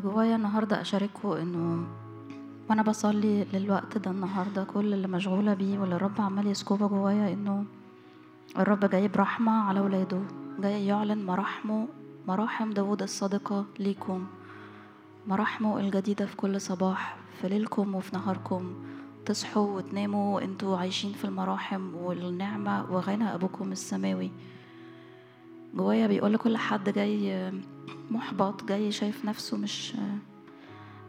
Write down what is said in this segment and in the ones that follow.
جوايا النهاردة أشارككم إنه وأنا بصلي للوقت ده النهاردة كل اللي مشغولة بيه واللي الرب عمال يسكبه جوايا إنه الرب جاي برحمة على ولاده جاي يعلن مراحمه مراحم داود الصادقة ليكم مراحمه الجديدة في كل صباح في ليلكم وفي نهاركم. تصحوا وتناموا وإنتوا عايشين في المراحم والنعمة وغنى أبوكم السماوي. جوايا بيقول لكل حد جاي محبط جاي شايف نفسه مش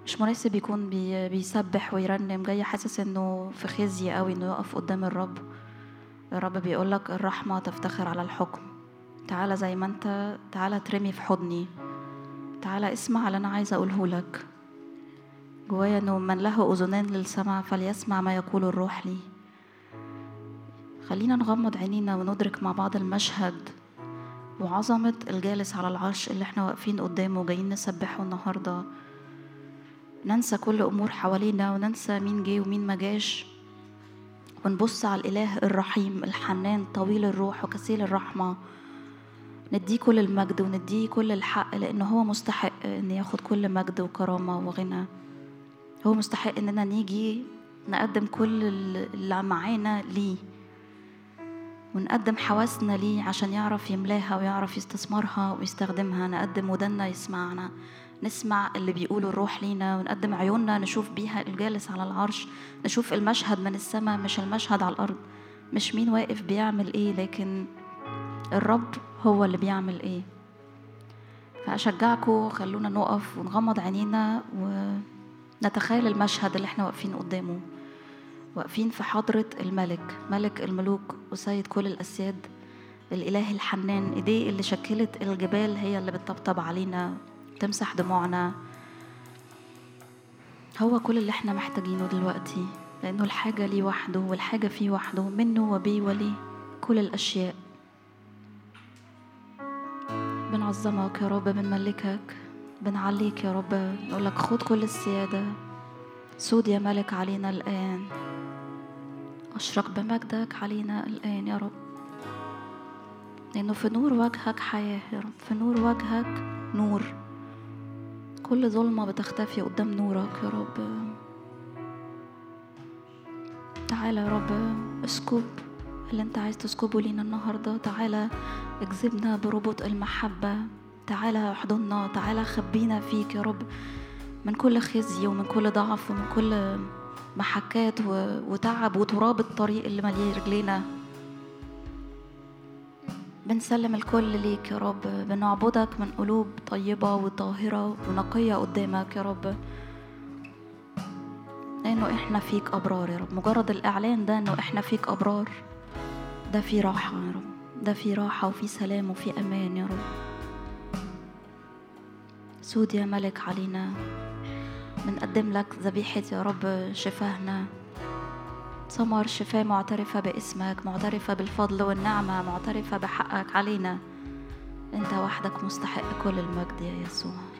مش مناسب يكون بي بيسبح ويرنم جاي حاسس إنه في خزي قوي إنه يقف قدام الرب. الرب بيقول لك الرحمة تفتخر على الحكم. تعالى زي ما أنت تعالى ترمي في حضني. تعالى اسمع اللي أنا عايزه أقوله لك. جوايا إنه من له اذنان للسمع فليسمع ما يقول الروح لي. خلينا نغمض عينينا وندرك مع بعض المشهد. وعظمة الجالس على العرش اللي إحنا واقفين قدامه جايين نسبحه النهاردة. ننسى كل أمور حوالينا وننسى مين جه ومين ما جاش. ونبص على الإله الرحيم الحنان طويل الروح وكثير الرحمة. نديه كل المجد ونديه كل الحق لأنه هو مستحق إن ياخد كل مجد وكرامة وغنى. هو مستحق إننا نيجي نقدم كل اللي معانا ليه. ونقدم حواسنا ليه عشان يعرف يملاها ويعرف يستثمرها ويستخدمها. نقدم ودنا يسمعنا. نسمع اللي بيقوله الروح لينا ونقدم عيوننا نشوف بيها الجالس على العرش. نشوف المشهد من السماء مش المشهد على الأرض. مش مين واقف بيعمل إيه لكن الرب هو اللي بيعمل إيه. فأشجعكم خلونا نقف ونغمض عينينا ونتخيل المشهد اللي إحنا واقفين قدامه. واقفين في حضرة الملك ملك الملوك وسيد كل الأسياد الإله الحنان إيديه اللي شكلت الجبال هي اللي بتطبطب علينا تمسح دموعنا. هو كل اللي إحنا محتاجينه دلوقتي لأنه الحاجة ليه وحده والحاجة فيه وحده منه وبيه وليه كل الأشياء. بنعظمك يا رب بنملكك بنعليك يا رب نقول لك خد كل السيادة سود يا ملك علينا الآن. أشرق بمجدك علينا الآن يا رب. لأنه في نور وجهك حياة يا رب. في نور وجهك نور. كل ظلمة بتختفي قدام نورك يا رب. تعالى يا رب اسكب اللي انت عايز تسكبه لينا النهاردة. تعالى اجذبنا بربط المحبة. تعالى احضننا. تعالى خبينا فيك يا رب. من كل خزي ومن كل ضعف ومن كل محكات وتعب وتراب الطريق اللي مليان رجلينا. بنسلم الكل ليك يا رب. بنعبدك من قلوب طيبة وطاهرة ونقية قدامك يا رب. لأنه إحنا فيك أبرار يا رب. مجرد الإعلان ده إنه إحنا فيك أبرار. ده في راحة يا رب. ده في راحة وفي سلام وفي أمان يا رب. سود يا ملك علينا. بنقدم لك ذبيحة يا رب شفاهنا. ثمر شفاء معترفة باسمك معترفة بالفضل والنعمة معترفة بحقك علينا. انت وحدك مستحق كل المجد يا يسوع.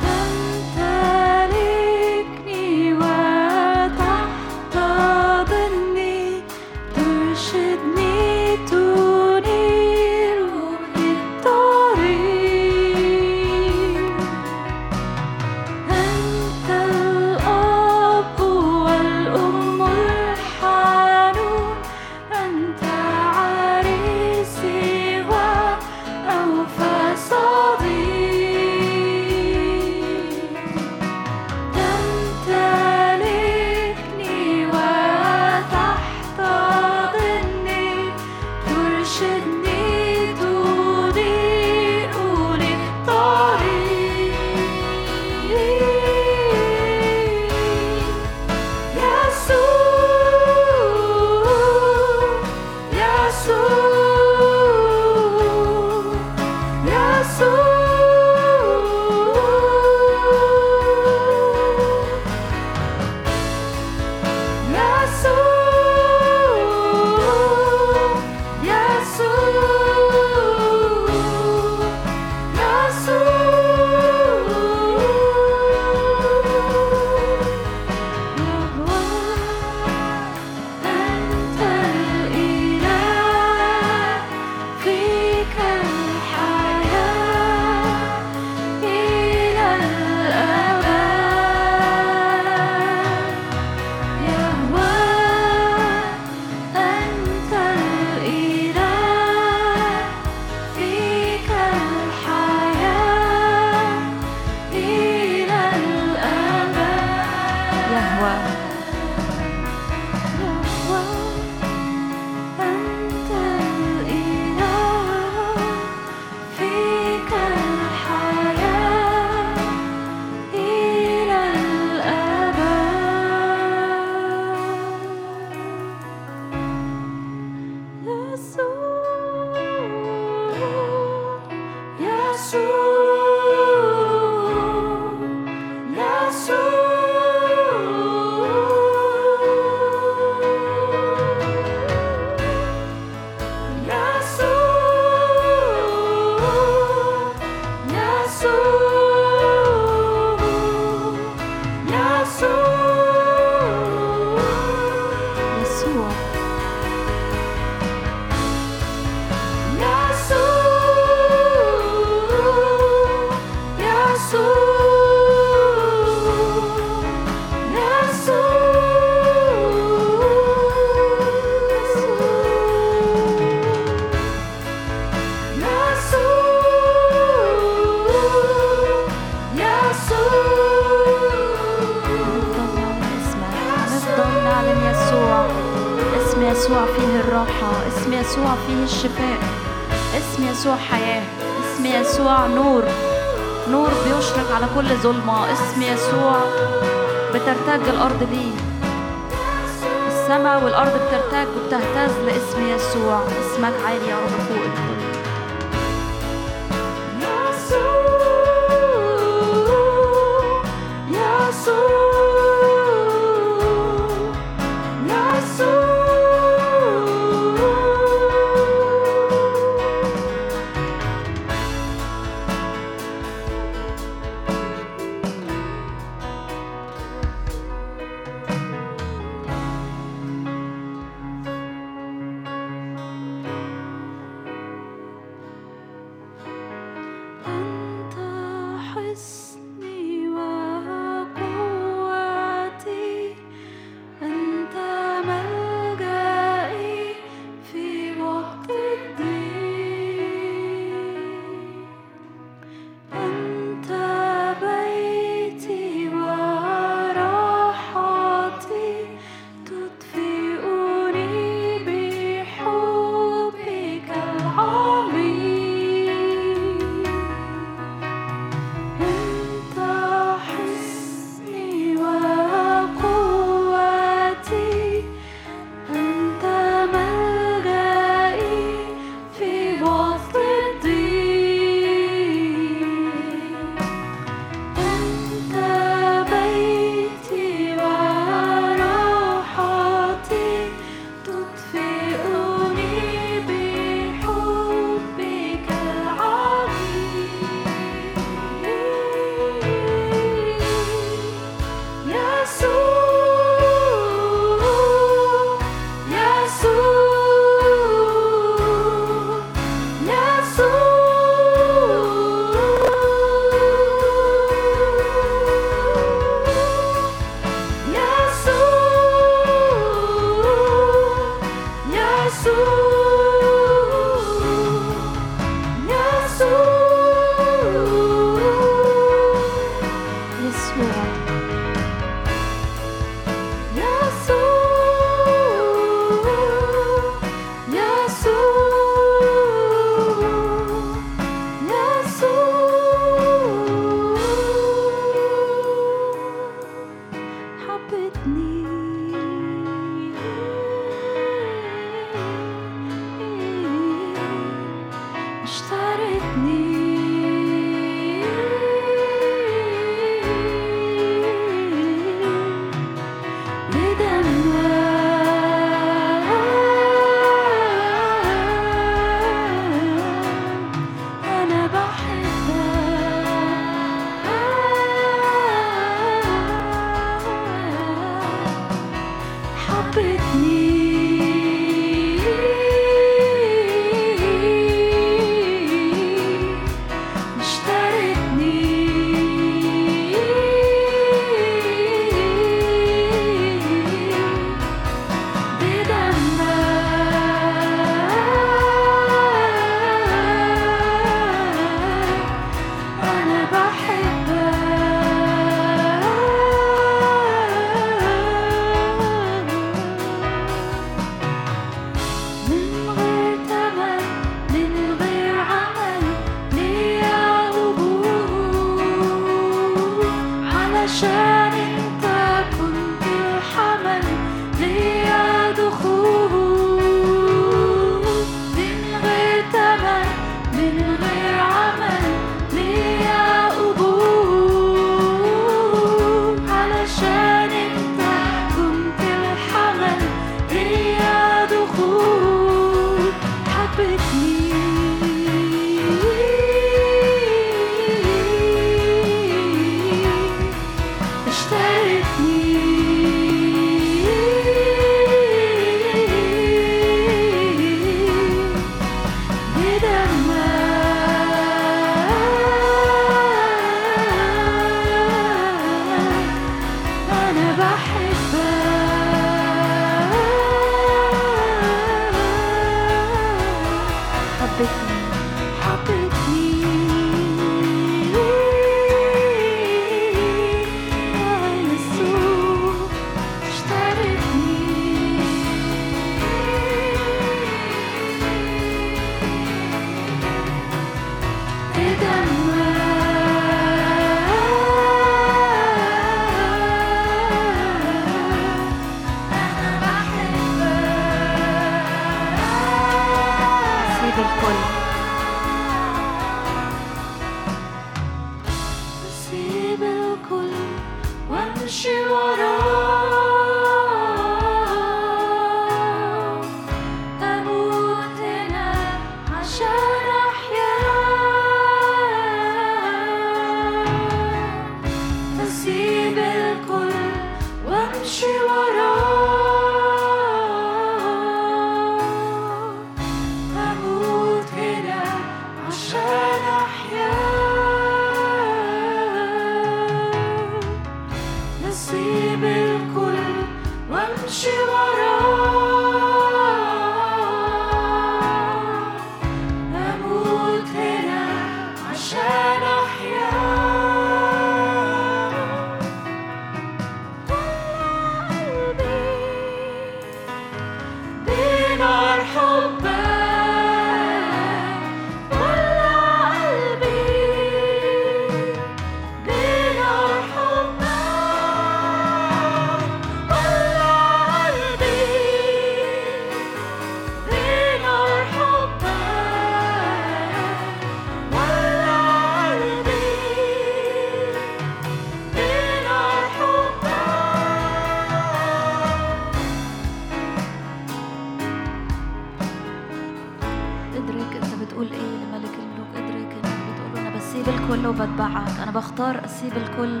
أسيب الكل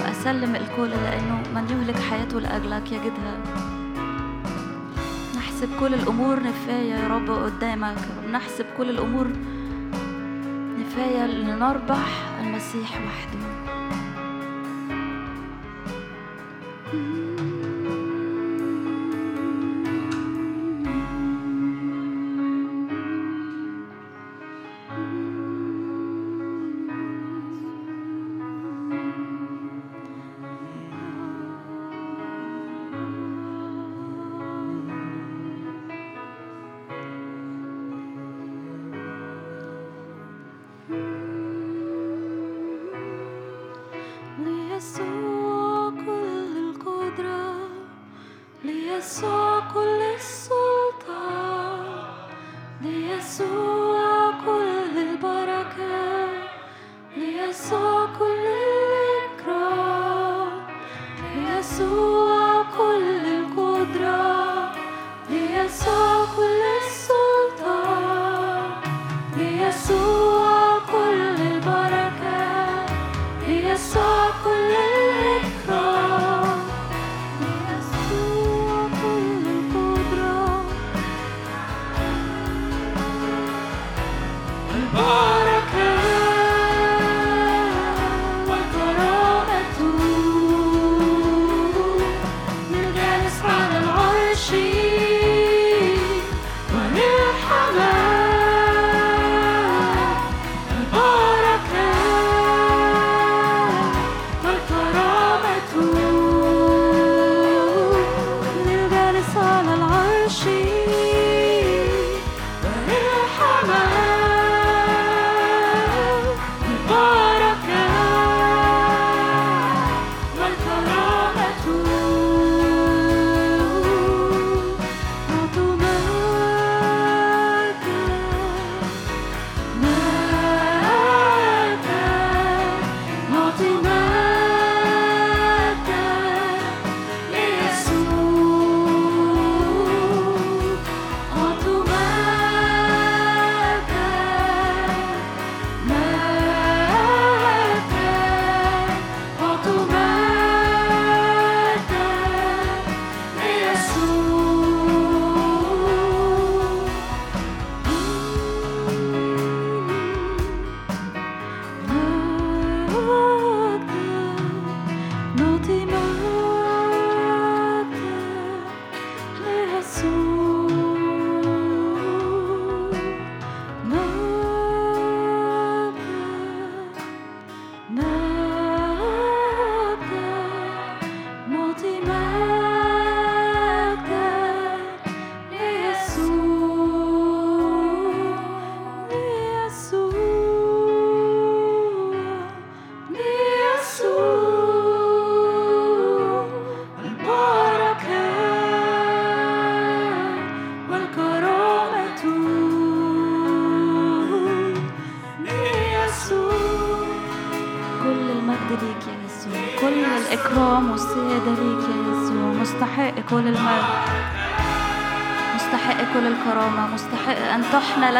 وأسلم الكل لأنه من يهلك حياته لأجلك يجدها. نحسب كل الأمور نفاية يا رب قدامك. نحسب كل الأمور نفاية لنربح المسيح وحده.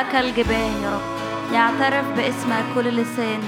لك الجبال يا رب. يعترف باسمك كل لسان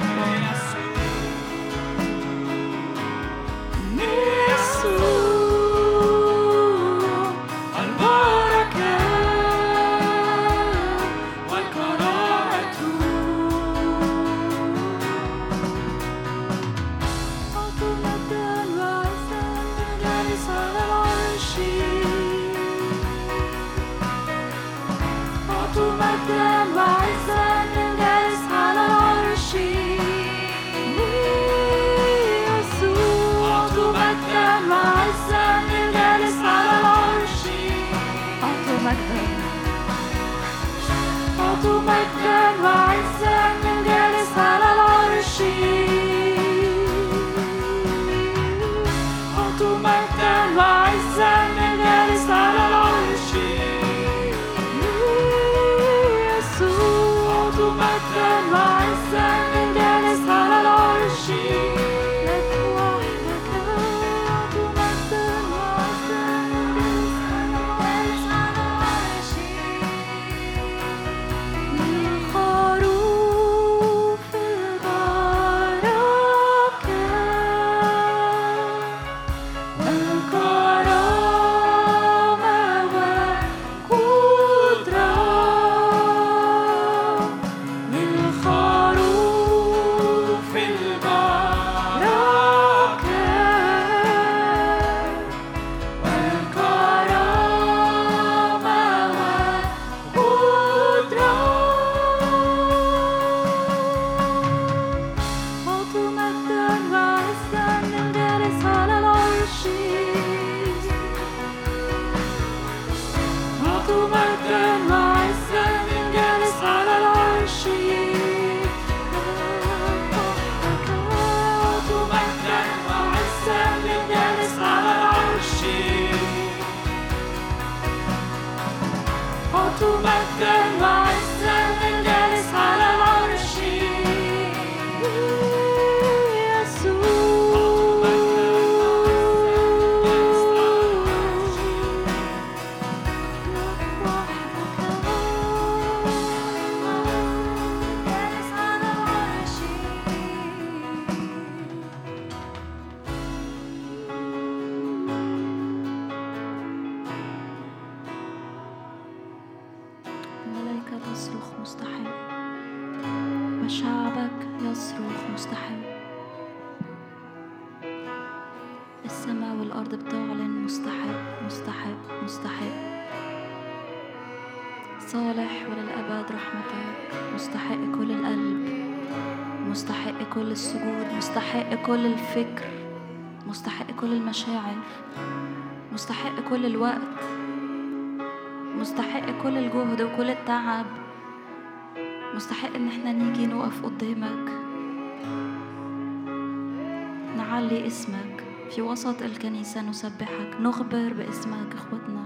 مستحق كل المشاعر مستحق كل الوقت مستحق كل الجهد وكل التعب مستحق إن إحنا نيجي نقف قدامك نعلي اسمك في وسط الكنيسة نسبحك نخبر باسمك إخوتنا.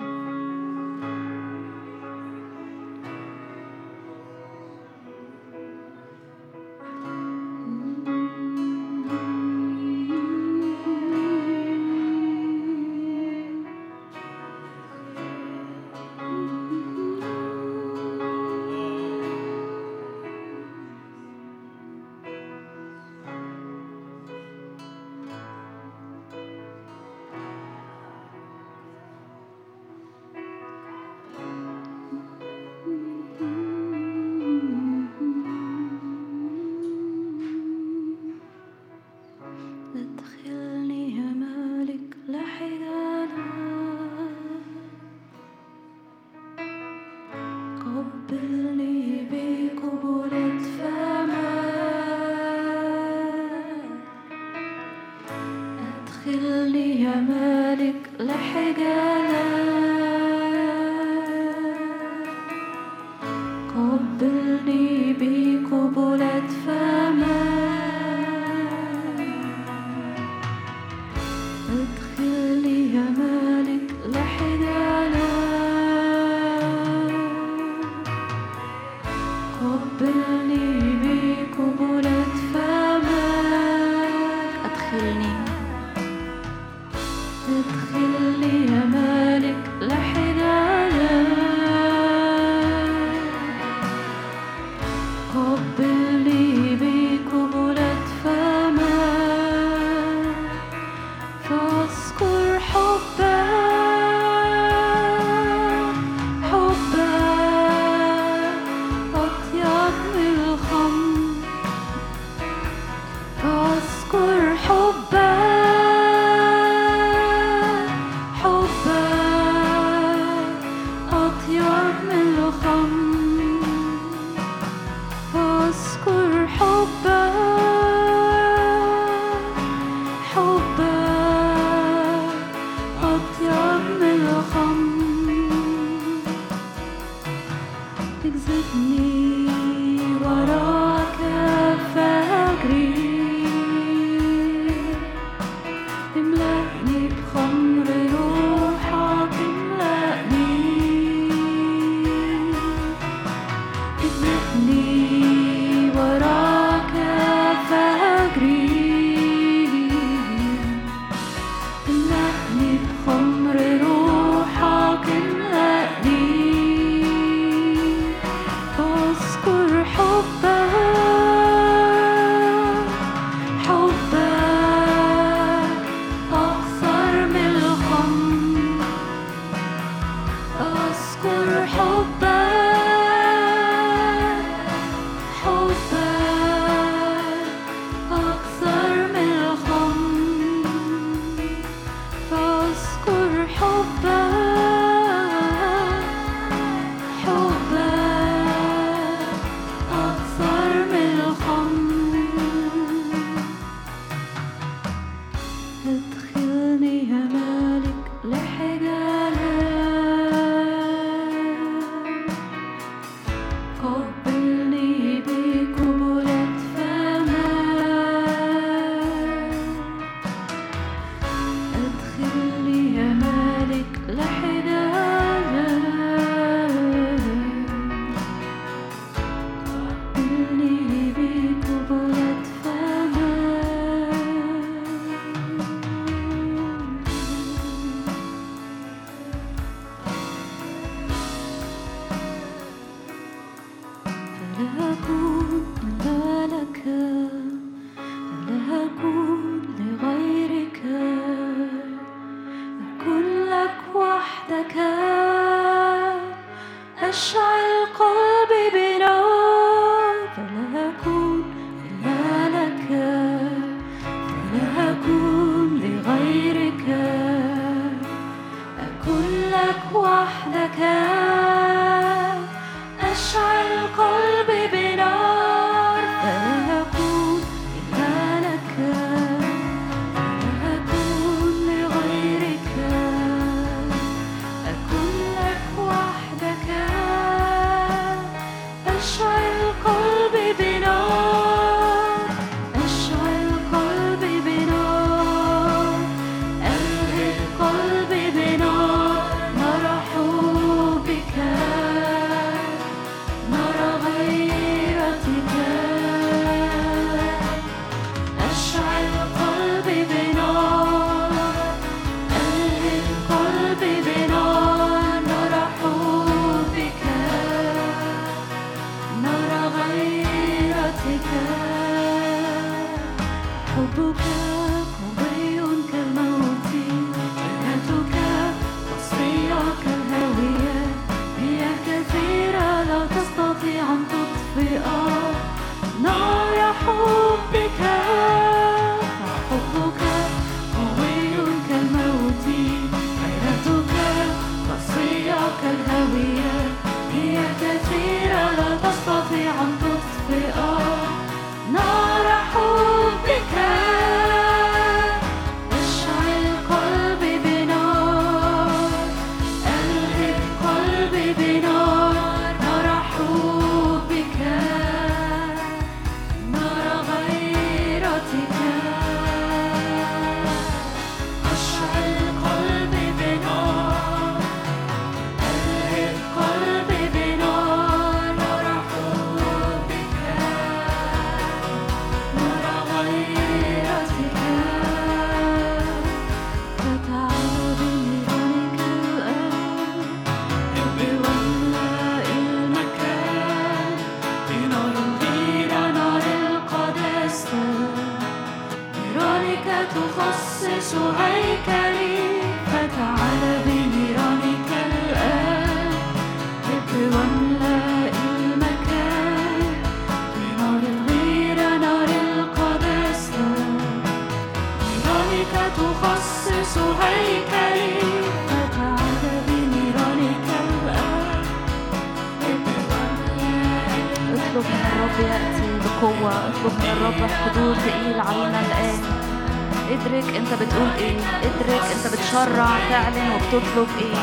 تطلب إيه؟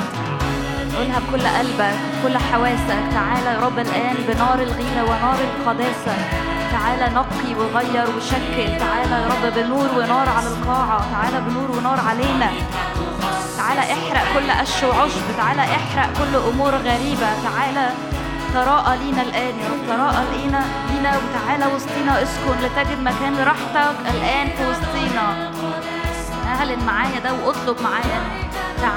قولها بكل قلبك بكل حواسك. تعالى يا رب الآن بنار الغيرة ونار القداسة. تعالى نقي وغير وشكل. تعالى يا رب بنور ونار على القاعة. تعالى بنور ونار علينا. تعالى احرق كل قش وعشب. تعالى احرق كل أمور غريبة. تعالى تراءى لينا الآن يا رب. تراءى لينا لينا. وتعالى وسطينا. اسكن لتجد مكان راحتك الآن في وسطينا. أعلن معايا ده واطلب معايا.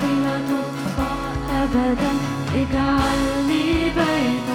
حين تطفى أبدا اجعلني بيتا.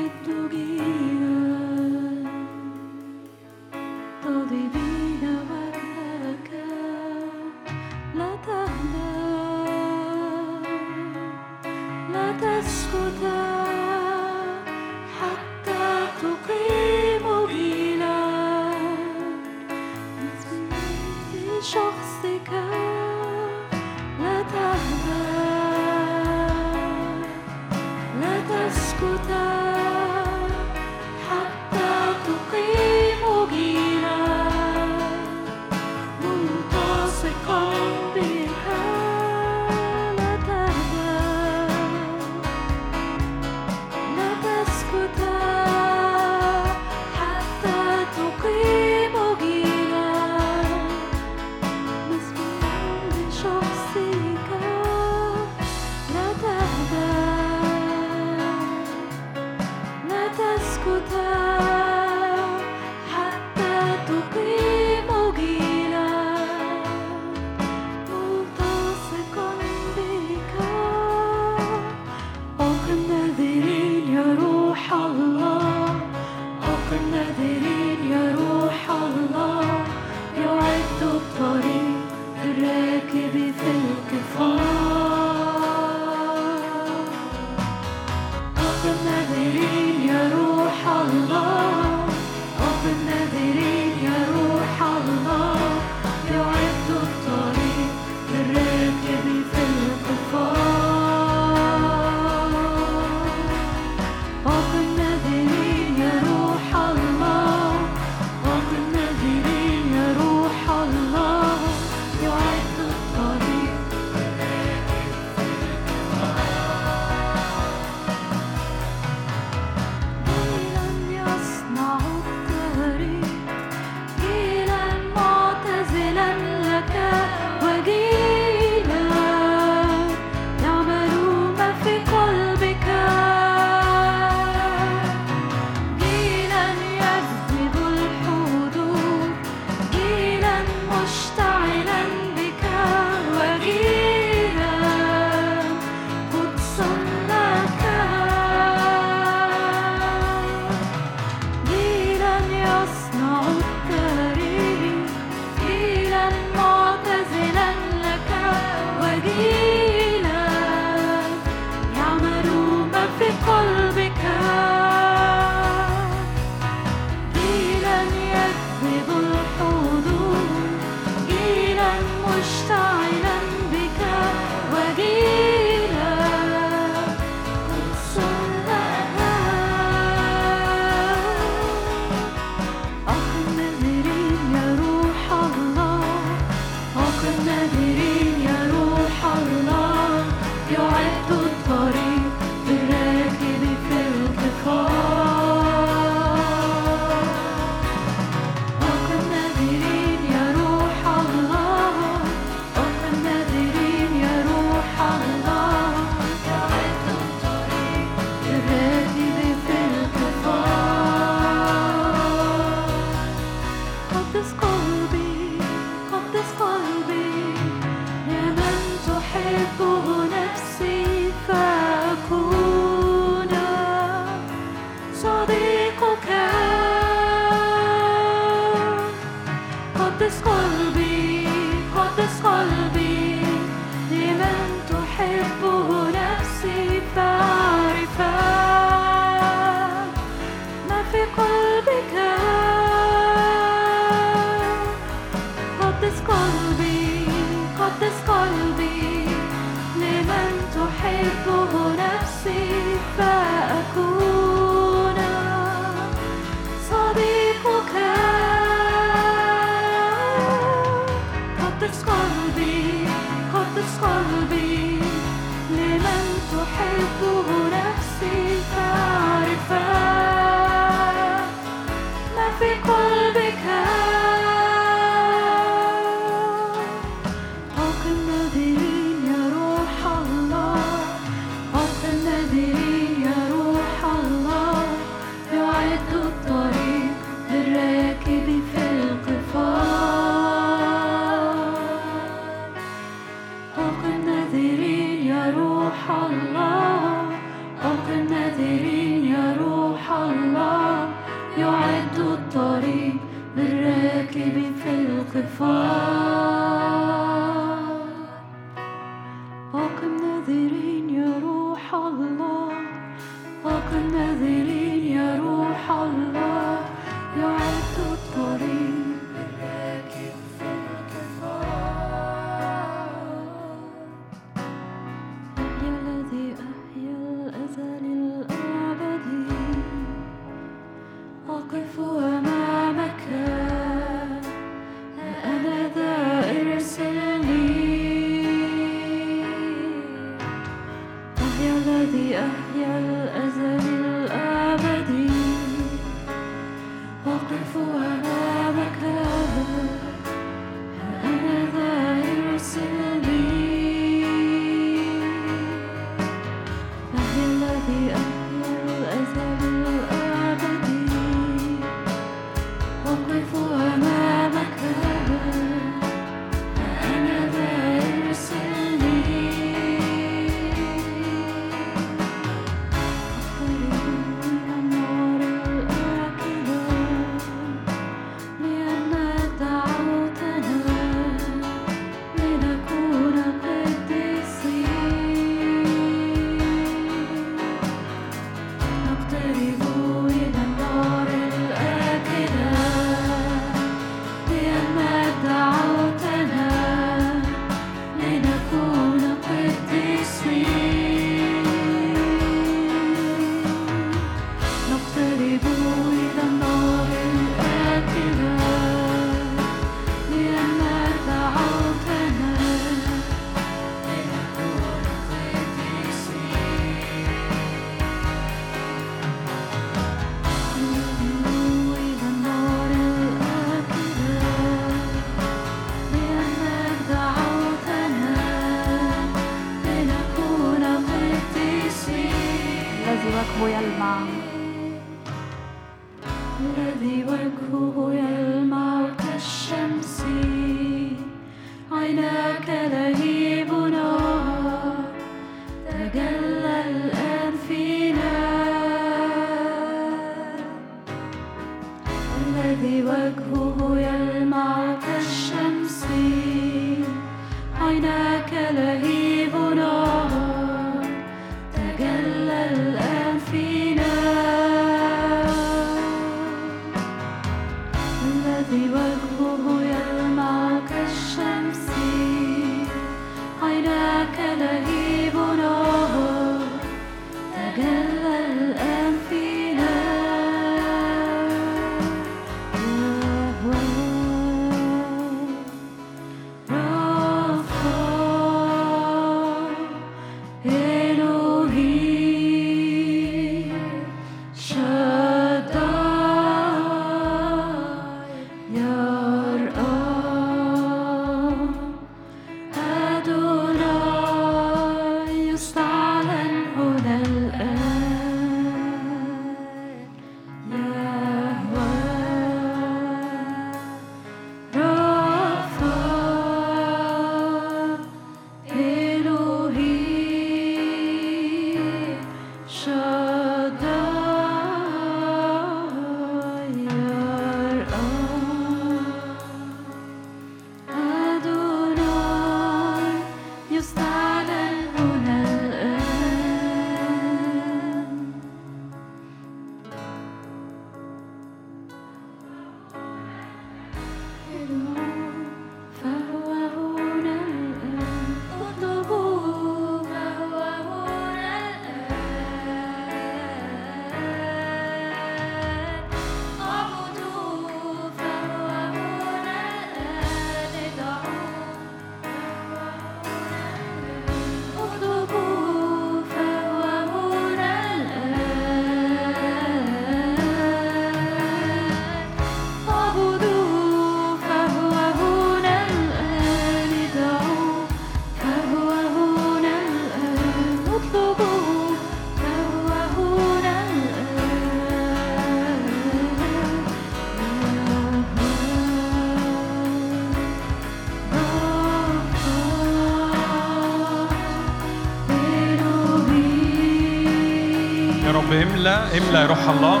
املى يا روح الله.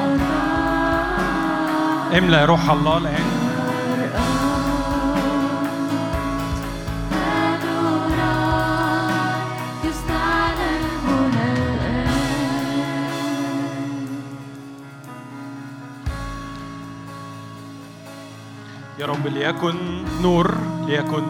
املى يا روح الله الان يا رب ليكن نور ليكن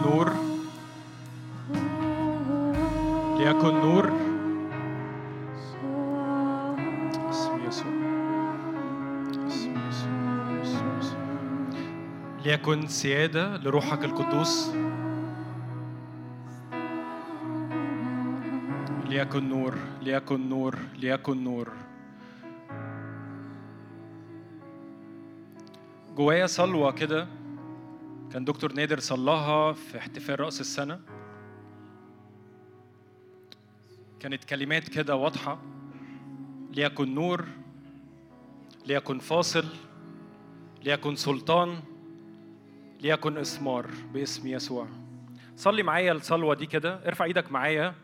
ليكن سيادة لروحك القدوس. ليكن نور ليكن نور ليكن نور. جوايا صلوة كده. كان دكتور نادر صلاها في احتفال رأس السنة. كانت كلمات كده واضحة. ليكن نور ليكن فاصل ليكن سلطان. ليكن إثمار باسم يسوع. صلي معايا الصلوة دي كده. ارفع إيدك معايا.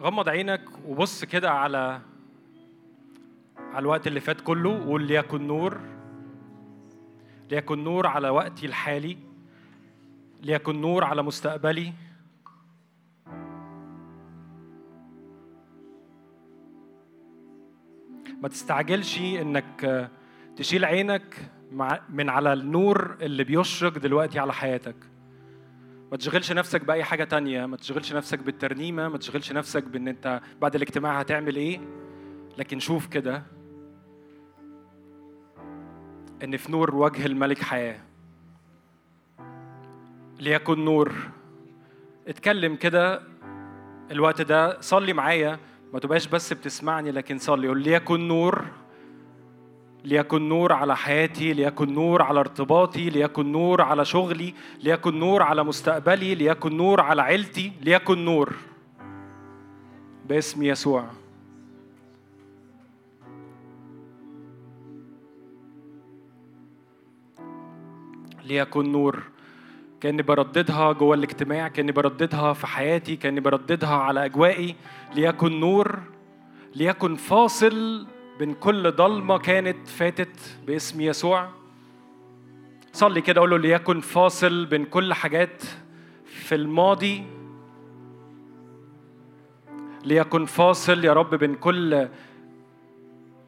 غمض عينك وبص كده على على الوقت اللي فات كله وقول ليكن نور. ليكن نور على وقتي الحالي. ليكن نور على مستقبلي. ما تستعجلش إنك تشيل عينك. من على النور اللي بيشرق دلوقتي على حياتك. ما تشغلش نفسك بأي حاجة تانية ما تشغلش نفسك بالترنيمة ما تشغلش نفسك بأن أنت بعد الاجتماع هتعمل إيه. لكن شوف كده إن في نور وجه الملك حياة. ليكن نور. اتكلم كده الوقت ده صلي معايا. ما تبقاش بس بتسمعني لكن صلي. قول ليكن نور. ليكن نور على حياتي ليكن نور على ارتباطي ليكن نور على شغلي ليكن نور على مستقبلي ليكن نور على عيلتي ليكن نور. باسم يسوع. ليكن نور. كأني برددها جوه الاجتماع كأني برددها في حياتي كأني برددها على أجوائي. ليكن نور ليكن فاصل من كل ضلمة كانت فاتت باسم يسوع. صلي كده قول له ليكن فاصل بين كل حاجات في الماضي. ليكن فاصل يا رب بين كل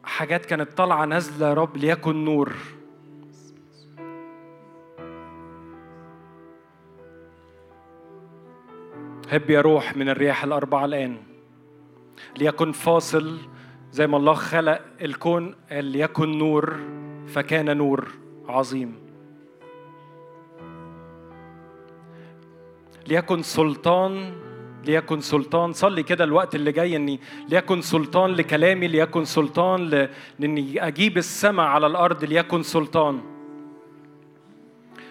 حاجات كانت طالعة نازلة يا رب ليكن نور. هب يا روح من الرياح الأربعة الآن. ليكن فاصل زي ما الله خلق الكون قال ليكن نور فكان نور عظيم. ليكن سلطان ليكن سلطان صلي كده الوقت اللي جاي إني ليكن سلطان لكلامي ليكن سلطان ل... لإني أجيب السماء على الأرض ليكن سلطان.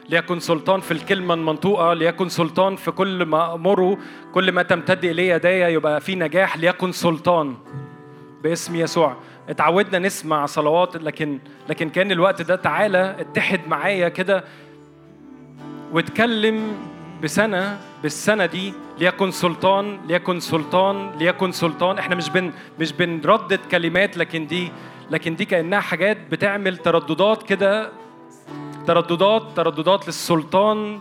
ليكن سلطان في الكلمة المنطوقة ليكن سلطان في كل ما أمره كل ما تمتد إليه يدايا يبقى في نجاح ليكن سلطان. باسم يسوع. اتعودنا نسمع صلوات لكن لكن كان الوقت ده تعالى اتحد معايا كده واتكلم بسنة بالسنة دي ليكن سلطان ليكن سلطان ليكن سلطان. إحنا مش بن مش بنردد كلمات لكن دي لكن دي كأنها حاجات بتعمل ترددات كده ترددات ترددات للسلطان.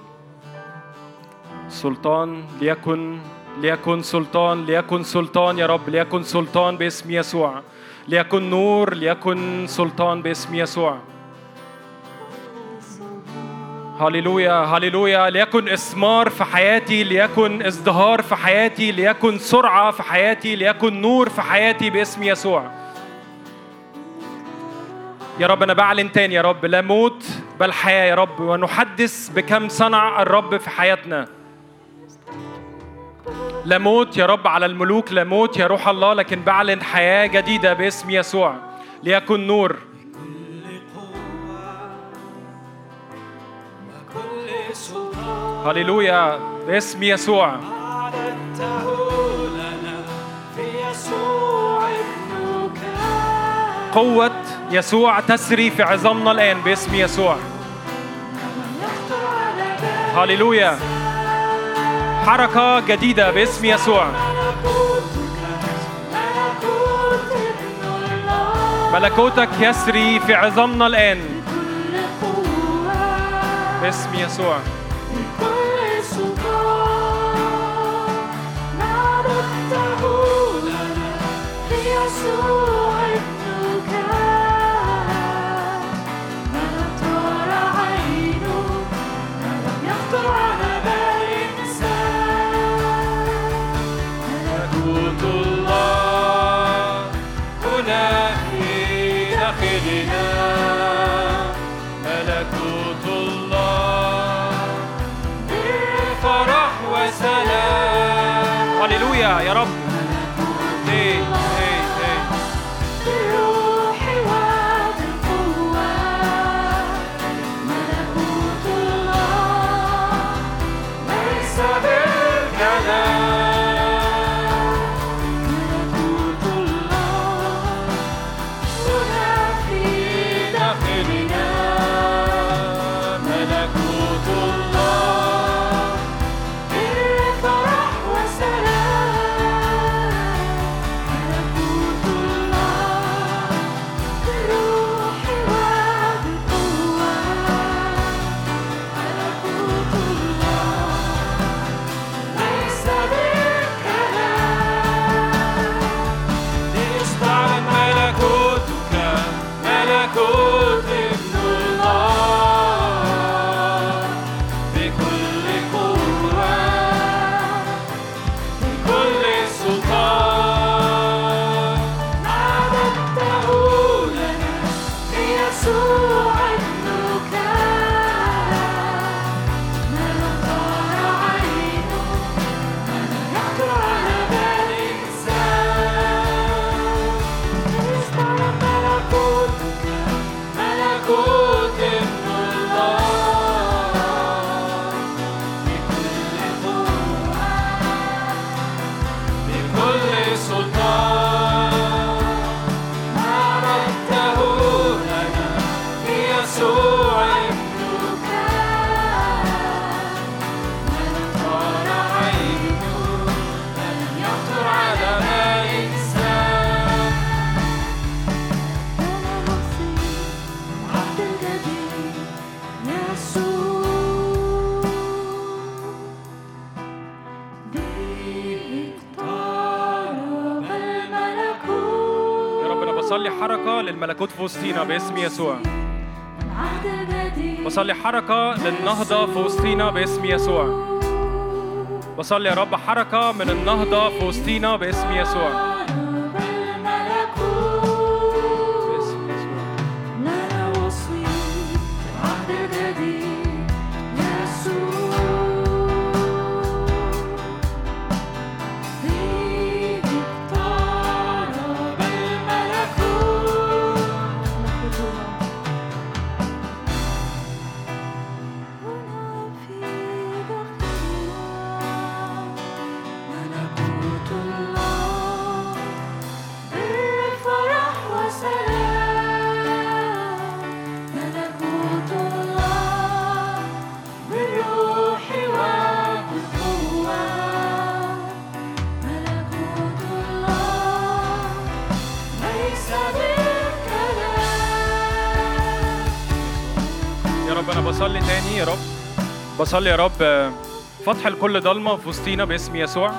سلطان ليكن ليكن سلطان ليكن سلطان يا رب ليكن سلطان باسم يسوع. ليكن نور ليكن سلطان باسم يسوع. هللويا هللويا. ليكن إثمار في حياتي ليكن إزدهار في حياتي ليكن سرعة في حياتي ليكن نور في حياتي باسم يسوع. يا رب أنا بعلن تاني يا رب. لا موت بل حياة يا رب. ونحدث بكم صنع الرب في حياتنا. لا موت يا رب على الملوك لا موت يا روح الله لكن بعلن حياة جديدة باسم يسوع. ليكن نور. هللويا باسم يسوع. قوة يسوع تسري في عظامنا الآن باسم يسوع. هللويا. حركة جديدة باسم يسوع. ملكوتك يسري في عظامنا الآن. باسم يسوع. يسوع. يا رب. وسطينا باسم يسوع. بصلي حركة للنهضة في وسطينا باسم يسوع. بصلي يا رب حركة من النهضة في وسطينا باسم يسوع. بصلي يا رب. فتح لكل ضلمة في وسطينا باسم يسوع.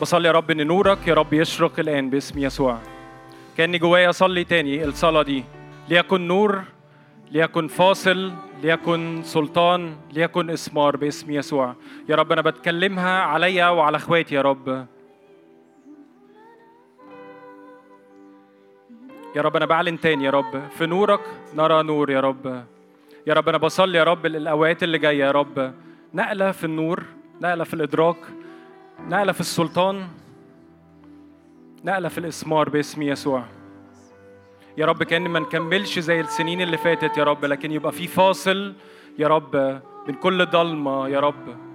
بصلي يا رب إن نورك يا رب يشرق الآن باسم يسوع. كأني جوايا أصلي تاني الصلاة دي. ليكن نور ليكن فاصل ليكن سلطان ليكن إسمار باسم يسوع. يا رب أنا بتكلمها عليا وعلى إخواتي يا رب. يا رب أنا بعلن تاني يا رب. في نورك نرى نور يا رب. يا رب أنا بصلي يا رب الأوقات اللي جاية يا رب. نقلة في النور نقلة في الإدراك نقلة في السلطان نقلة في الإسمار باسم يسوع. يا رب كأن ما نكملش زي السنين اللي فاتت يا رب لكن يبقى في فاصل يا رب من كل ضلمة يا رب.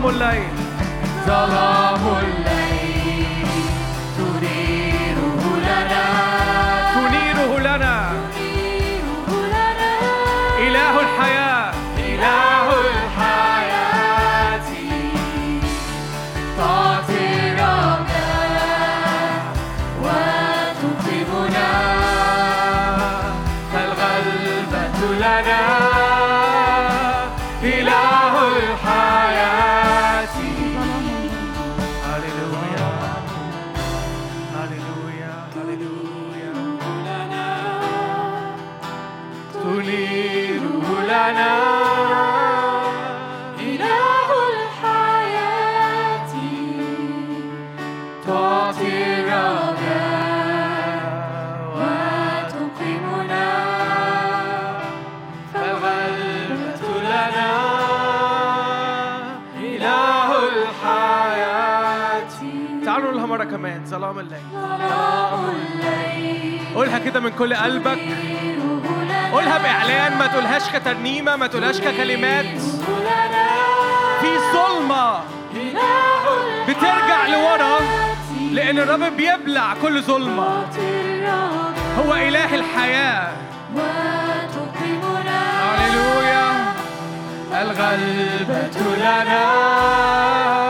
ظلام الليل. ظلام الليل. من كل قلبك. قولها بإعلان ما تقولهاش كترنيمة ما تقولهاش ككلمات. في ظلمة بترجع لورا لأن الرب بيبلع كل ظلمة. هو إله الحياة. هللويا. الغلبة لنا.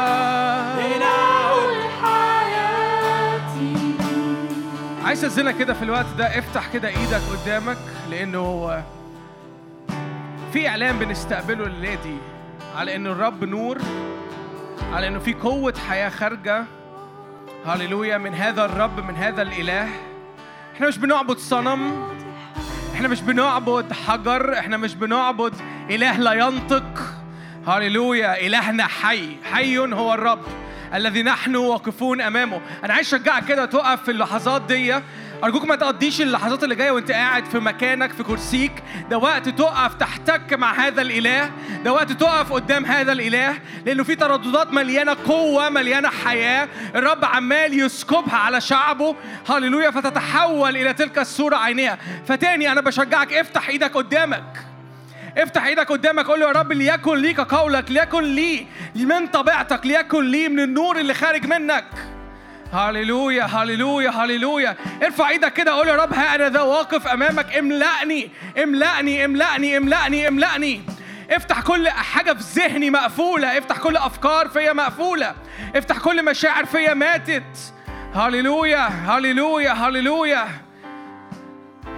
أزنك كده في الوقت ده افتح كده إيدك قدامك لأنه في إعلان بنستقبله الليلة دي على إن الرب نور على إنه في قوة حياة خارجة. هللويا من هذا الرب من هذا الإله. إحنا مش بنعبد صنم إحنا مش بنعبد حجر إحنا مش بنعبد إله لا ينطق. هللويا إلهنا حي حي هو الرب. الذي نحن واقفون أمامه. أنا عايز أشجعك كده تقف في اللحظات دي. أرجوك ما تقضيش اللحظات اللي جاية وأنت قاعد في مكانك في كرسيك. ده وقت تقف تحتك مع هذا الإله. ده وقت تقف قدام هذا الإله. لأنه في ترددات مليانة قوة مليانة حياة. الرب عمال يسكبها على شعبه. هللويا فتتحول إلى تلك الصورة عينيها. فتاني أنا بشجعك افتح إيدك قدامك. افتح إيدك قدامك قول له يا رب ليكن ليك قولك ليكن لي من طبيعتك ليكن لي من النور اللي خارج منك. هللويا هللويا هللويا. ارفع إيدك كده قول يا رب ها أنا ذا واقف أمامك املأني املأني املأني املأني املأني. افتح كل حاجة في ذهني مقفولة افتح كل أفكار فيا مقفولة افتح كل مشاعر فيا ماتت. هللويا هللويا هللويا.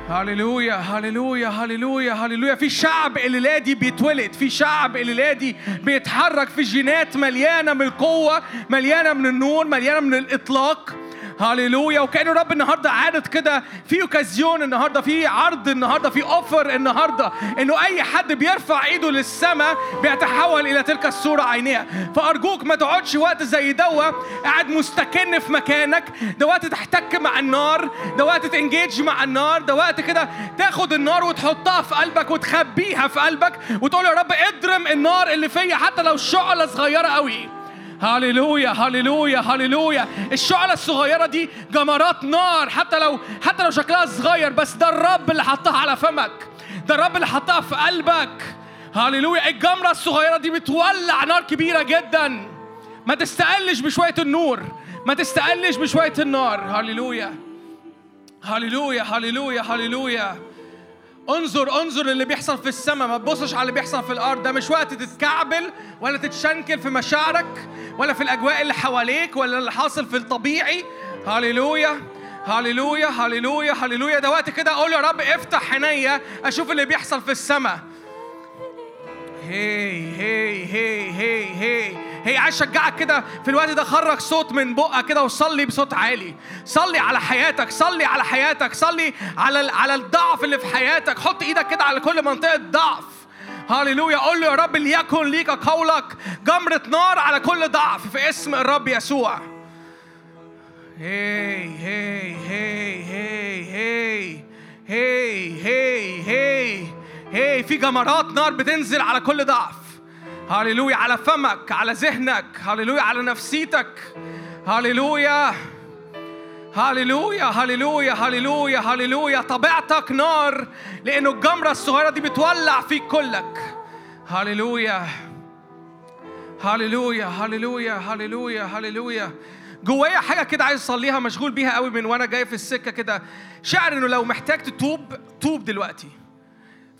هللويا هللويا هللويا هللويا في شعب الليلة دي بيتولد في شعب الليلة دي بيتحرك في جينات مليانة من القوة مليانة من النور مليانة من الإطلاق. هللويا وكأن الرب النهارده عارض كده. في أوكازيون النهارده في عرض النهارده في offer النهارده إنه أي حد بيرفع إيده للسماء بيتحول إلى تلك الصورة عينيها فأرجوك ما تقعدش وقت زي ده و قاعد مستكن في مكانك. ده وقت تحتك مع النار. ده وقت ت engage مع النار. ده وقت كده تاخد النار وتحطها في قلبك وتخبيها في قلبك وتقول يا رب اضرم النار اللي فيا حتى لو شعلة صغيرة قوي. هللويا هللويا هللويا الشعلة الصغيرة دي جمرات نار حتى لو حتى لو شكلها صغير بس ده الرب اللي حطها على فمك. ده الرب اللي حطها في قلبك. هللويا الجمرة الصغيرة دي بتولع نار كبيرة جدا. ما تستقلش بشوية النور. ما تستقلش بشوية النار. هللويا هللويا هللويا هللويا انظر انظر اللي بيحصل في السماء ما تبصش على اللي بيحصل في الأرض. ده مش وقت تتكعبل ولا تتشنكل في مشاعرك ولا في الأجواء اللي حواليك ولا اللي حاصل في الطبيعي. هللويا هللويا هللويا هللويا. ده وقت كده أقول يا رب افتح عينيا أشوف اللي بيحصل في السماء. هي هي هي هي هي. هي عايز اشجعك كده في الوقت ده خرج صوت من بقك كده وصلي بصوت عالي. صلي على حياتك صلي على حياتك صلي على على الضعف اللي في حياتك. حط إيدك كده على كل منطقة ضعف. هللويا قول له يا رب ليكن ليك قولك جمرة نار على كل ضعف في اسم الرب يسوع. هي هي هي هي هي هي هي هي هي. في جمرات نار بتنزل على كل ضعف. هللويا على فمك على ذهنك هللويا على نفسيتك. هللويا هللويا هللويا هللويا هللويا طبيعتك نار لأنه الجمرة الصغيرة دي بتولع فيك كلك. هللويا هللويا هللويا هللويا هللويا جوايا حاجة كده عايز أصليها مشغول بيها قوي من وأنا جاي في السكة كده. شعر إنه لو محتاج تتوب توب دلوقتي.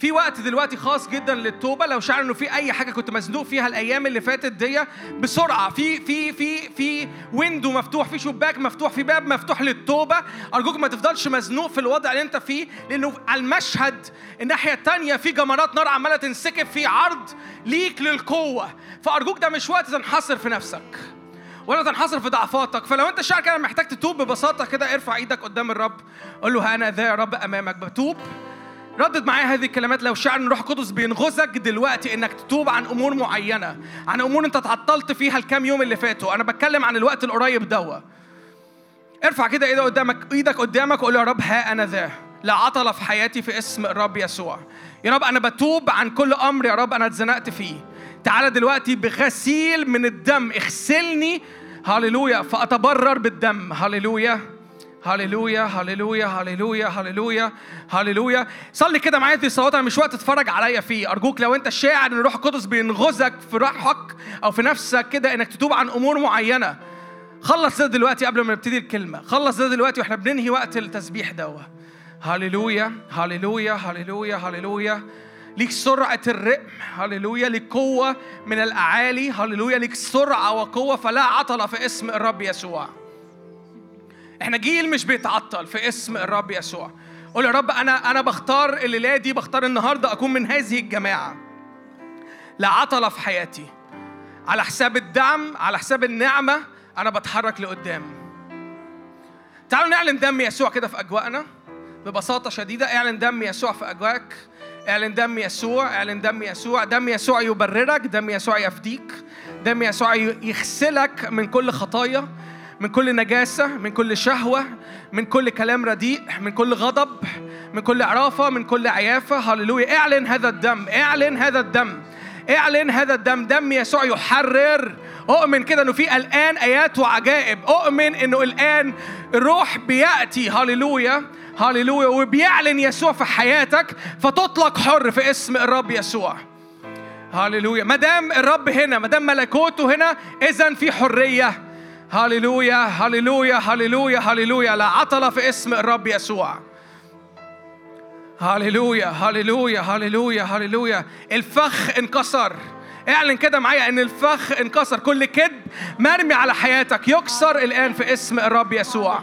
في وقت دلوقتي خاص جدا للتوبة لو شعر إنه في أي حاجة كنت مزنوق فيها الأيام اللي فاتت دي بسرعة. في في في في window مفتوح في شباك مفتوح في باب مفتوح للتوبة. أرجوك ما تفضلش مزنوق في الوضع اللي أنت فيه لأنه على المشهد الناحية الثانية في جمرات نار عمالة تنسكب في عرض ليك للقوة. فأرجوك ده مش وقت تنحصر في نفسك ولا تنحصر في ضعفاتك. فلو أنت شاعر كده محتاج تتوب ببساطة كده ارفع إيدك قدام الرب قول له أنا ذا يا رب أمامك بتوب. ردد معايا هذه الكلمات لو شعر الروح القدس بينغزك دلوقتي إنك تتوب عن أمور معينة عن أمور أنت اتعطلت فيها الكام يوم اللي فاتوا. أنا بتكلم عن الوقت القريب دوا ارفع كده إيدك قدامك إيدك قدامك وقول يا رب ها أنا ذا لا عطل في حياتي في اسم الرب يسوع. يا رب أنا بتوب عن كل أمر يا رب أنا اتزنقت فيه. تعالى دلوقتي بغسيل من الدم اغسلني هللويا فأتبرر بالدم هللويا. هللويا هللويا هللويا هللويا هللويا صلي كده معايا دي صلوات أنا مش وقت تتفرج عليا فيه. أرجوك لو أنت شاعر إن الروح القدس بينغزك في روحك أو في نفسك كده إنك تتوب عن أمور معينة. خلص ده دلوقتي قبل ما نبتدي الكلمة. خلص ده دلوقتي وإحنا بننهي وقت التسبيح دوه هللويا هللويا هللويا هللويا ليك سرعة الرقم هللويا ليك قوة من الأعالي. هللويا ليك سرعة وقوة. فلا عطل في اسم الرب يسوع. إحنا جيل مش بيتعطل في اسم الرب يسوع. قول يا رب أنا أنا بختار الليلة دي بختار النهارده أكون من هذه الجماعة. لا عطل في حياتي. على حساب الدعم على حساب النعمة أنا بتحرك لقدام. تعالوا نعلن دم يسوع كده في أجواءنا ببساطة شديدة. اعلن دم يسوع في أجواءك. اعلن دم يسوع اعلن دم يسوع. دم يسوع يبررك دم يسوع يفديك. دم يسوع يغسلك من كل خطايا. من كل نجاسة من كل شهوة من كل كلام رديء من كل غضب من كل عرافة من كل عيافة. هللويا. اعلن هذا الدم اعلن هذا الدم اعلن هذا الدم. دم يسوع يحرر. اؤمن كده إنه في الآن آيات وعجائب. اؤمن إنه الآن الروح بيأتي. هللويا. هللويا. وبيعلن يسوع في حياتك. فتطلق حر في اسم الرب يسوع. هللويا. ما دام الرب هنا ما دام ملكوته هنا اذا في حرية. هللويا هللويا هللويا هللويا لا عطل في اسم الرب يسوع هللويا هللويا هللويا هللويا الفخ انكسر. اعلن كده معايا إن الفخ انكسر. كل كذب مرمي على حياتك. يكسر الآن في اسم الرب يسوع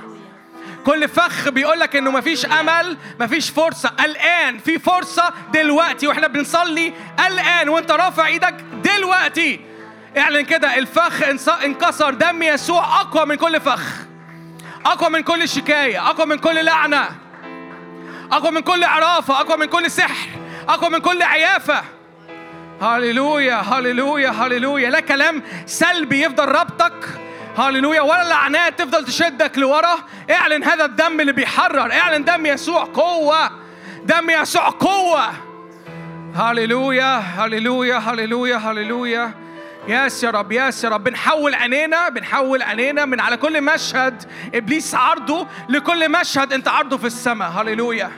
كل فخ بيقول لك إنه مفيش أمل مفيش فرصة. الآن في فرصة دلوقتي وإحنا بنصلي الآن. وإنت رافع إيدك دلوقتي. اعلن كده الفخ انكسر دم يسوع أقوى من كل فخ أقوى من كل شكاية أقوى من كل لعنة أقوى من كل عرافة أقوى من كل سحر أقوى من كل عيافة. هللويا هللويا هللويا. لا كلام سلبي يفضل ربطك. هللويا. ولا لعنات تفضل تشدك لورا. اعلن هذا الدم اللي بيحرر. اعلن دم يسوع قوة. دم يسوع قوة. هللويا هللويا هللويا هللويا. ياس يا رب ياس يا رب. بنحول عينينا بنحول عينينا من على كل مشهد إبليس عرضه لكل مشهد أنت عرضه في السماء. هللويا.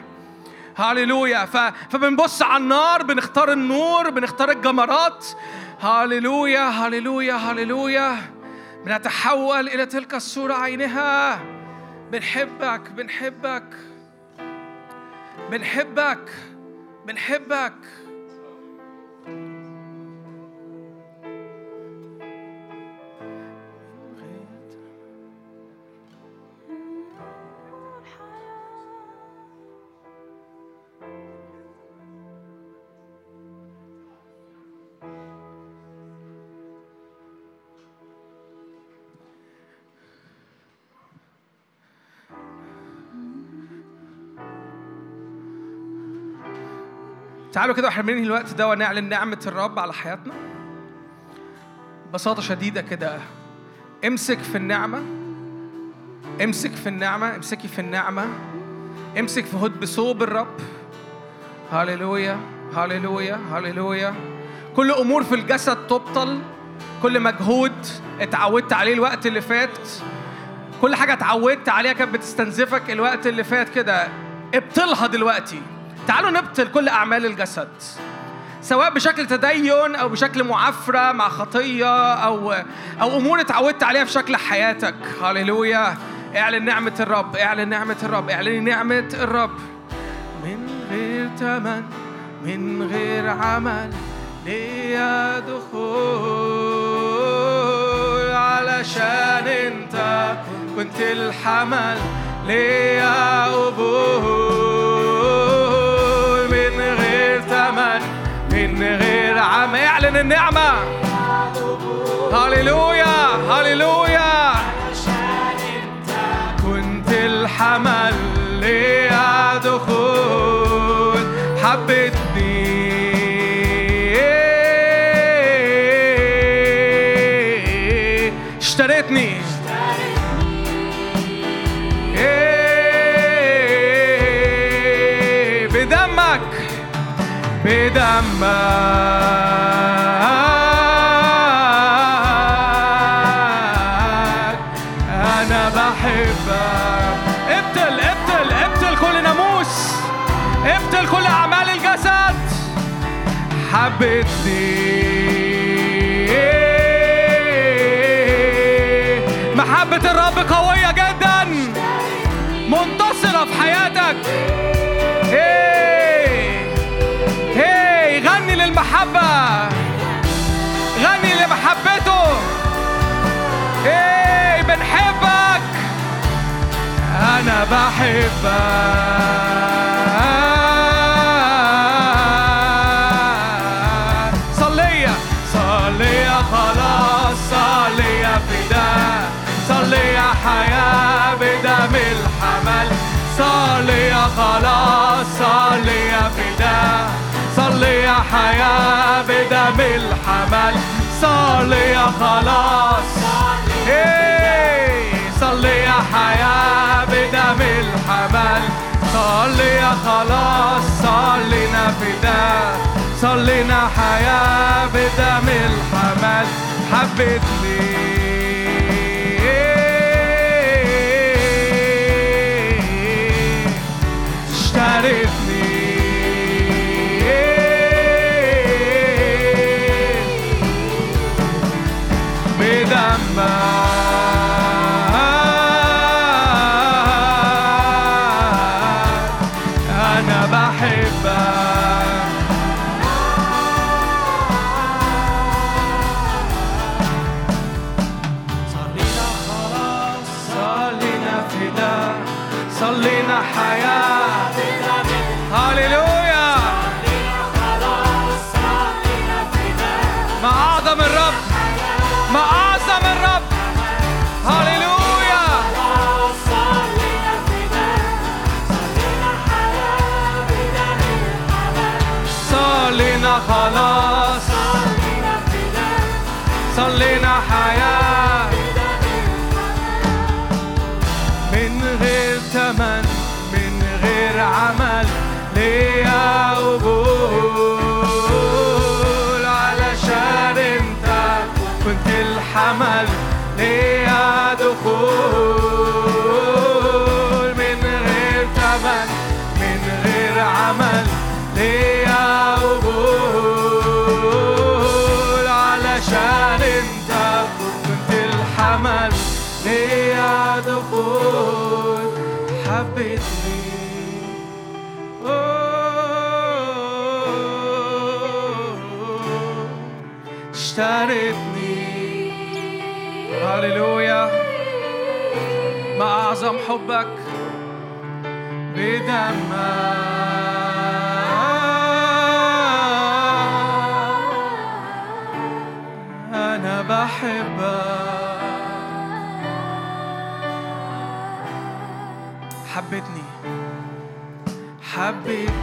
هللويا. فبنبص على النار بنختار النور بنختار الجمرات. هللويا هللويا هللويا. بنتحول إلى تلك الصورة عينها. بنحبك بنحبك. بنحبك بنحبك. تعالوا كده وإحنا بننهي الوقت ده ونعلن نعمة الرب على حياتنا. ببساطة شديدة كده. امسك في النعمة. امسك في النعمة. امسكي في النعمة. امسك في هد بثوب الرب. هللويا. هللويا. هللويا. كل أمور في الجسد تبطل. كل مجهود اتعودت عليه الوقت اللي فات. كل حاجة اتعودت عليها كانت بتستنزفك الوقت اللي فات كده. ابطلها دلوقتي. تعالوا نبطل كل أعمال الجسد سواء بشكل تدين أو بشكل معافرة مع خطية أو أو أمور اتعودت عليها في شكل حياتك. هللويا. اعلن نعمة الرب اعلن نعمة الرب اعلن نعمة الرب. من غير تمن من غير عمل ليا دخول علشان انت. كنت الحمل ليا من تمن من غير عمل اعلن النعمة. هللويا هللويا. كنت الحمل ليا دخول بدمك أنا بحبك. ابتل ابتل ابتل كل ناموس. ابتل كل أعمال الجسد. حبتني محبة الرب قوية جدا. منتصرة في حياتك. بحبك. صلية صلية خلاص صلية فداء. صلية حياة بدم الحمل. صلية خلاص صلية فداء. صلية حياة بدم الحمل. صلية خلاص صلية بدم الحمل صلية خلاص صلينا فداء صلينا حياة بدم الحمل. حبتني اشترتني هللويا. ما أعظم حبك بدمك أنا بحبك. حبتني حبتني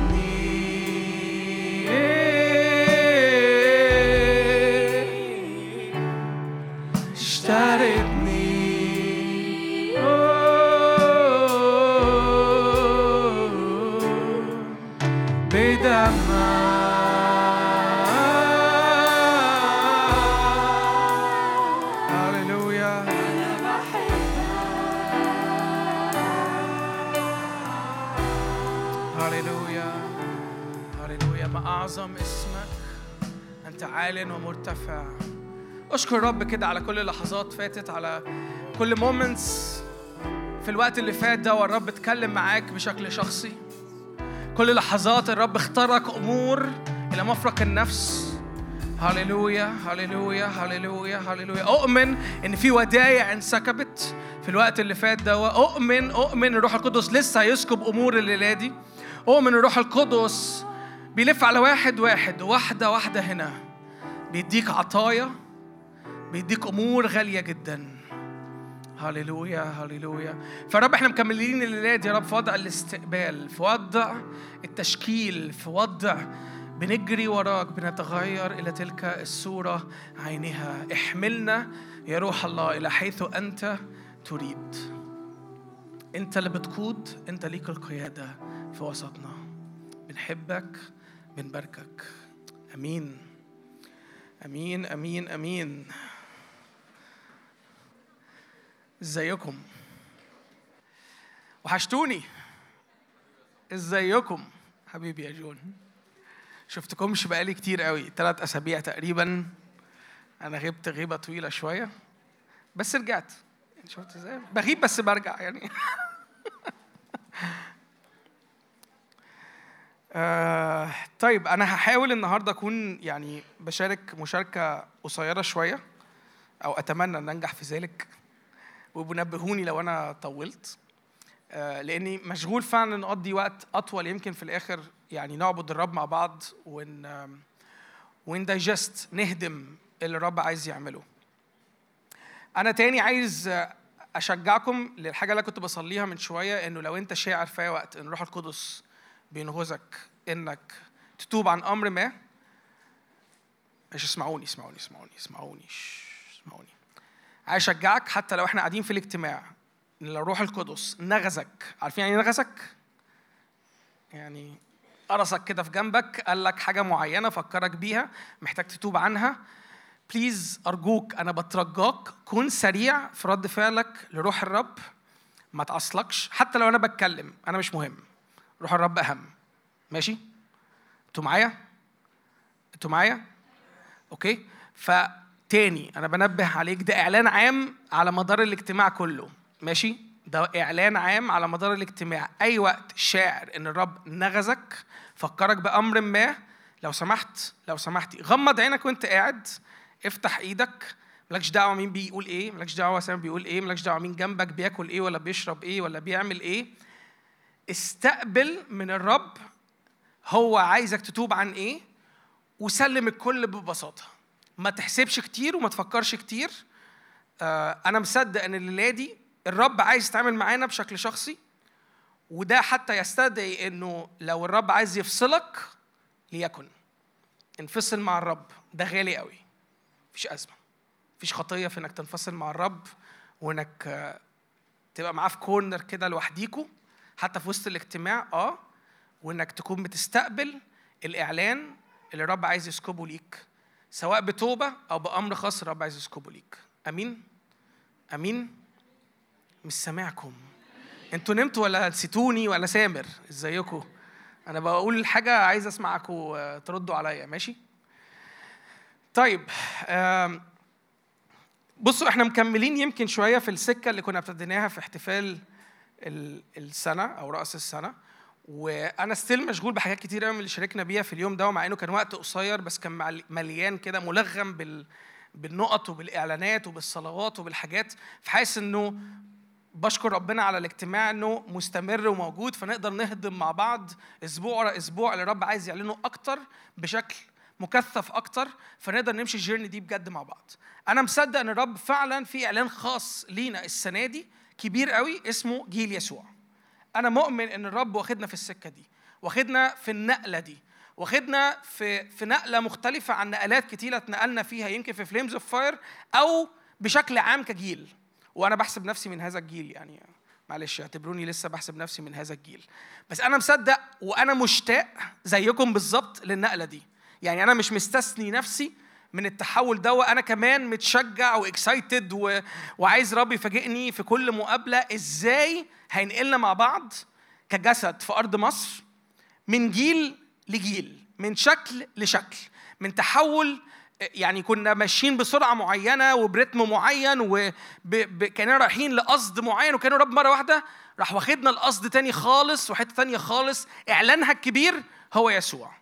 أشكر رب كده على كل لحظات فاتت على كل moments في الوقت اللي فات ده والرب اتكلم معاك بشكل شخصي. كل لحظات الرب اختارك أمور إلى مفرق النفس. هللويا هللويا هللويا هللويا. أؤمن إن في ودايع انسكبت في الوقت اللي فات ده أؤمن أؤمن الروح القدس لسه هيسكب أمور الليلة دي. أؤمن الروح القدس بيلف على واحد واحد واحدة واحدة هنا. بيديك عطايا. بيديك أمور غالية جدا. هللويا هللويا فرب إحنا مكملين الليلة دي يا رب في وضع الاستقبال في وضع التشكيل في وضع بنجري وراك بنتغير إلى تلك الصورة عينها. احملنا يا روح الله إلى حيث أنت تريد. أنت اللي بتقود أنت ليك القيادة في وسطنا. بنحبك بنباركك. آمين. آمين آمين آمين. ازيكم؟ وحشتوني. ازيكم؟ حبيبي يا جون. شفتكمش بقالي كتير قوي ثلاث أسابيع تقريبا. أنا غبت غيبة طويلة شوية بس رجعت. يعني شفت إزاي؟ بغيب بس برجع يعني. آه طيب أنا هحاول النهارده أكون يعني بشارك مشاركة قصيرة شوية أو أتمنى إن أنجح في ذلك. وبنبهوني لو أنا طولت. آه لأني مشغول فعلا نقضي وقت أطول يمكن في الآخر يعني نعبد الرب مع بعض ون آم، وندايجست نهدم اللي الرب عايز يعمله. أنا تاني عايز آه، أشجعكم للحاجة اللي كنت بصليها من شوية إنه لو أنت شاعر في وقت إن الروح القدس بينغزك إنك تتوب عن أمر ما. مش اسمعوني اسمعوني اسمعوني اسمعوني اسمعوني. عايز اشجعك حتى لو إحنا قاعدين في الاجتماع. إن الروح القدس نغزك. عارفين يعني إيه نغزك؟ يعني قرصك كده في جنبك قال لك حاجة معينة فكرك بيها محتاج تتوب عنها. please أرجوك أنا بترجاك كن سريع في رد فعلك لروح الرب. ما تعصلجش حتى لو أنا بتكلم أنا مش مهم. روح الرب أهم. ماشي؟ أنتوا معايا؟ أنتوا معايا؟ okay. فتاني أنا بنبه عليك. ده إعلان عام على مدار الاجتماع كله. ماشي؟ ده إعلان عام على مدار الاجتماع. أي وقت شاعر إن الرب نغزك فكرك بأمر ما. لو سمحت لو سمحتي غمض عينك وأنت قاعد. افتح إيدك. مالكش دعوة مين بيقول إيه. مالكش دعوة سام بيقول إيه. مالكش دعوة مين جنبك بياكل إيه ولا بيشرب إيه ولا بيعمل إيه. استقبل من الرب هو عايزك تتوب عن إيه. وسلم الكل ببساطة. ما تحسبش كتير وما تفكرش كتير. آه، أنا مصدق إن الليلة دي الرب عايز يتعامل معانا بشكل شخصي وده حتى يستدعي إنه لو الرب عايز يفصلك ليكن. انفصل مع الرب. ده غالي قوي. مفيش أزمة. مفيش خطية في إنك تنفصل مع الرب وإنك آه، تبقى معاه في كورنر كده لوحديكوا حتى في وسط الاجتماع. آه وإنك تكون بتستقبل الإعلان اللي الرب عايز يسكبه ليك. سواء بتوبة أو بأمر خاص الرب عايز يسكبه ليك. أمين؟ أمين؟ مش سامعكم. أنتوا نمتوا ولا نسيتوني ولا سامر؟ إزيكم؟ أنا بقول حاجة عايز أسمعكم تردوا عليا. ماشي؟ طيب بصوا إحنا مكملين يمكن شوية في السكة اللي كنا ابتديناها في احتفال ال- السنة أو رأس السنة. وأنا ستيل مشغول بحاجات كتير قوي من اللي شاركنا بيها في اليوم ده ومع إنه كان وقت قصير بس كان مل- مليان كده ملغم بال بالنقط وبالإعلانات وبالصلوات وبالحاجات. فحاسس إنه بشكر ربنا على الاجتماع إنه مستمر وموجود فنقدر نهضم مع بعض أسبوع ورا أسبوع. اللي الرب عايز يعلنه أكتر بشكل مكثف أكتر فنقدر نمشي الجيرني دي بجد مع بعض. أنا مصدق إن الرب فعلا في إعلان خاص لينا السنة دي كبير قوي اسمه جيل يسوع. أنا مؤمن إن الرب واخدنا في السكة دي واخدنا في النقلة دي واخدنا في في نقلة مختلفة عن نقلات كتيرة اتنقلنا فيها يمكن في Flames of Fire أو بشكل عام كجيل. وأنا بحسب نفسي من هذا الجيل يعني. معلش اعتبروني لسه بحسب نفسي من هذا الجيل. بس أنا مصدق وأنا مشتاق زيكم بالظبط للنقلة دي. يعني أنا مش مستثني نفسي من التحول ده أنا كمان متشجع و excited و... وعايز رب يفاجئني في كل مقابلة. إزاي هينقلنا مع بعض كجسد في أرض مصر؟ من جيل لجيل من شكل لشكل من تحول يعني كنا ماشيين بسرعة معينة وبرتم معين وكاننا رايحين لقصد معين وكان الرب مرة واحدة راح واخدنا لقصد تاني خالص وحتة تانية خالص. إعلانها الكبير هو يسوع.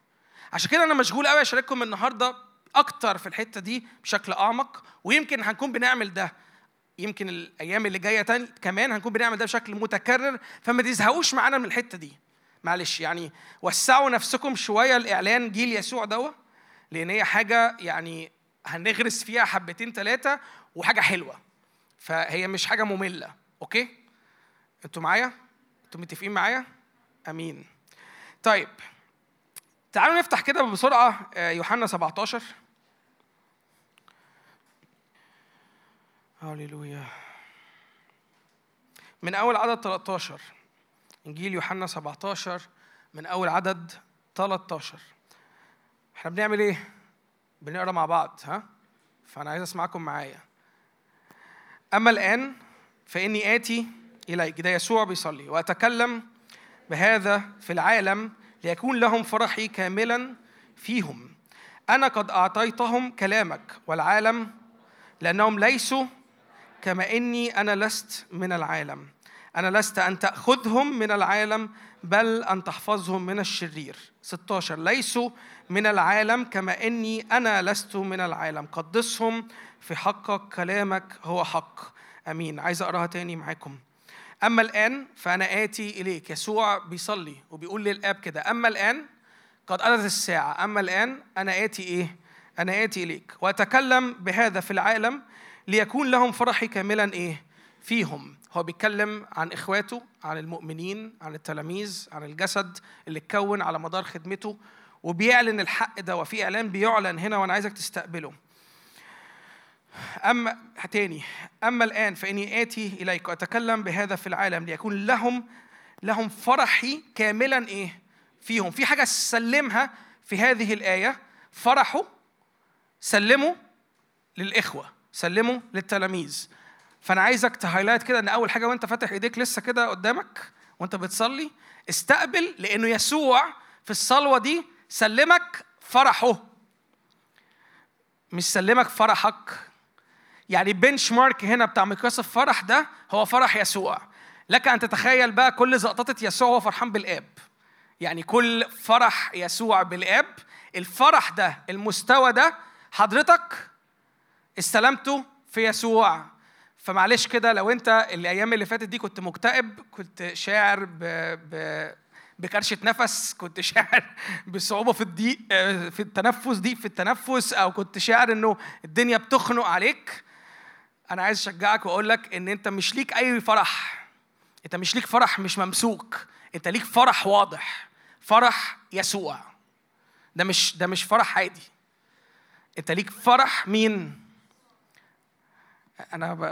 عشان كده أنا مشغول قوي اشارككم النهارده أكتر في الحتة دي بشكل أعمق ويمكن هنكون بنعمل ده. يمكن الأيام اللي جاية تاني كمان هنكون بنعمل ده بشكل متكرر فما تزهقوش معانا من الحتة دي. معلش يعني وسعوا نفسكم شوية الاعلان جيل يسوع دوت لأن هي حاجة يعني هنغرس فيها حبتين ثلاثة وحاجة حلوة. فهي مش حاجة مملة أوكي؟ أنتوا معايا؟ أنتوا متفقين معايا؟ آمين. طيب تعالوا نفتح كده بسرعة آه، يوحنا 17 هللويا. من أول عدد 13 إنجيل يوحنا 17 من أول عدد 13 إحنا بنعمل إيه؟ بنقرأ مع بعض ها؟ فأنا عايز أسمعكم معايا. أما الآن فإني آتي إليك ده يسوع بيصلي وأتكلم بهذا في العالم ليكون لهم فرحي كاملا فيهم. أنا قد أعطيتهم كلامك والعالم لأنهم ليسوا كما إني أنا لست من العالم. أنا لست أن تأخذهم من العالم بل أن تحفظهم من الشرير. 16 ليسوا من العالم كما إني أنا لست من العالم. قدسهم في حقك كلامك هو حق. آمين. عايز أقراها تاني معاكم. أما الآن فأنا آتي إليك. يسوع بيصلي وبيقول للآب كده. أما الآن قد أتت الساعة. أما الآن أنا آتي إيه؟ أنا آتي إليك. وأتكلم بهذا في العالم ليكون لهم فرحي كاملا إيه؟ فيهم هو بيتكلم عن إخواته عن المؤمنين عن التلاميذ عن الجسد اللي اتكون على مدار خدمته وبيعلن الحق ده وفي إعلان بيعلن هنا وأنا عايزك تستقبله أما تاني أما الآن فإني آتي إليك وأتكلم بهذا في العالم ليكون لهم لهم فرحي كاملا إيه؟ فيهم في حاجة سلمها في هذه الآية فرحوا سلموا للإخوة سلموا للتلاميذ. فأنا عايزك تهايلايت كده إن أول حاجة وأنت فاتح إيديك لسه كده قدامك وأنت بتصلي استقبل لأنه يسوع في الصلوة دي سلمك فرحه. مش سلمك فرحك. يعني بنش مارك هنا بتاع مقياس الفرح ده هو فرح يسوع. لك أن تتخيل بقى كل زقطات يسوع هو فرحان بالآب. يعني كل فرح يسوع بالآب. الفرح ده المستوى ده حضرتك استلمته في يسوع. فمعلش كده لو انت الأيام اللي فاتت دي كنت مكتئب كنت شاعر ب... ب... بكرشة نفس كنت شاعر بصعوبة في الضيق في التنفس ضيق في التنفس أو كنت شاعر إنه الدنيا بتخنق عليك أنا عايز أشجعك وأقول لك إن أنت مش ليك أي فرح. أنت مش ليك فرح مش ممسوك. أنت ليك فرح واضح فرح يسوع. ده مش ده مش فرح عادي. أنت ليك فرح مين؟ أنا ب...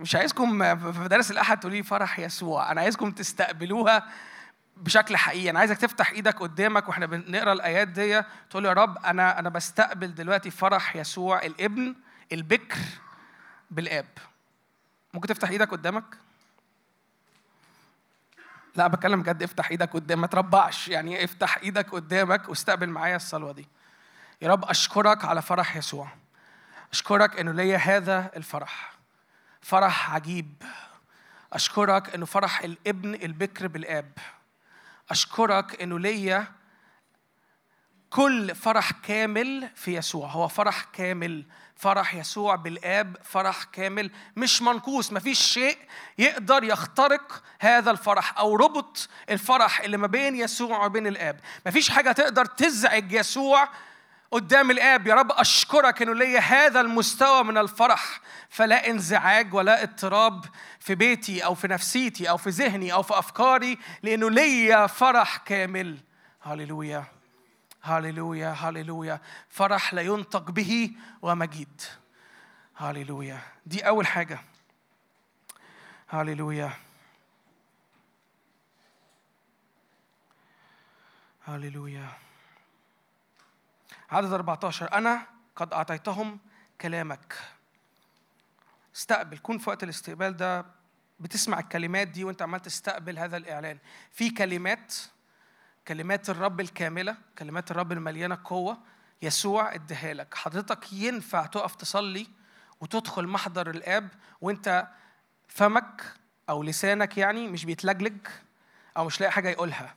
مش عايزكم في مدارس الأحد تقولوا لي فرح يسوع. أنا عايزكم تستقبلوها بشكل حقيقي. أنا عايزك تفتح إيدك قدامك وإحنا بنقرأ الآيات دي. تقول يا رب أنا أنا بستقبل دلوقتي فرح يسوع الابن البكر بالآب. ممكن تفتح إيدك قدامك؟ لا بتكلم بجد. افتح إيدك قدام ما تربعش. يعني افتح إيدك قدامك واستقبل معايا الصلوة دي. يا رب أشكرك على فرح يسوع. أشكرك إنه ليا هذا الفرح. فرح عجيب. أشكرك إنه فرح الابن البكر بالآب. أشكرك إنه ليا كل فرح كامل في يسوع. هو فرح كامل. فرح يسوع بالآب فرح كامل. مش منقوص مفيش شيء يقدر يخترق هذا الفرح أو ربط الفرح اللي ما بين يسوع وبين الآب. مفيش حاجة تقدر تزعج يسوع قدام الآب يا رب أشكرك إنه ليا هذا المستوى من الفرح فلا انزعاج ولا اضطراب في بيتي أو في نفسيتي أو في ذهني أو في أفكاري لأنه ليا فرح كامل. هللويا هللويا هللويا. فرح لا ينطق به ومجيد. هللويا. دي أول حاجة. هللويا. هللويا. عدد 14 أنا قد أعطيتهم كلامك. استقبل. كون في وقت الاستقبال ده بتسمع الكلمات دي وأنت عمال تستقبل هذا الإعلان. في كلمات كلمات الرب الكاملة كلمات الرب المليانة قوة يسوع اديها لك. حضرتك ينفع تقف تصلي وتدخل محضر الآب وأنت فمك أو لسانك يعني مش بيتلجلج أو مش لاقي حاجة يقولها.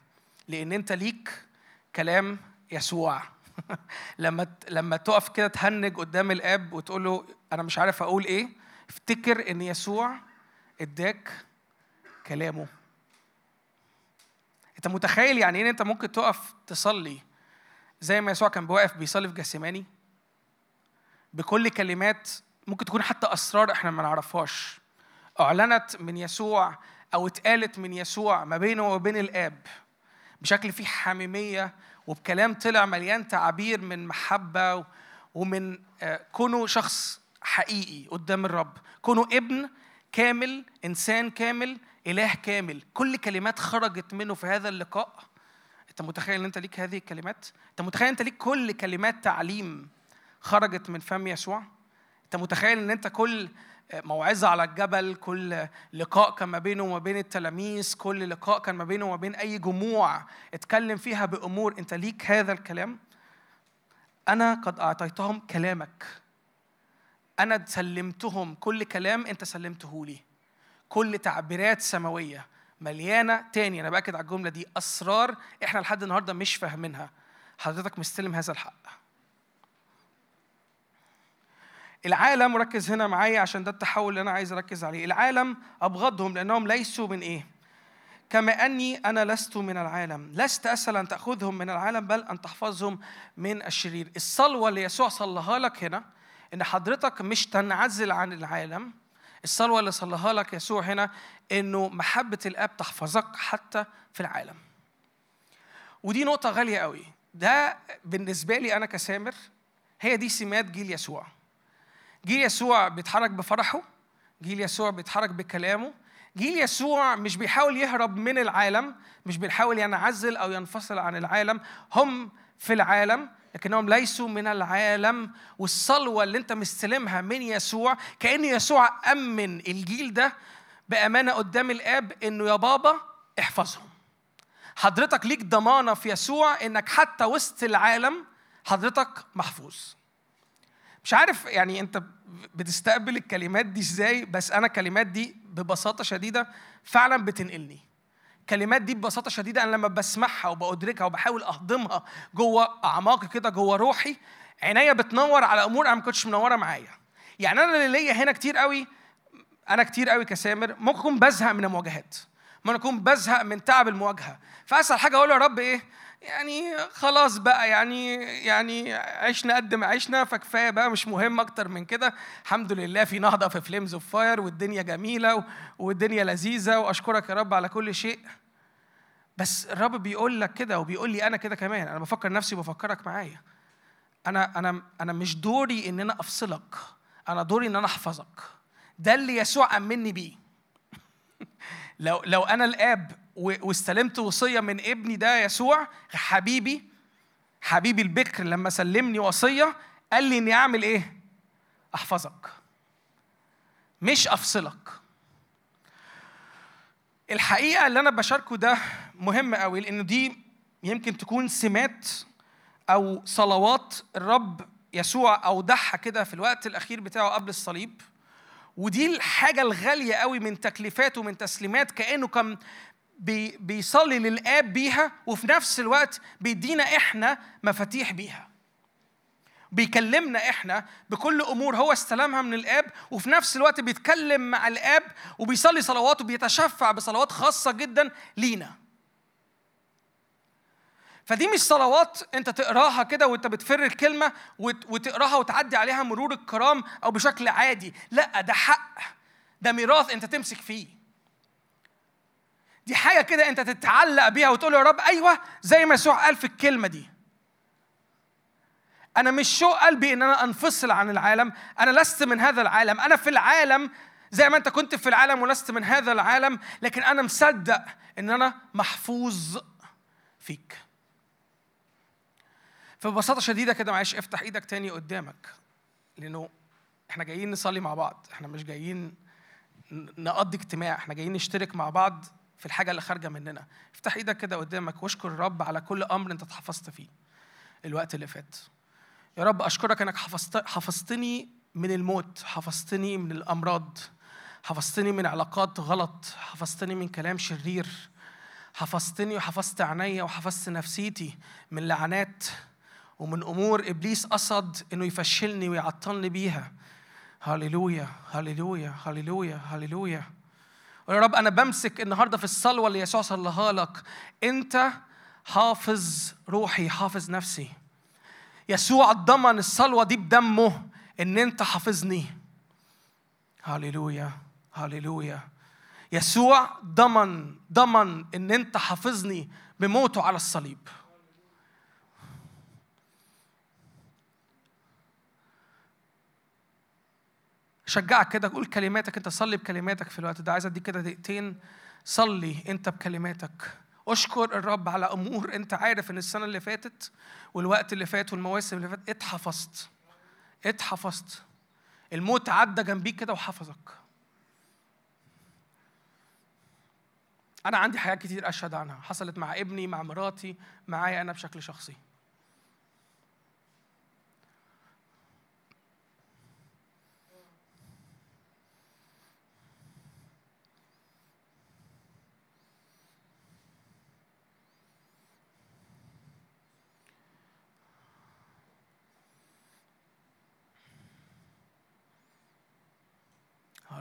لأن أنت ليك كلام يسوع. لما لما تقف كده تهنج قدام الاب وتقول له أنا مش عارف أقول إيه افتكر ان يسوع اداك كلامه. انت متخيل يعني إيه انت ممكن تقف تصلي زي ما يسوع كان بيوقف بيصلي في جسيماني بكل كلمات ممكن تكون حتى أسرار إحنا ما نعرفهاش. أعلنت من يسوع أو اتقالت من يسوع ما بينه وبين الآب بشكل فيه حميمية وبكلام طلع مليان تعابير من محبة ومن كونه شخص حقيقي قدام الرب. كونه ابن كامل إنسان كامل إله كامل. كل كلمات خرجت منه في هذا اللقاء. أنت متخيل إن أنت ليك هذه الكلمات؟ أنت متخيل أنت ليك كل كلمات تعليم خرجت من فم يسوع؟ أنت متخيل إن أنت كل موعظة على الجبل كل لقاء كان ما بينه وما بين التلاميذ كل لقاء كان ما بينه وما بين أي جموع اتكلم فيها بأمور. أنت ليك هذا الكلام؟ أنا قد أعطيتهم كلامك. أنا سلمتهم. كل كلام أنت سلمته لي. كل تعبيرات سماوية. مليانة تاني. أنا بأكد على الجملة دي. أسرار إحنا لحد النهاردة مش فاهمينها. حضرتك مستلم هذا الحق. العالم وركز هنا معايا عشان ده التحول اللي أنا عايز أركز عليه. العالم أبغضهم لأنهم ليسوا من إيه؟ كما أني أنا لست من العالم. لست أسأل أن تأخذهم من العالم بل أن تحفظهم من الشرير. الصلوة اللي يسوع صلىها لك هنا إن حضرتك مش تنعزل عن العالم الصلوة اللي صلىها لك يسوع هنا إنه محبة الآب تحفظك حتى في العالم. ودي نقطة غالية قوي. ده بالنسبة لي أنا كسامر هي دي سمات جيل يسوع. جيل يسوع بيتحرك بفرحه جيل يسوع بيتحرك بكلامه جيل يسوع مش بيحاول يهرب من العالم مش بيحاول ينعزل أو ينفصل عن العالم هم في العالم لكنهم ليسوا من العالم والصلوة اللي أنت مستلمها من يسوع كأن يسوع أمن الجيل ده بأمانة قدام الآب إنه يا بابا احفظهم. حضرتك ليك ضمانة في يسوع إنك حتى وسط العالم حضرتك محفوظ. مش عارف يعني انت بتستقبل الكلمات دي إزاي بس أنا الكلمات دي ببساطة شديدة فعلا بتنقلني. الكلمات دي ببساطة شديدة أنا لما بسمعها وبأدركها وبحاول أهضمها جوه اعماقي كده جوه روحي عينيا بتنور على أمور أنا ما كنتش منورة معايا. يعني أنا اللي ليا هنا كتير قوي أنا كتير قوي كسامر ممكن أكون بزهق من المواجهات ممكن أكون بزهق من تعب المواجهة. فأسهل حاجة أقول يا رب إيه؟ يعني خلاص بقى يعني يعني عشنا قد ما عشنا فكفاية بقى مش مهم أكتر من كده. الحمد لله في نهضة في Flames of Fire والدنيا جميلة والدنيا لذيذة وأشكرك يا رب على كل شيء. بس الرب بيقول لك كده وبيقول لي أنا كده كمان أنا بفكر نفسي وبفكرك معايا. أنا أنا أنا مش دوري إن أنا أفصلك أنا دوري إن أنا أحفظك. ده اللي يسوع امني بيه. لو لو أنا الآب واستلمت وصية من ابني ده يسوع حبيبي حبيبي البكر لما سلمني وصية قال لي إني أعمل إيه؟ أحفظك. مش أفصلك. الحقيقة اللي أنا بشاركه ده مهم قوي لأن دي يمكن تكون سمات أو صلوات الرب يسوع اودعها كده في الوقت الأخير بتاعه قبل الصليب. ودي الحاجة الغالية قوي من تكليفات ومن تسليمات كأنه كان بي بيصلي للآب بيها وفي نفس الوقت بيدينا إحنا مفاتيح بيها. بيكلمنا إحنا بكل أمور هو استلمها من الآب وفي نفس الوقت بيتكلم مع الآب وبيصلي صلوات وبيتشفع بصلوات خاصة جدا لينا. فدي مش صلوات أنت تقراها كده وأنت بتفر الكلمة وتقراها وتعدي عليها مرور الكرام أو بشكل عادي. لأ ده حق ده ميراث أنت تمسك فيه. دي حاجة كده انت تتعلق بيها وتقول يا رب أيوه زي ما يسوع قال في الكلمة دي. أنا مش شوق قلبي إن أنا أنفصل عن العالم أنا لست من هذا العالم. أنا في العالم زي ما أنت كنت في العالم ولست من هذا العالم لكن أنا مصدق إن أنا محفوظ فيك. فببساطة شديدة كده معلش افتح إيدك تاني قدامك لأنه إحنا جايين نصلي مع بعض. إحنا مش جايين نقضي اجتماع إحنا جايين نشترك مع بعض في الحاجة اللي خارجة مننا. افتح إيدك كده قدامك واشكر الرب على كل أمر انت اتحفظت فيه الوقت اللي فات. يا رب أشكرك إنك حفظت حفظتني من الموت حفظتني من الأمراض حفظتني من علاقات غلط حفظتني من كلام شرير حفظتني وحفظت عينيا وحفظت نفسيتي من لعنات ومن أمور إبليس قصد إنه يفشلني ويعطلني بيها. هللويا هللويا هللويا هللويا. ويا رب أنا بمسك النهارده في الصلوة اللي يسوع صلىها لك. أنت حافظ روحي حافظ نفسي. يسوع ضمن الصلوة دي بدمه إن أنت حافظني. هللويا هللويا. يسوع ضمن ضمن إن أنت حافظني بموته على الصليب. شجعك كده قول كلماتك انت صلي بكلماتك في الوقت ده. عايز اديك كده دقيقتين. صلي انت بكلماتك. اشكر الرب على أمور انت عارف إن السنة اللي فاتت والوقت اللي فات والمواسم اللي فاتت اتحفظت. اتحفظت. الموت عدى جنبيك كده وحفظك. أنا عندي حاجات كتير أشهد عنها. حصلت مع ابني مع مراتي معايا أنا بشكل شخصي.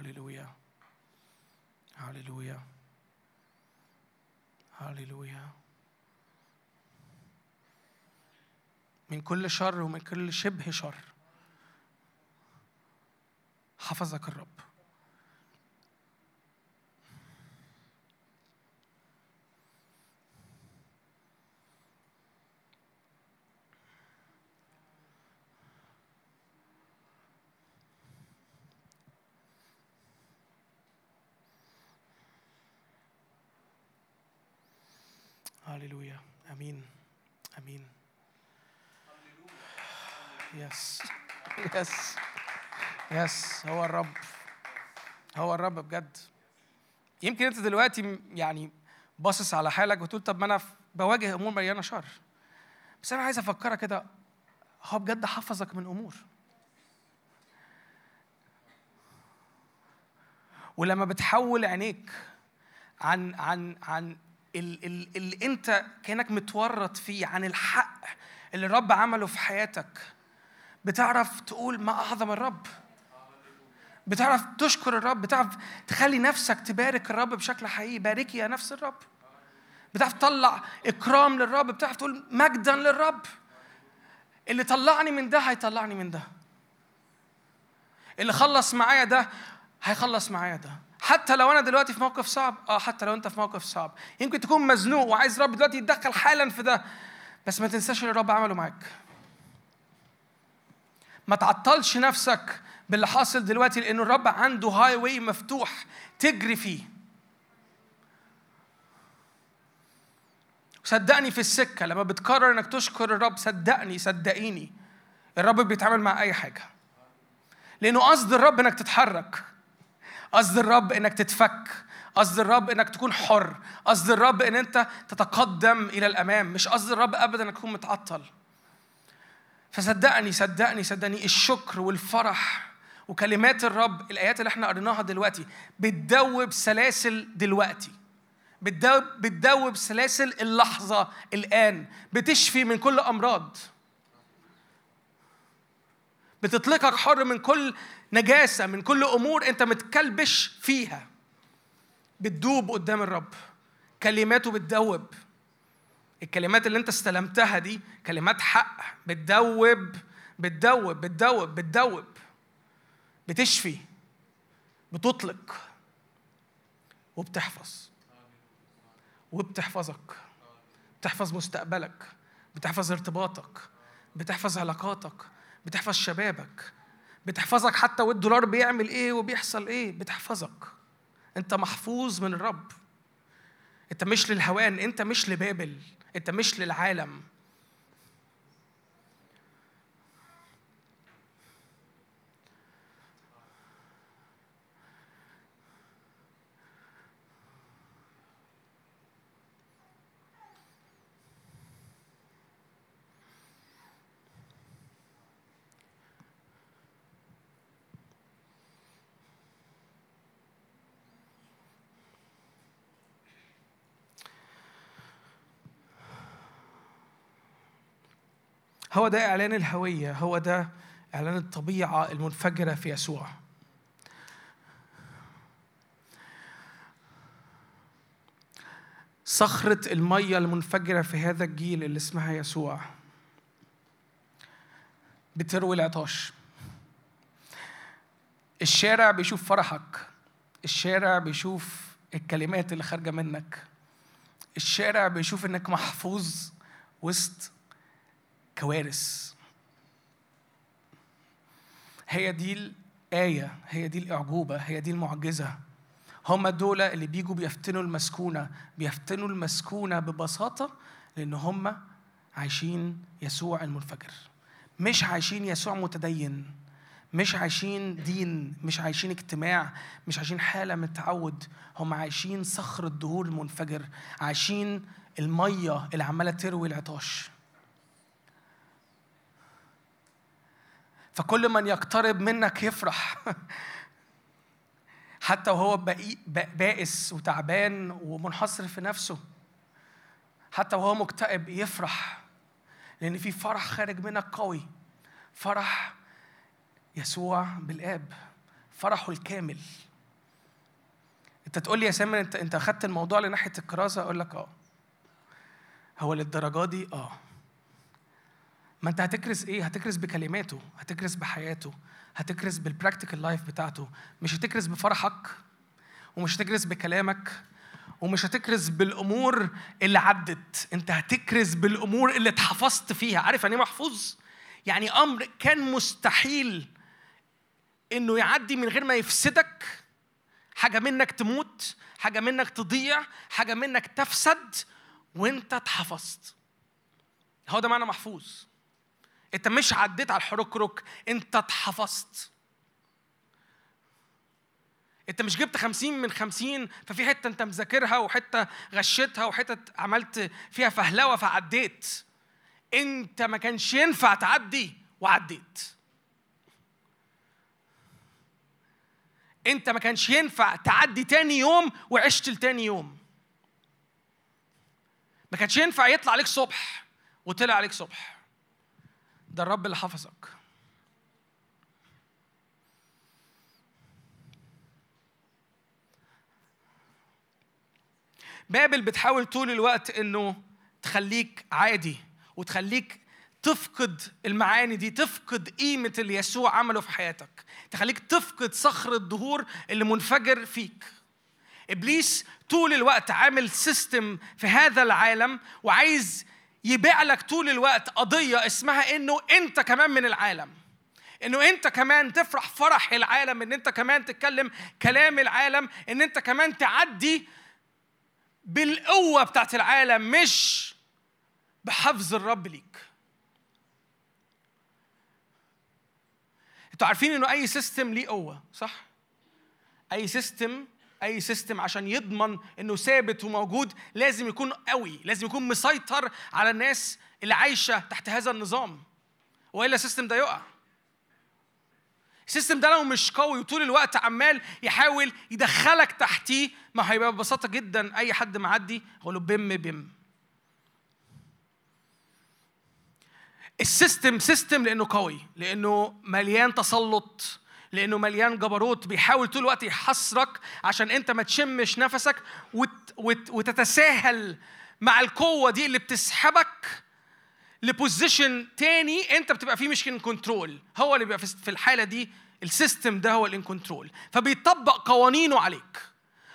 هللويا هللويا هللويا من كل شر ومن كل شبه شر. حفظك الرب هللويا آمين. آمين. yes yes yes هو الرب. هو الرب بجد. يمكن انت دلوقتي يعني باصص على حالك وتقول طب ما أنا بواجه امور مليانة شر. بس أنا عايز افكرك كده. هو بجد حفظك من امور. ولما بتحول عينيك عن عن عن اللي انت كأنك متورط فيه عن الحق اللي الرب عمله في حياتك. بتعرف تقول ما أعظم الرب. بتعرف تشكر الرب. بتعرف تخلي نفسك تبارك الرب بشكل حقيقي. باركي يا نفس الرب. بتعرف تطلع إكرام للرب. بتعرف تقول مجدا للرب. اللي طلعني من ده هيطلعني من ده. اللي خلص معايا ده هيخلص معايا ده. حتى لو أنا دلوقتي في موقف صعب آه حتى لو أنت في موقف صعب يمكن تكون مزنوق وعايز الرب دلوقتي يتدخل حالا في ده بس ما تنساش اللي الرب عمله معاك. ما تعطلش نفسك باللي حاصل دلوقتي لأن الرب عنده هاي واي مفتوح تجري فيه. صدقني في السكة لما بتقرر إنك تشكر الرب صدقني صدقيني الرب بيتعامل مع أي حاجة. لأنه قصد الرب إنك تتحرك. قصد الرب إنك تتفك قصد الرب إنك تكون حر قصد الرب إن أنت تتقدم إلى الأمام مش قصد الرب ابدا إنك تكون متعطل. فصدقني صدقني صدقني الشكر والفرح وكلمات الرب الآيات اللي إحنا قريناها دلوقتي بتدوب سلاسل دلوقتي. بتدوب بتدوب سلاسل اللحظة الآن. بتشفي من كل أمراض. بتطلقك حر من كل نجاسة من كل أمور أنت متكلبش فيها. بتدوب قدام الرب. كلماته بتدوب. الكلمات اللي أنت استلمتها دي كلمات حق. بتدوب بتدوب بتدوب بتدوب. بتشفي. بتطلق. وبتحفظ. وبتحفظك. بتحفظ مستقبلك. بتحفظ ارتباطك. بتحفظ علاقاتك. بتحفظ شبابك. بتحفظك حتى والدولار بيعمل إيه وبيحصل إيه؟ بتحفظك. أنت محفوظ من الرب. أنت مش للهوان أنت مش لبابل. أنت مش للعالم. هو ده إعلان الهوية هو ده إعلان الطبيعة المنفجرة في يسوع. صخرة المية المنفجرة في هذا الجيل اللي اسمها يسوع بتروي العطاش. الشارع بيشوف فرحك الشارع بيشوف الكلمات اللي خارجة منك الشارع بيشوف إنك محفوظ وسط كوارث. هي دي الآية هي دي الأعجوبة هي دي المعجزة. هم دول اللي بيجوا بيفتنوا المسكونة بيفتنوا المسكونة ببساطة لأن هم عايشين يسوع المنفجر. مش عايشين يسوع متدين مش عايشين دين مش عايشين اجتماع مش عايشين حالة من التعود. هم عايشين صخر الدهور المنفجر عايشين المية اللي عمالة تروي العطاش. فكل من يقترب منك يفرح. حتى وهو بائس وتعبان ومنحصر في نفسه حتى وهو مكتئب يفرح. لأن في فرح خارج منك قوي. فرح يسوع بالآب فرحه الكامل. أنت تقول لي يا سامر انت أنت أخدت الموضوع لناحية الكرازه أقول لك آه. هو للدرجة دي؟ آه. ما انت هتكرز إيه؟ هتكرز بكلماته هتكرز بحياته هتكرز بال practical life بتاعته. مش هتكرز بفرحك ومش هتكرز بكلامك ومش هتكرز بالأمور اللي عدت. انت هتكرز بالأمور اللي اتحفظت فيها. عارف يعني إيه محفوظ؟ يعني أمر كان مستحيل إنه يعدي من غير ما يفسدك. حاجة منك تموت حاجة منك تضيع حاجة منك تفسد وانت اتحفظت. هو ده معنى محفوظ. انت مش عديت على الحركرك انت اتحفظت. انت مش جبت خمسين من خمسين ففي حتة انت مذاكرها وحتة غشيتها وحتة عملت فيها فهلوة فعديت. انت ما كانش ينفع تعدي وعديت. انت ما كانش ينفع تعدي تاني يوم وعشت لتاني يوم. ما كانش ينفع يطلع عليك صبح وطلع عليك صبح. ده الرب اللي حفظك. بابل بتحاول طول الوقت إنه تخليك عادي وتخليك تفقد المعاني دي تفقد قيمة اللي يسوع عمله في حياتك. تخليك تفقد صخر الدهور اللي منفجر فيك. إبليس طول الوقت عامل سيستم في هذا العالم وعايز يبيع لك طول الوقت قضية اسمها إنه أنت كمان من العالم. إنه أنت كمان تفرح فرح العالم إن أنت كمان تتكلم كلام العالم إن أنت كمان تعدي بالقوة بتاعت العالم مش بحفظ الرب ليك. أنتوا عارفين إنه أي system ليه قوة صح؟ أي system أي system عشان يضمن إنه ثابت وموجود لازم يكون قوي لازم يكون مسيطر على الناس اللي عايشة تحت هذا النظام. وإلا ال system ده يقع. ال system ده لو مش قوي وطول الوقت عمال يحاول يدخلك تحتيه ما هيبقى ببساطة جدا أي حد معدي هقول له بم بم ال system system لأنه قوي لأنه مليان تسلط. لأنه مليان جبروت بيحاول طول الوقت يحصرك عشان أنت ما تشمش نفسك وت وت وتتساهل مع القوة دي اللي بتسحبك ل position تاني أنت بتبقى فيه مش in control هو اللي بيبقى في الحالة دي ال system ده هو ال in control فبيطبق قوانينه عليك.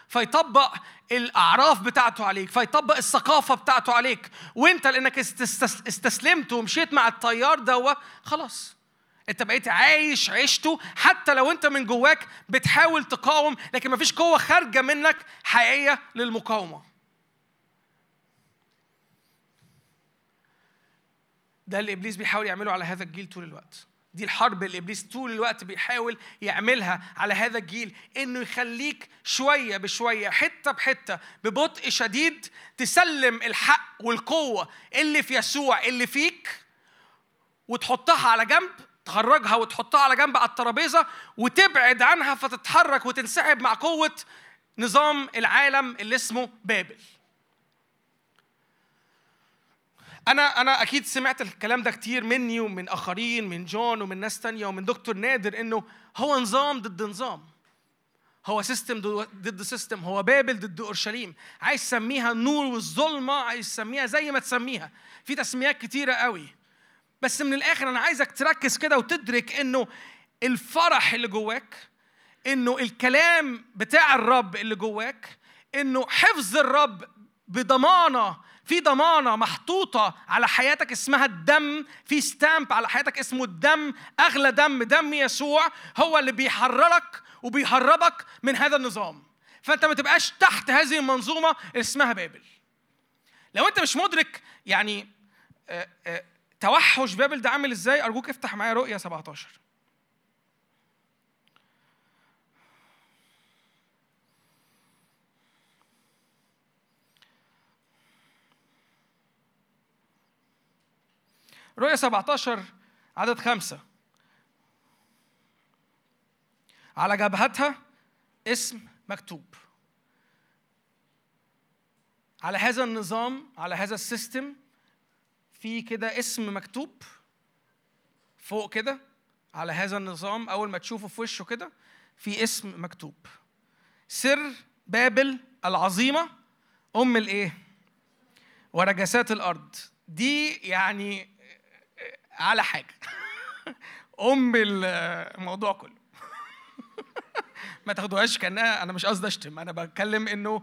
فيطبق الأعراف بتاعته عليك. فيطبق الثقافة بتاعته عليك. وأنت لأنك استس- استسلمت ومشيت مع التيار ده خلاص. انت بقيت عايش عيشته حتى لو انت من جواك بتحاول تقاوم لكن مفيش قوة خارجة منك حقيقية للمقاومة. ده اللي إبليس بيحاول يعمله على هذا الجيل طول الوقت. دي الحرب اللي إبليس طول الوقت بيحاول يعملها على هذا الجيل إنه يخليك شوية بشوية حتة بحتة ببطء شديد تسلم الحق والقوة اللي في يسوع اللي فيك وتحطها على جنب تخرجها وتحطها على جنب على الترابيزة وتبعد عنها فتتحرك وتنسحب مع قوة نظام العالم اللي اسمه بابل. أنا أنا أكيد سمعت الكلام ده كتير مني ومن آخرين من جون ومن ناس تانية ومن دكتور نادر إنه هو نظام ضد نظام. هو system ضد system هو بابل ضد أورشليم. عايز تسميها النور والظلمة عايز تسميها زي ما تسميها. في تسميات كتيرة قوي. بس من الآخر أنا عايزك تركز كده وتدرك إنه الفرح اللي جواك إنه الكلام بتاع الرب اللي جواك إنه حفظ الرب بضمانة في ضمانة محطوطة على حياتك اسمها الدم في ستامب على حياتك اسمه الدم أغلى دم دم يسوع هو اللي بيحررك وبيهربك من هذا النظام. فأنت ما تبقاش تحت هذه المنظومة اسمها بابل. لو أنت مش مدرك يعني آه، آه، توحش بابل ده عامل إزاي؟ أرجوك افتح معايا رؤيا 17 رؤيا 17 عدد خمسة. على جبهتها اسم مكتوب. على هذا النظام على هذا السيستم في كده اسم مكتوب فوق كده على هذا النظام أول ما تشوفه في وشه كده في اسم مكتوب. سر بابل العظيمة أم الإيه؟ ورجسات الأرض. دي يعني على حاجة. أم الموضوع كله. ما تاخدوهاش كأنها أنا مش قصدي أشتم أنا بتكلم إنه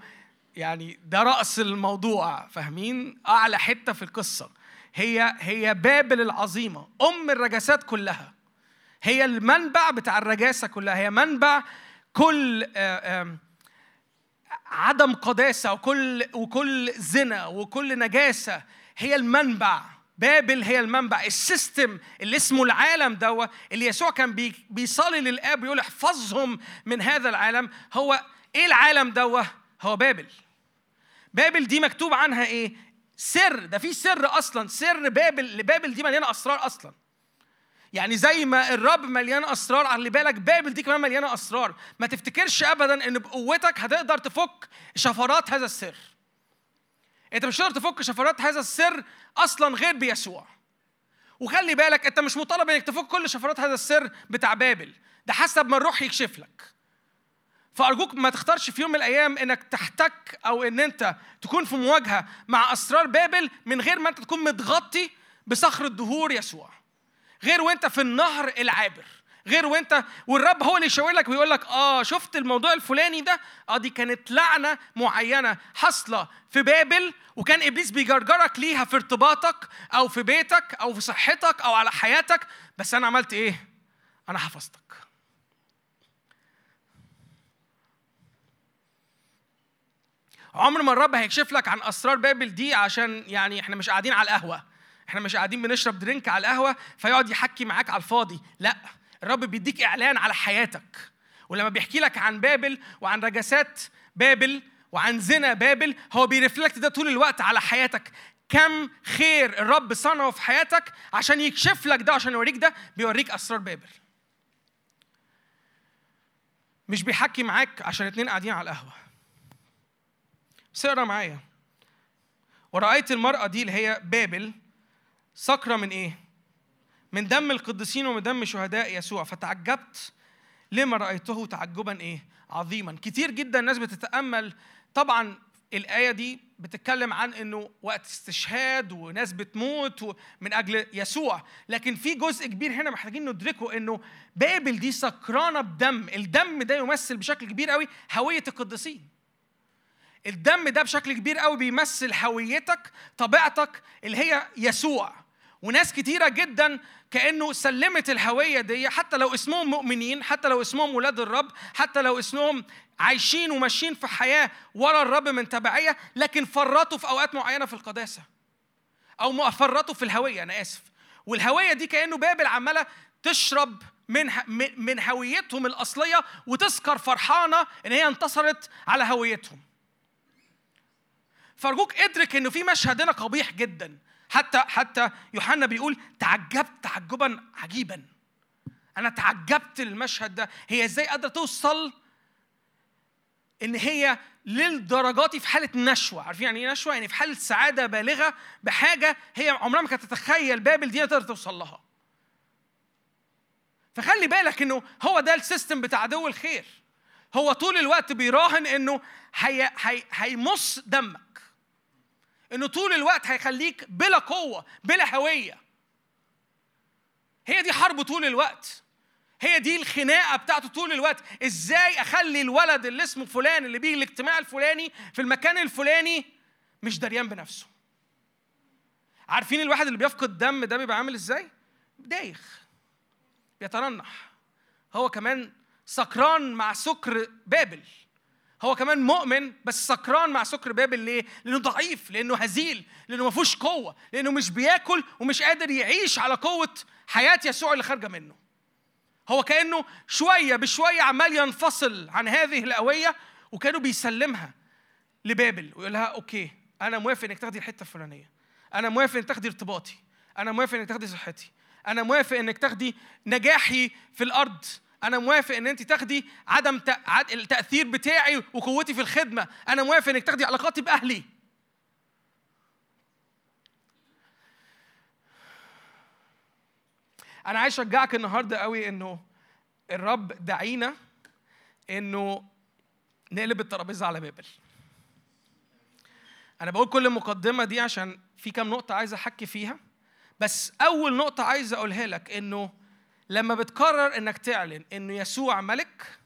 يعني ده رأس الموضوع فاهمين؟ أعلى حتة في القصة. هي هي بابل العظيمه أم الرجسات كلها. هي المنبع بتاع الرجاسة كلها هي منبع كل آه، عدم قداسة وكل وكل زنا وكل نجاسة. هي المنبع بابل هي المنبع. ال system اللي اسمه العالم دوا اللي يسوع كان بي- بيصلي للآب ويقول احفظهم من هذا العالم. هو إيه العالم دوا هو بابل. بابل دي مكتوب عنها إيه؟ سر ده في سر أصلا. سر بابل لبابل دي مليانة أسرار أصلا. يعني زي ما الرب مليان أسرار على بالك بابل دي كمان مليانة أسرار. ما تفتكرش ابدا إن بقوتك هتقدر تفك شفرات هذا السر. أنت مش هتقدر تفك شفرات هذا السر أصلا غير بيسوع. وخلي بالك أنت مش مطالب إنك تفك كل شفرات هذا السر بتاع بابل. ده حسب ما الروح يكشف لك. فأرجوك ما تختارش في يوم من الأيام إنك تحتك أو إن أنت تكون في مواجهة مع أسرار بابل من غير ما أنت تكون متغطي بصخر الدهور يسوع. غير وأنت في النهر العابر. غير وأنت والرب هو اللي يشاور لك ويقول لك آه شفت الموضوع الفلاني ده؟ آه دي كانت لعنة معينة حاصلة في بابل وكان إبليس بيجرجرك ليها في ارتباطك أو في بيتك أو في صحتك أو على حياتك بس أنا عملت إيه؟ أنا حفظتك. عمر ما الرب هيكشف لك عن أسرار بابل دي عشان يعني إحنا مش قاعدين على القهوة. إحنا مش قاعدين بنشرب drink على القهوة فيقعد يحكي معاك على الفاضي. لا الرب بيديك إعلان على حياتك. ولما بيحكي لك عن بابل وعن رجسات بابل وعن زنا بابل هو بي reflect ده طول الوقت على حياتك. كم خير الرب صنعه في حياتك عشان يكشف لك ده عشان يوريك ده بيوريك أسرار بابل. مش بيحكي معاك عشان اتنين قاعدين على القهوة. بس اقرا معايا. ورأيت المرأة دي اللي هي بابل سكرة من إيه؟ من دم القديسين ومن دم شهداء يسوع. فتعجبت لما رأيته تعجبا إيه؟ عظيما. كتير جدا الناس بتتأمل. طبعا الآية دي بتتكلم عن إنه وقت استشهاد وناس بتموت من أجل يسوع. لكن في جزء كبير هنا محتاجين ندركه إنه بابل دي سكرانة بدم. الدم ده يمثل بشكل كبير قوي هوية القديسين. الدم ده بشكل كبير قوي بيمثل هويتك طبيعتك اللي هي يسوع. وناس كتيرة جدا كأنه سلمت الهوية دي حتى لو اسمهم مؤمنين حتى لو اسمهم ولاد الرب حتى لو اسمهم عايشين وماشيين في حياة ورا الرب من تبعية لكن فرطوا في أوقات معينة في القداسة. أو فرطوا في الهوية أنا آسف. والهوية دي كأنه بابل عمالة تشرب من من هويتهم الأصلية وتسكر فرحانة إن هي انتصرت على هويتهم. فارجوك ادرك إنه في مشهد هنا قبيح جدا. حتى حتى يوحنا بيقول تعجبت تعجبا عجيبا. أنا تعجبت المشهد ده. هي إزاي قادرة توصل إن هي للدرجات في حالة نشوة؟ عارفين يعني إيه نشوة؟ يعني في حالة سعادة بالغة بحاجة هي عمرها ما كانت تتخيل بابل دي تقدر توصل لها. فخلي بالك إنه هو ده السيستم بتاع عدو الخير. هو طول الوقت بيراهن إنه هي هي هيمص دمك. إنه طول الوقت هيخليك بلا قوة بلا هوية. هي دي حرب طول الوقت. هي دي الخناقة بتاعته طول الوقت. إزاي أخلي الولد اللي اسمه فلان اللي بيجي الاجتماع الفلاني في المكان الفلاني مش دريان بنفسه؟ عارفين الواحد اللي بيفقد دم ده بيبقى عامل إزاي؟ دايخ بيترنح. هو كمان سكران مع سكر بابل. هو كمان مؤمن بس سكران مع سكر بابل ليه؟ لأنه ضعيف، لأنه هزيل، لأنه ما فيهوش قوة، لأنه مش بياكل ومش قادر يعيش على قوة حياة يسوع اللي خارجة منه. هو كأنه شوية بشوية عمال ينفصل عن هذه القوية وكانوا بيسلمها لبابل ويقول لها أوكي أنا موافق إنك تاخدي الحتة الفلانية. أنا موافق إنك تاخدي ارتباطي. أنا موافق إنك تاخدي صحتي. أنا موافق إنك تاخدي نجاحي في الأرض. أنا موافق إن أنت تاخدي عدم. التأثير بتاعي وقوتي في الخدمة. أنا موافق إنك تاخدي علاقاتي بأهلي. أنا عايز أشجعك النهارده قوي إنه الرب دعينا إنه نقلب الترابيزة على بابل. أنا بقول كل المقدمة دي عشان في كام نقطة عايز أحكي فيها. بس أول نقطة عايز أقولها لك إنه لما بتقرر إنك تعلن إنه يسوع ملك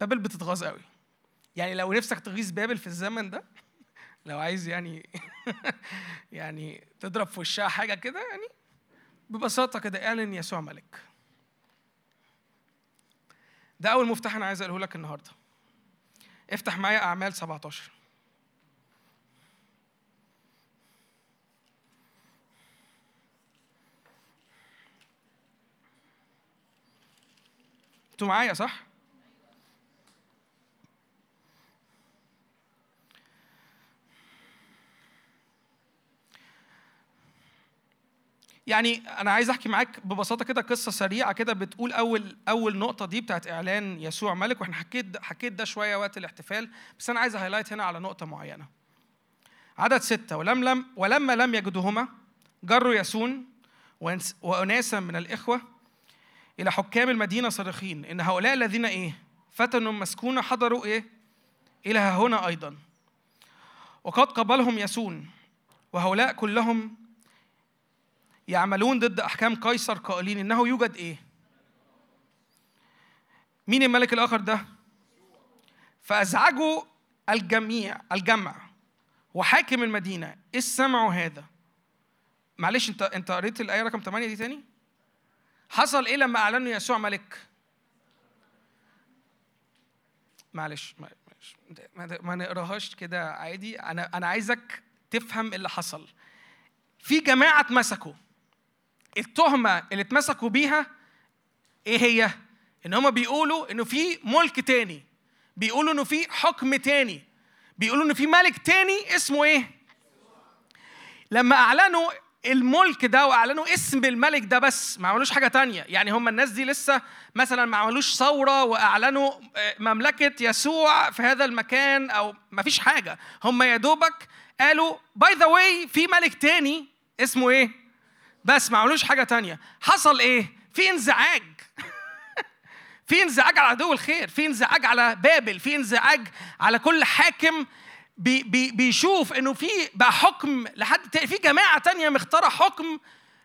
بابل بتتغاظ قوي. يعني لو نفسك تغيظ بابل في الزمن ده لو عايز يعني يعني تضرب في وشها حاجة كده يعني ببساطة كده اعلن يسوع ملك. ده أول مفتاح أنا عايز أقوله لك النهارده. افتح معايا أعمال 17 أنتوا معايا صح؟ يعني أنا عايز أحكي معاك ببساطة كده قصة سريعة كده بتقول أول أول نقطة دي بتاعت إعلان يسوع ملك وإحنا حكيت حكيت ده شوية وقت الاحتفال بس أنا عايز هايلايت هنا على نقطة معينة عدد ستة ولم لم ولما لم يجدهما جروا يسون وأناسا من الإخوة إلى حكام المدينة صارخين إن هؤلاء الذين إيه؟ فتنوا مسكونة حضروا إيه؟ إلى هنا أيضا. وقد قبلهم يسون وهؤلاء كلهم يعملون ضد أحكام قيصر قائلين إنه يوجد إيه؟ مين الملك الآخر ده؟ فأزعجوا الجميع الجمع وحاكم المدينة إذ سمعوا هذا. معلش انت أنت قريت الآية رقم 8 دي تاني؟ حصل إيه لما أعلنوا يسوع ملك؟ معلش معلش ما نقراهاش كده عادي أنا أنا عايزك تفهم اللي حصل. في جماعة اتمسكوا التهمة اللي اتمسكوا بيها إيه هي؟ إن هم بيقولوا إنه في ملك تاني بيقولوا إنه في حكم تاني بيقولوا إنه في ملك تاني اسمه إيه؟ لما أعلنوا الملك ده وأعلنوا اسم الملك ده بس ما عملوش حاجة تانية. يعني هم الناس دي لسه مثلا ما عملوش ثورة وأعلنوا آه، مملكة يسوع في هذا المكان أو ما فيش حاجة. هم يا دوبك قالوا by the way في ملك تاني اسمه إيه؟ بس ما عملوش حاجة تانية. حصل إيه؟ في انزعاج. في انزعاج على عدو الخير في انزعاج على بابل في انزعاج على كل حاكم بي بي بيشوف إنه في بقى حكم لحد في جماعة تانية مختارة حكم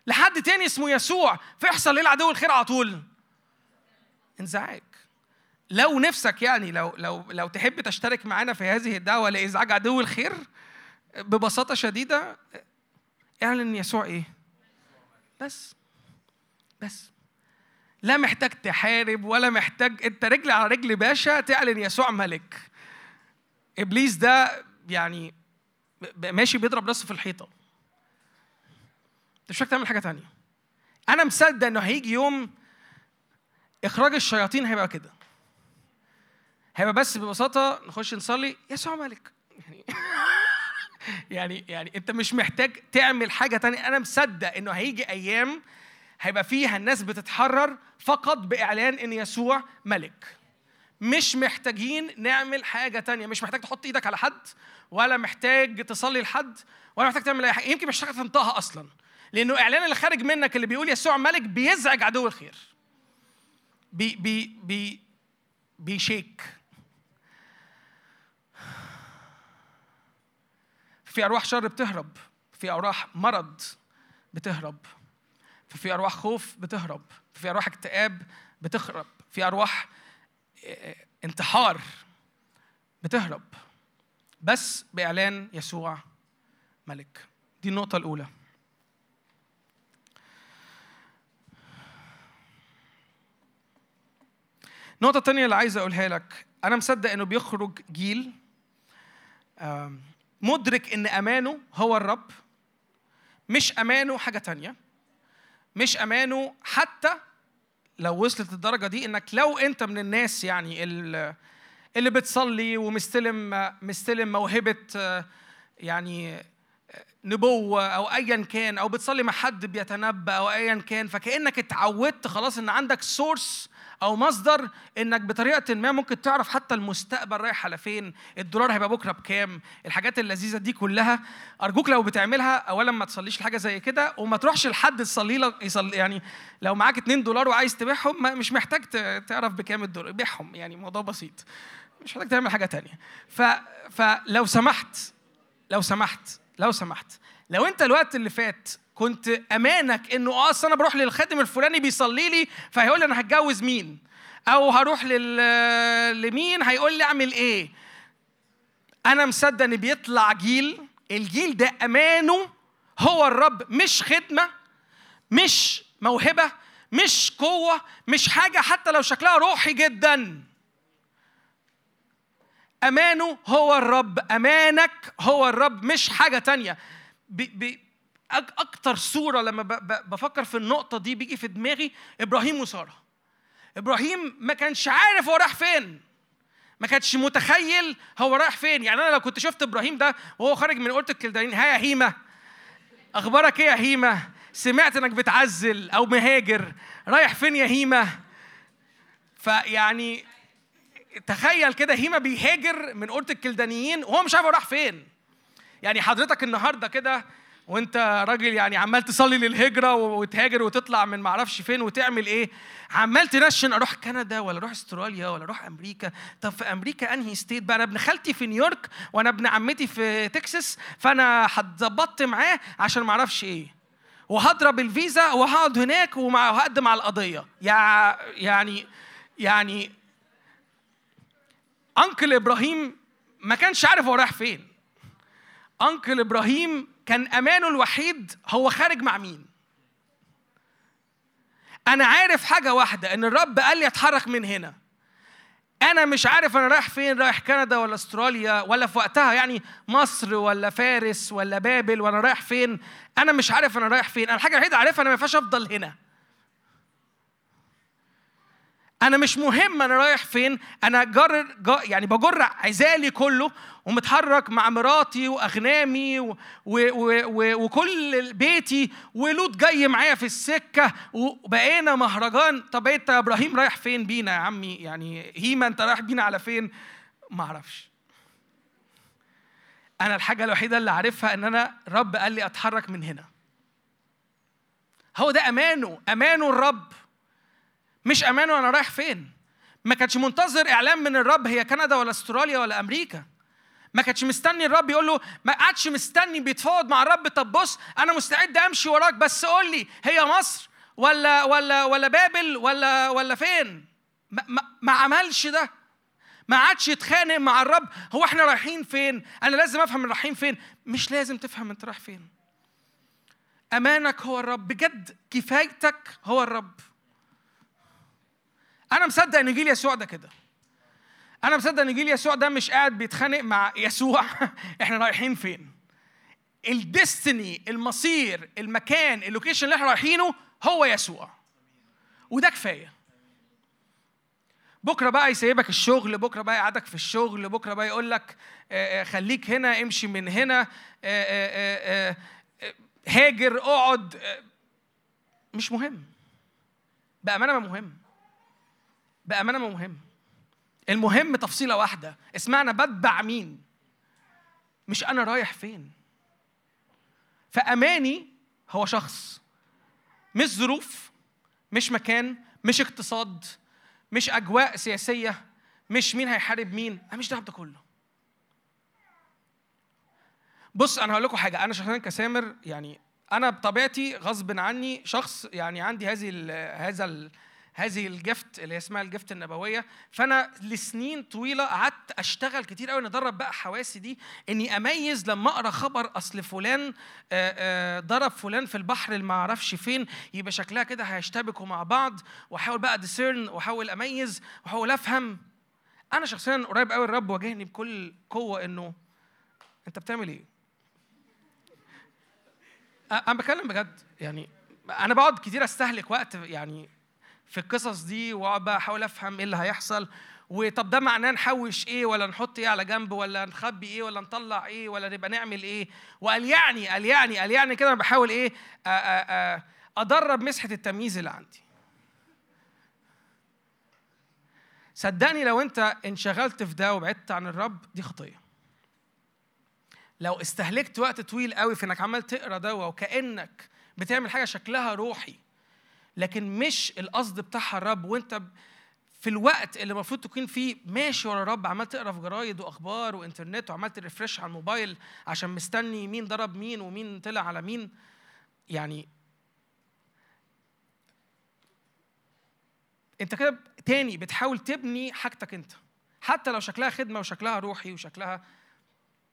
لحد تاني اسمه يسوع فيحصل إيه لعدو الخير على طول. انزعاج لو نفسك يعني لو لو لو تحب تشترك معانا في هذه الدعوة لإزعاج عدو الخير ببساطة شديدة اعلن يسوع إيه. بس بس. لا محتاج تحارب ولا محتاج انت رجل على رجل باشا تعلن يسوع ملك. إبليس ده يعني ماشي بيضرب راسه في الحيطة. أنت مش تعمل حاجة تانية. أنا مصدق إنه هيجي يوم إخراج الشياطين هيبقى كده. هيبقى بس ببساطة نخش نصلي يسوع ملك يعني يعني يعني أنت مش محتاج تعمل حاجة تانية. أنا مصدق إنه هيجي أيام هيبقى فيها الناس بتتحرر فقط بإعلان إن يسوع ملك. مش محتاجين نعمل حاجة تانية. مش محتاج تحط إيدك على حد ولا محتاج تصلي لحد ولا محتاج تعمل أي حاجة. يمكن مش محتاج تنطقها أصلا لأنه إعلان اللي خارج منك اللي بيقول يسوع ملك بيزعج عدو الخير. بي بي بي بي shake. في أرواح شر بتهرب في أرواح مرض بتهرب في أرواح خوف بتهرب في أرواح اكتئاب بتهرب في أرواح انتحار بتهرب. بس بإعلان يسوع ملك. دي النقطة الأولى. النقطة التانية اللي عايز أقولها لك. أنا مصدق إنه بيخرج جيل مدرك إن أمانه هو الرب مش أمانه حاجة تانية مش أمانه حتى لو وصلت الدرجة دي إنك لو أنت من الناس يعني ال- اللي بتصلي ومستلم مستلم موهبة آه، يعني نبوة أو أيا كان أو بتصلي مع حد بيتنبأ أو أيا كان فكأنك اتعودت خلاص إن عندك سورس أو مصدر إنك بطريقة ما ممكن تعرف حتى المستقبل رايح على فين، الدولار هيبقى بكرة بكام، الحاجات اللذيذة دي كلها أرجوك لو بتعملها أولا ما تصليش لحاجة زي كده وما تروحش لحد تصلي لك يصلي يعني لو معاك 2 دولار وعايز تبيعهم مش محتاج تعرف بكام الدولار، بيعهم يعني موضوع بسيط. مش محتاج تعمل حاجة تانية. ف فلو سمحت لو سمحت لو سمحت لو أنت الوقت اللي فات كنت أمانك إنه آه أنا بروح للخادم الفلاني بيصلي لي فهيقول لي أنا هتجوز مين؟ أو هروح لل... لمين؟ هيقول لي أعمل إيه؟ أنا مصدق إن بيطلع جيل الجيل ده أمانه هو الرب مش خدمة مش موهبة مش قوة مش حاجة حتى لو شكلها روحي جدا. أمانه هو الرب أمانك هو الرب مش حاجة تانية. ب ب أكتر صورة لما بفكر في النقطة دي بيجي في دماغي إبراهيم وسارة. إبراهيم ما كانش عارف هو رايح فين. ما كانش متخيل هو رايح فين. يعني أنا لو كنت شفت إبراهيم ده وهو خارج من أوضة الكلدانيين ها يا هيمة. أخبارك إيه يا هيمة؟ سمعت إنك بتعزل أو مهاجر. رايح فين يا هيمة؟ فيعني تخيل كده هيما بيهاجر من أوضة الكلدانيين وهو مش عارف راح فين. يعني حضرتك النهارده كده وانت راجل يعني عمال تصلي للهجرة وتهاجر وتطلع من معرفش فين وتعمل إيه؟ عمال تنشن أروح كندا ولا أروح أستراليا ولا أروح أمريكا؟ طب في أمريكا أنهي state بقى؟ أنا ابن خالتي في نيويورك وأنا ابن عمتي في تكساس فأنا هتظبط معاه عشان معرفش إيه. وهضرب الفيزا وهقعد هناك وهقدم على القضية. يع- يعني يعني انكل إبراهيم ما كانش عارف هو رايح فين. انكل إبراهيم كان أمانه الوحيد هو خارج مع مين. أنا عارف حاجة واحدة إن الرب قال لي أتحرك من هنا. أنا مش عارف أنا رايح فين رايح كندا ولا أستراليا ولا في وقتها يعني مصر ولا فارس ولا بابل وأنا رايح فين. أنا مش عارف أنا رايح فين. أنا الحاجة الوحيدة عارفها أنا ما ينفعش أفضل هنا. أنا مش مهم أنا رايح فين أنا جر يعني بجر عزالي كله ومتحرك مع مراتي وأغنامي و و و وكل بيتي ولوط جاي معايا في السكة وبقينا مهرجان. طب أنت يا إبراهيم رايح فين بينا يا عمي؟ يعني هيما أنت رايح بينا على فين؟ ما أعرفش. أنا الحاجة الوحيدة اللي عارفها إن أنا الرب قال لي أتحرك من هنا. هو ده أمانه أمانه الرب. مش امانه أنا رايح فين؟ ما كانش منتظر اعلان من الرب هي كندا ولا أستراليا ولا أمريكا. ما كانش مستني الرب يقول له ما قعدش مستني بيتفاوض مع الرب. طب بص أنا مستعد أمشي وراك بس قول لي هي مصر ولا ولا ولا بابل ولا ولا فين؟ ما, ما, ما عملش ده. ما عادش يتخانق مع الرب. هو إحنا رايحين فين؟ أنا لازم أفهم رايحين فين. مش لازم تفهم أنت رايح فين. أمانك هو الرب بجد كفايتك هو الرب. أنا مصدق إن جيل يسوع ده كده. أنا مصدق إن جيل يسوع ده مش قاعد بيتخانق مع يسوع. إحنا رايحين فين؟ ال destiny المصير المكان ال location اللي إحنا رايحينه هو يسوع. وده كفاية. بكرة بقى يسيبك الشغل بكرة بقى يقعدك في الشغل بكرة بقى يقول لك آه، آه، خليك هنا امشي من هنا آه، هاجر اقعد. مش مهم. بأمانة ما مهم. بأمانة ما مهم. المهم تفصيلة واحدة. اسمها أنا بتبع مين؟ مش أنا رايح فين. فأماني هو شخص. مش ظروف مش مكان مش اقتصاد مش أجواء سياسية مش مين هيحارب مين. أنا مش دعوه بده كله. بص أنا هقول لكم حاجة. أنا شخصيا كسامر يعني أنا بطبيعتي غصب عني شخص يعني عندي هذه هذا هذه الجفت اللي اسمها الجفت النبوية. فأنا لسنين طويلة قعدت أشتغل كتير قوي ندرب بقى حواسي دي. إني أميز لما أقرأ خبر أصل فلان آه، آه، ضرب فلان في البحر اللي ما أعرفش فين يبقى شكلها كده هيشتبكوا مع بعض. وأحاول بقى ديسيرن وأحاول أميز وأحاول أفهم. أنا شخصيا قريب قوي الرب واجهني بكل قوة إنه أنت بتعمل إيه؟ أنا بتكلم بجد. يعني أنا بقعد كتير أستهلك وقت يعني في القصص دي وأقعد أحاول أفهم إيه اللي هيحصل. وطب ده معناه نحوش إيه ولا نحط إيه على جنب ولا نخبي إيه ولا نطلع إيه ولا نبقى نعمل إيه؟ وقال يعني قال يعني قال يعني كده أنا بحاول إيه أدرب مسحة التمييز اللي عندي. صدقني لو أنت انشغلت في ده وبعدت عن الرب دي خطية. لو استهلكت وقت طويل قوي في إنك عمال تقرأ دوا وكأنك بتعمل حاجة شكلها روحي لكن مش القصد بتاعها الرب. وانت في الوقت اللي المفروض تكون فيه ماشي ورا الرب عمال تقرا في جرايد وأخبار وإنترنت وعمال ترفرش على الموبايل عشان مستني مين ضرب مين ومين طلع على مين يعني انت كده تاني بتحاول تبني حاجتك انت. حتى لو شكلها خدمة وشكلها روحي وشكلها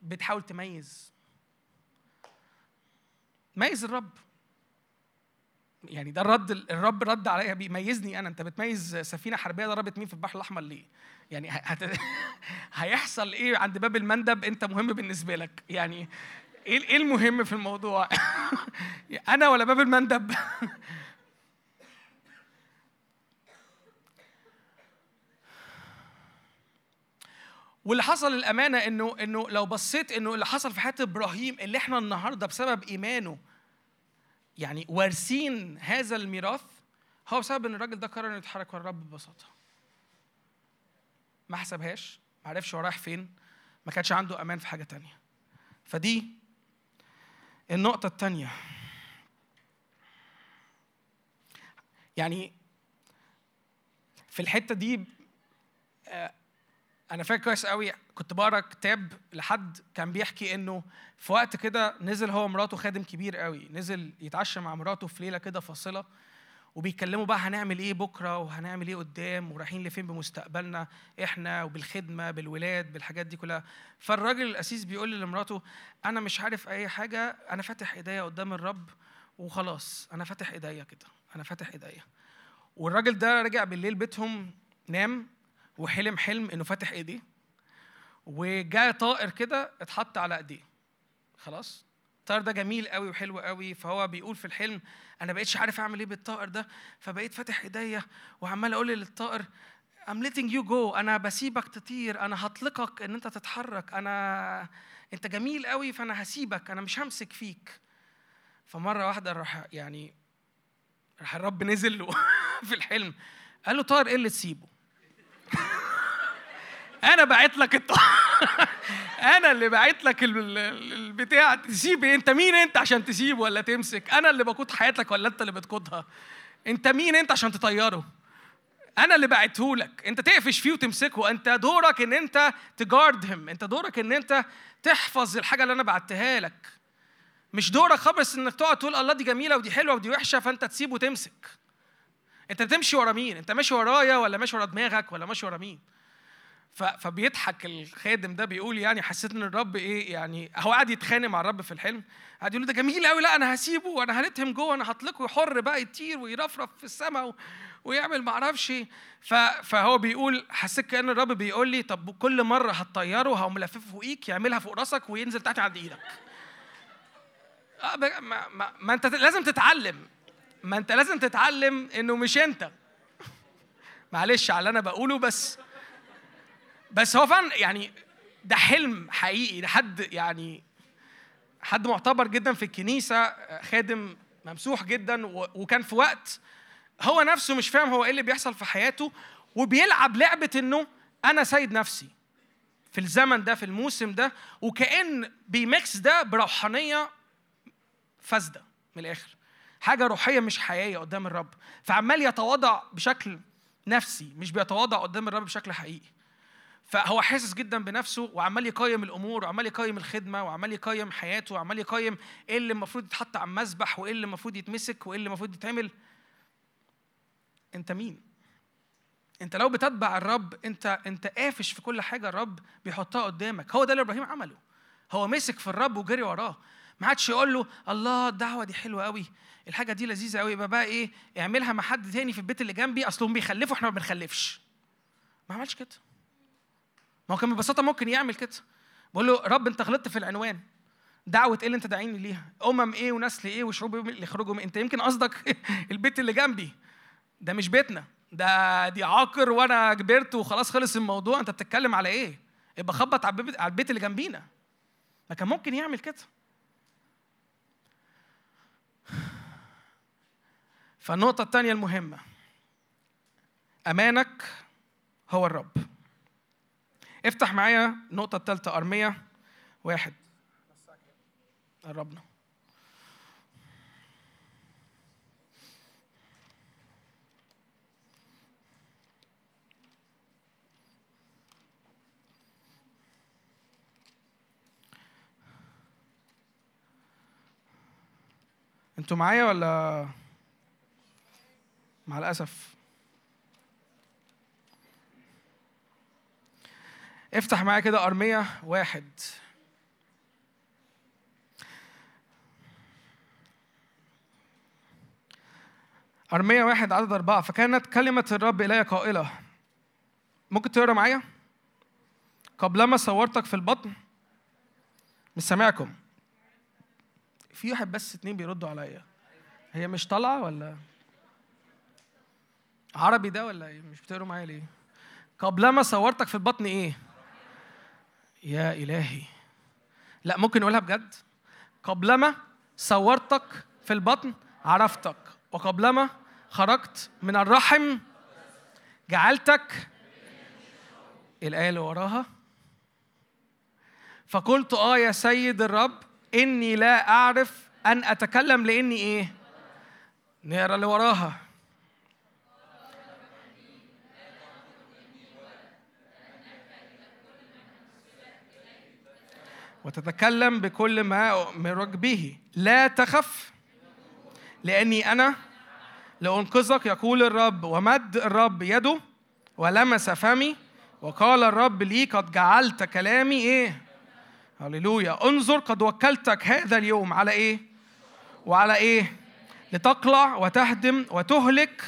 بتحاول تميز. ميز الرب. يعني ده الرد الرب رد عليا بيميزني أنا. أنت بتميز سفينة حربية ضربت مين في البحر الأحمر ليه؟ يعني هت... هيحصل إيه عند باب المندب؟ أنت مهم بالنسبة لك. يعني إيه إيه المهم في الموضوع؟ أنا ولا باب المندب؟ واللي حصل الامانه إنه إنه لو بصيت إنه اللي حصل في حياة إبراهيم اللي إحنا النهارده بسبب إيمانه يعني وارثين هذا الميراث هو بسبب إن الراجل ده قرر إنه يتحرك ورا الرب ببساطة. ما حسبهاش ما عرفش هو رايح فين ما كانش عنده أمان في حاجة تانية. فدي النقطة التانية. يعني في الحتة دي آه، أنا فاكر كويس قوي كنت بقرأ كتاب لحد كان بيحكي إنه في وقت كده نزل هو ومراته خادم كبير قوي نزل يتعشى مع مراته في ليلة كده فاصلة وبيتكلموا بقى هنعمل إيه بكرة وهنعمل إيه قدام ورايحين لفين بمستقبلنا إحنا وبالخدمة بالولاد بالحاجات دي كلها. فالراجل الاسيس بيقول لمراته أنا مش عارف أي حاجة أنا فاتح إيديا قدام الرب وخلاص أنا فاتح إيديا كده أنا فاتح إيديا. والراجل ده رجع بالليل بيتهم نام وحلم حلم انه فاتح ايديه وجاء طائر كده اتحط على ايديه. خلاص؟ الطائر ده جميل قوي وحلو قوي فهو بيقول في الحلم أنا بقيتش عارف أعمل إيه بالطائر ده فبقيت فاتح إيديا وعمال أقول للطائر I'm letting you go أنا بسيبك تطير أنا هطلقك إن أنت تتحرك أنا أنت جميل قوي فأنا هسيبك أنا مش همسك فيك. فمرة واحدة راح يعني راح الرب نزل له في الحلم قال له طائر إيه اللي تسيبه؟ أنا بعت لك الط... أنا اللي بعت لك ال- ال- البتاع. تسيب إيه؟ أنت مين أنت عشان تسيب ولا تمسك؟ أنا اللي بقود حياتك ولا أنت اللي بتقودها؟ أنت مين أنت عشان تطيره؟ أنا اللي بعته لك. أنت تقفش فيه وتمسكه. أنت دورك إن أنت تجاردهم أنت دورك إن أنت تحفظ الحاجة اللي أنا بعتها لك. مش دورك خالص إنك تقعد تقول الله دي جميلة ودي حلوة ودي وحشة فأنت تسيب وتمسك. انت بتمشي ورا مين انت ماشي ورايا ولا ماشي ورا دماغك ولا ماشي ورا مين فبيضحك الخادم ده بيقول يعني حسيت إن الرب إيه يعني هو قاعد يتخانق مع الرب في الحلم قاعد يقول ده جميل قوي لا أنا هسيبه وأنا هلتهم جوه أنا هطلقه حر بقى يطير ويرفرف في السماء. ويعمل ما أعرفش. فهو بيقول حسيت كأن الرب بيقول لي طب كل مرة هتطيره هقوم ملففه فوقيك يعملها فوق راسك وينزل تحت عند إيدك آه ما, ما, ما أنت لازم تتعلم ما انت لازم تتعلم انه مش انت. معلش على اللي أنا بقوله بس. بس هو فعلا يعني ده حلم حقيقي لحد يعني حد معتبر جدا في الكنيسة خادم ممسوح جدا وكان في وقت هو نفسه مش فاهم هو إيه اللي بيحصل في حياته وبيلعب لعبة إنه أنا سيد نفسي في الزمن ده في الموسم ده وكأن بيميكس ده بروحانية فاسدة من الآخر. حاجة روحية مش حقيقية قدام الرب. فعمال يتواضع بشكل نفسي مش بيتواضع قدام الرب بشكل حقيقي. فهو حاسس جدا بنفسه وعمال يقيم الأمور وعمال يقيم الخدمة وعمال يقيم حياته وعمال يقيم إيه اللي المفروض يتحط على المسبح وإيه اللي المفروض يتمسك وإيه اللي المفروض يتعمل. أنت مين؟ أنت لو بتتبع الرب أنت أنت قافش في كل حاجة الرب بيحطها قدامك. هو ده اللي إبراهيم عمله. هو مسك في الرب وجري وراه. ما عادش يقول له الله الدعوة دي حلوة قوي الحاجة دي لذيذة قوي يبقى بقى إيه اعملها مع حد تاني في البيت اللي جنبي اصلهم بيخلفوا إحنا ما بنخلفش. ما عملش كده. ما هو كان ببساطة ممكن يعمل كده. بقول له رب أنت غلطت في العنوان. دعوة إيه اللي أنت داعيني ليها؟ أمم إيه ونسل إيه وشعوب إيه اللي يخرجوا من أنت يمكن قصدك البيت اللي جنبي. ده مش بيتنا. ده دي عاقر وأنا كبرت وخلاص خلص الموضوع. أنت بتتكلم على إيه؟ يبقى خبط على البيت اللي جنبينا. ما كان ممكن يعمل كده. فالنقطة الثانية المهمة. أمانك هو الرب. افتح معايا النقطة الثالثة أرمية واحد. قربنا. أنتوا معايا ولا مع الأسف. افتح معايا كده أرمية واحد. أرمية واحد عدد أربعة. فكانت كلمة الرب إلي قائلة. ممكن تقرأ معايا؟ قبلما صورتك في البطن. مش سامعكم. في واحد بس اتنين بيردوا عليا. هي مش طالعة ولا؟ عربي ده ولا إيه؟ مش بتقروا معايا ليه؟ قبلما صورتك في البطن إيه؟ يا إلهي لا ممكن نقولها بجد قبلما صورتك في البطن عرفتك وقبلما خرجت من الرحم جعلتك الآية اللي وراها فقلت آه يا سيد الرب إني لا أعرف أن أتكلم لإني إيه؟ نقرأ اللي وراها وتتكلم بكل ما أؤمرك به. لا تخف لأني أنا لأنقذك يقول الرب ومد الرب يده ولمس فمي وقال الرب لي قد جعلت كلامي إيه؟ هللويا. انظر قد وكلتك هذا اليوم. على إيه؟ وعلى إيه؟ لتقلع وتهدم وتهلك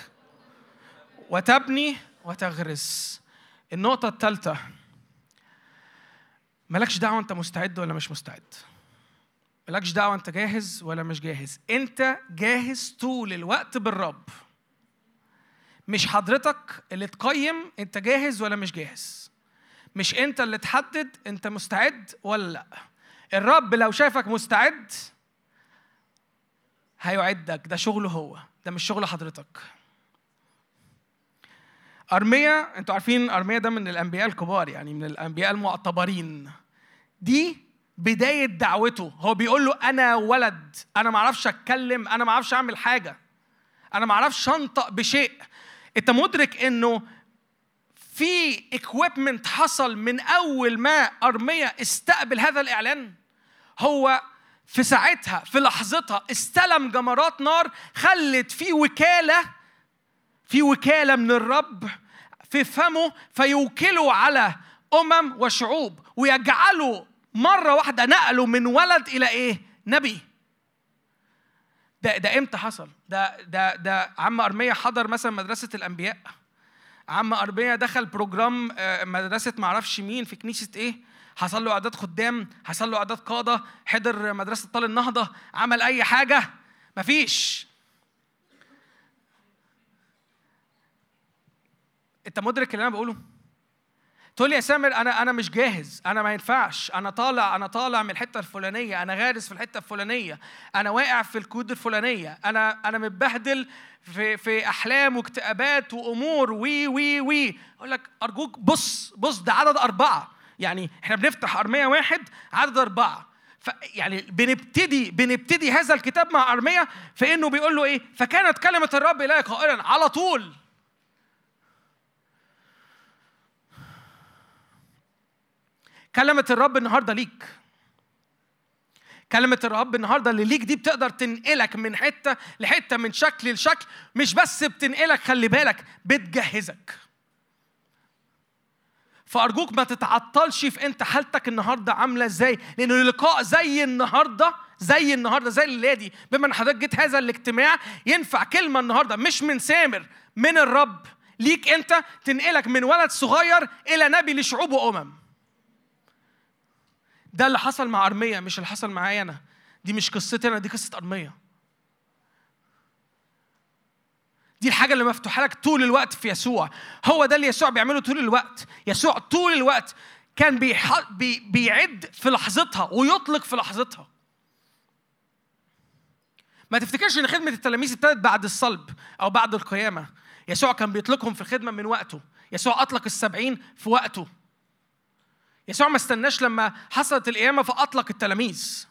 وتبني وتغرس. النقطة الثالثة. مالكش دعوة أنت مستعد ولا مش مستعد. مالكش دعوة أنت جاهز ولا مش جاهز. أنت جاهز طول الوقت بالرب. مش حضرتك اللي تقيم أنت جاهز ولا مش جاهز. مش أنت اللي تحدد أنت مستعد ولا لأ. الرب لو شافك مستعد هيعدك. ده شغله هو. ده مش شغل حضرتك. أرميا أنتوا عارفين أرميا ده من الأنبياء الكبار يعني من الأنبياء المعتبرين. دي بداية دعوته. هو بيقول له أنا ولد أنا ما أعرفش أتكلم أنا ما أعرفش أعمل حاجة أنا ما أعرفش أنطق بشيء. أنت مدرك إنه في equipment حصل من أول ما أرميا استقبل هذا الإعلان؟ هو في ساعتها في لحظتها استلم جمرات نار خلت في وكالة في وكالة من الرب في فمه فيوكله على أمم وشعوب ويجعله مرة واحدة نقله من ولد إلى إيه؟ نبي ده ده إمتى حصل؟ ده ده ده عم أرمية حضر مثلا مدرسة الأنبياء عم أرمية دخل بروجرام آه، مدرسة معرفش مين في كنيسة إيه؟ حصل له إعداد خدام، حصل له إعداد قادة، حضر مدرسة طال النهضة، عمل أي حاجة؟ مفيش انت مدرك اللي أنا بقوله؟ تقول لي يا سامر أنا أنا مش جاهز. أنا ما ينفعش. أنا طالع أنا طالع من الحتة الفلانية. أنا غارس في الحتة الفلانية. أنا واقع في الكود الفلانية. أنا أنا متبهدل في في أحلام واكتئابات وأمور. وي وي وي. أقول لك أرجوك بص بص ده عدد أربعة. يعني إحنا بنفتح أرمية واحد عدد أربعة. ف يعني بنبتدي بنبتدي هذا الكتاب مع أرمية في إنه بيقول له إيه؟ فكانت كلمة الرب الي قائلا على طول. كلمة الرب النهارده ليك. كلمة الرب النهارده اللي ليك دي بتقدر تنقلك من حتة لحتة من شكل لشكل مش بس بتنقلك خلي بالك بتجهزك. فأرجوك ما تتعطلش في أنت حالتك النهارده عاملة إزاي لأن اللقاء زي النهارده زي النهارده زي الليلة دي. بما إن حضرتك جيت هذا الاجتماع ينفع كلمة النهارده مش من سامر من الرب ليك أنت تنقلك من ولد صغير إلى نبي لشعوب وأمم. ده اللي حصل مع ارميا مش اللي حصل معايا أنا. دي مش قصتي أنا دي قصة ارميا دي الحاجة اللي مفتوحة لك طول الوقت في يسوع. هو ده اللي يسوع بيعمله طول الوقت. يسوع طول الوقت كان بيح... بي... بيعد في لحظتها ويطلق في لحظتها. ما تفتكرش إن خدمة التلاميذ ابتدت بعد الصلب أو بعد القيامة؟ يسوع كان بيطلقهم في الخدمة من وقته. يسوع أطلق السبعين في وقته. يسوع ما استناش لما حصلت القيامة فاطلق التلاميذ.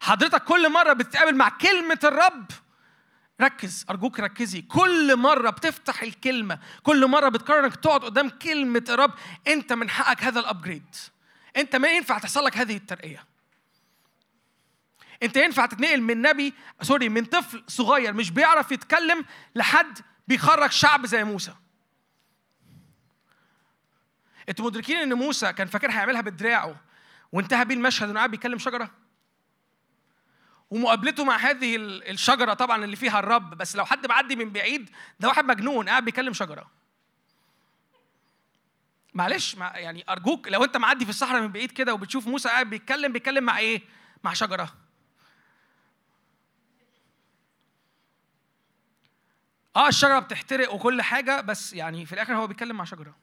حضرتك كل مرة بتتقابل مع كلمة الرب. ركز أرجوك ركزي. كل مرة بتفتح الكلمة كل مرة بتقرر إنك تقعد قدام كلمة الرب أنت من حقك هذا الابجريد أنت ما ينفع تحصل لك هذه الترقية. أنت ينفع تتنقل من نبي سوري من طفل صغير مش بيعرف يتكلم لحد بيخرج شعب زي موسى. أنتوا مدركين ان موسى كان فاكر هيعملها بدراعه وانتهى بيه المشهد انه قاعد بيكلم شجرة؟ ومقابلته مع هذه ال- الشجرة طبعا اللي فيها الرب بس لو حد معدي من بعيد ده واحد مجنون قاعد بيكلم شجرة. معلش ما يعني أرجوك لو انت معدي في الصحراء من بعيد كده وبتشوف موسى قاعد بيتكلم بيتكلم مع إيه؟ مع شجرة. آه الشجرة بتحترق وكل حاجة بس يعني في الآخر هو بيتكلم مع شجرة.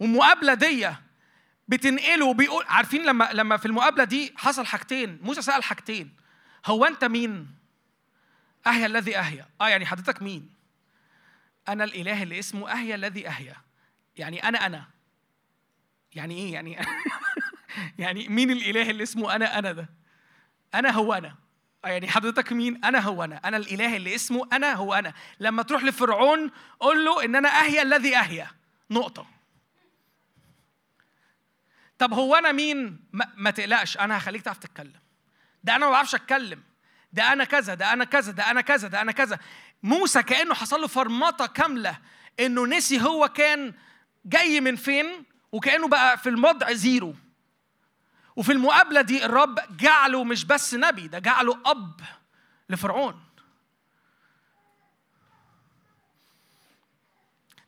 والمقابله دي بتنقله وبيقول عارفين لما لما في المقابلة دي حصل حاجتين موسى سأل حاجتين. هو أنت مين؟ اهيا الذي اهيا آه يعني حضرتك مين؟ أنا الإله اللي اسمه اهيا الذي اهيا يعني أنا أنا. يعني إيه؟ يعني يعني مين الإله اللي اسمه أنا أنا ده؟ أنا هو أنا. آه يعني حضرتك مين؟ أنا هو أنا. أنا الإله اللي اسمه أنا هو أنا. لما تروح لفرعون قول له إن أنا اهيا الذي اهيا نقطة. طب هو أنا مين؟ ما, ما تقلقش أنا هخليك تعرف تتكلم. ده أنا ما بعرفش أتكلم. ده أنا كذا ده أنا كذا ده أنا كذا ده أنا كذا. موسى كأنه حصل له فرمطة كاملة إنه نسي هو كان جاي من فين وكأنه بقى في الموضع زيرو. وفي المقابلة دي الرب جعله مش بس نبي ده جعله أب لفرعون.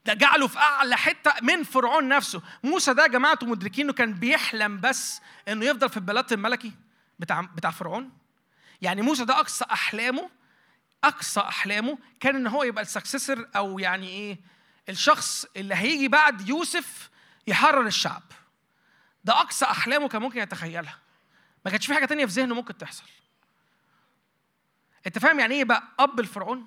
ده جعله في أعلى حتة من فرعون نفسه. موسى ده يا جماعة مدركين إنه كان بيحلم بس إنه يفضل في البلاط الملكي بتاع بتاع فرعون؟ يعني موسى ده أقصى أحلامه أقصى أحلامه كان إن هو يبقى السكسسر أو يعني إيه الشخص اللي هيجي بعد يوسف يحرر الشعب. ده أقصى أحلامه كان ممكن يتخيلها. ما كانش في حاجة تانية في ذهنه ممكن تحصل. أنت فاهم يعني إيه بقى أب الفرعون؟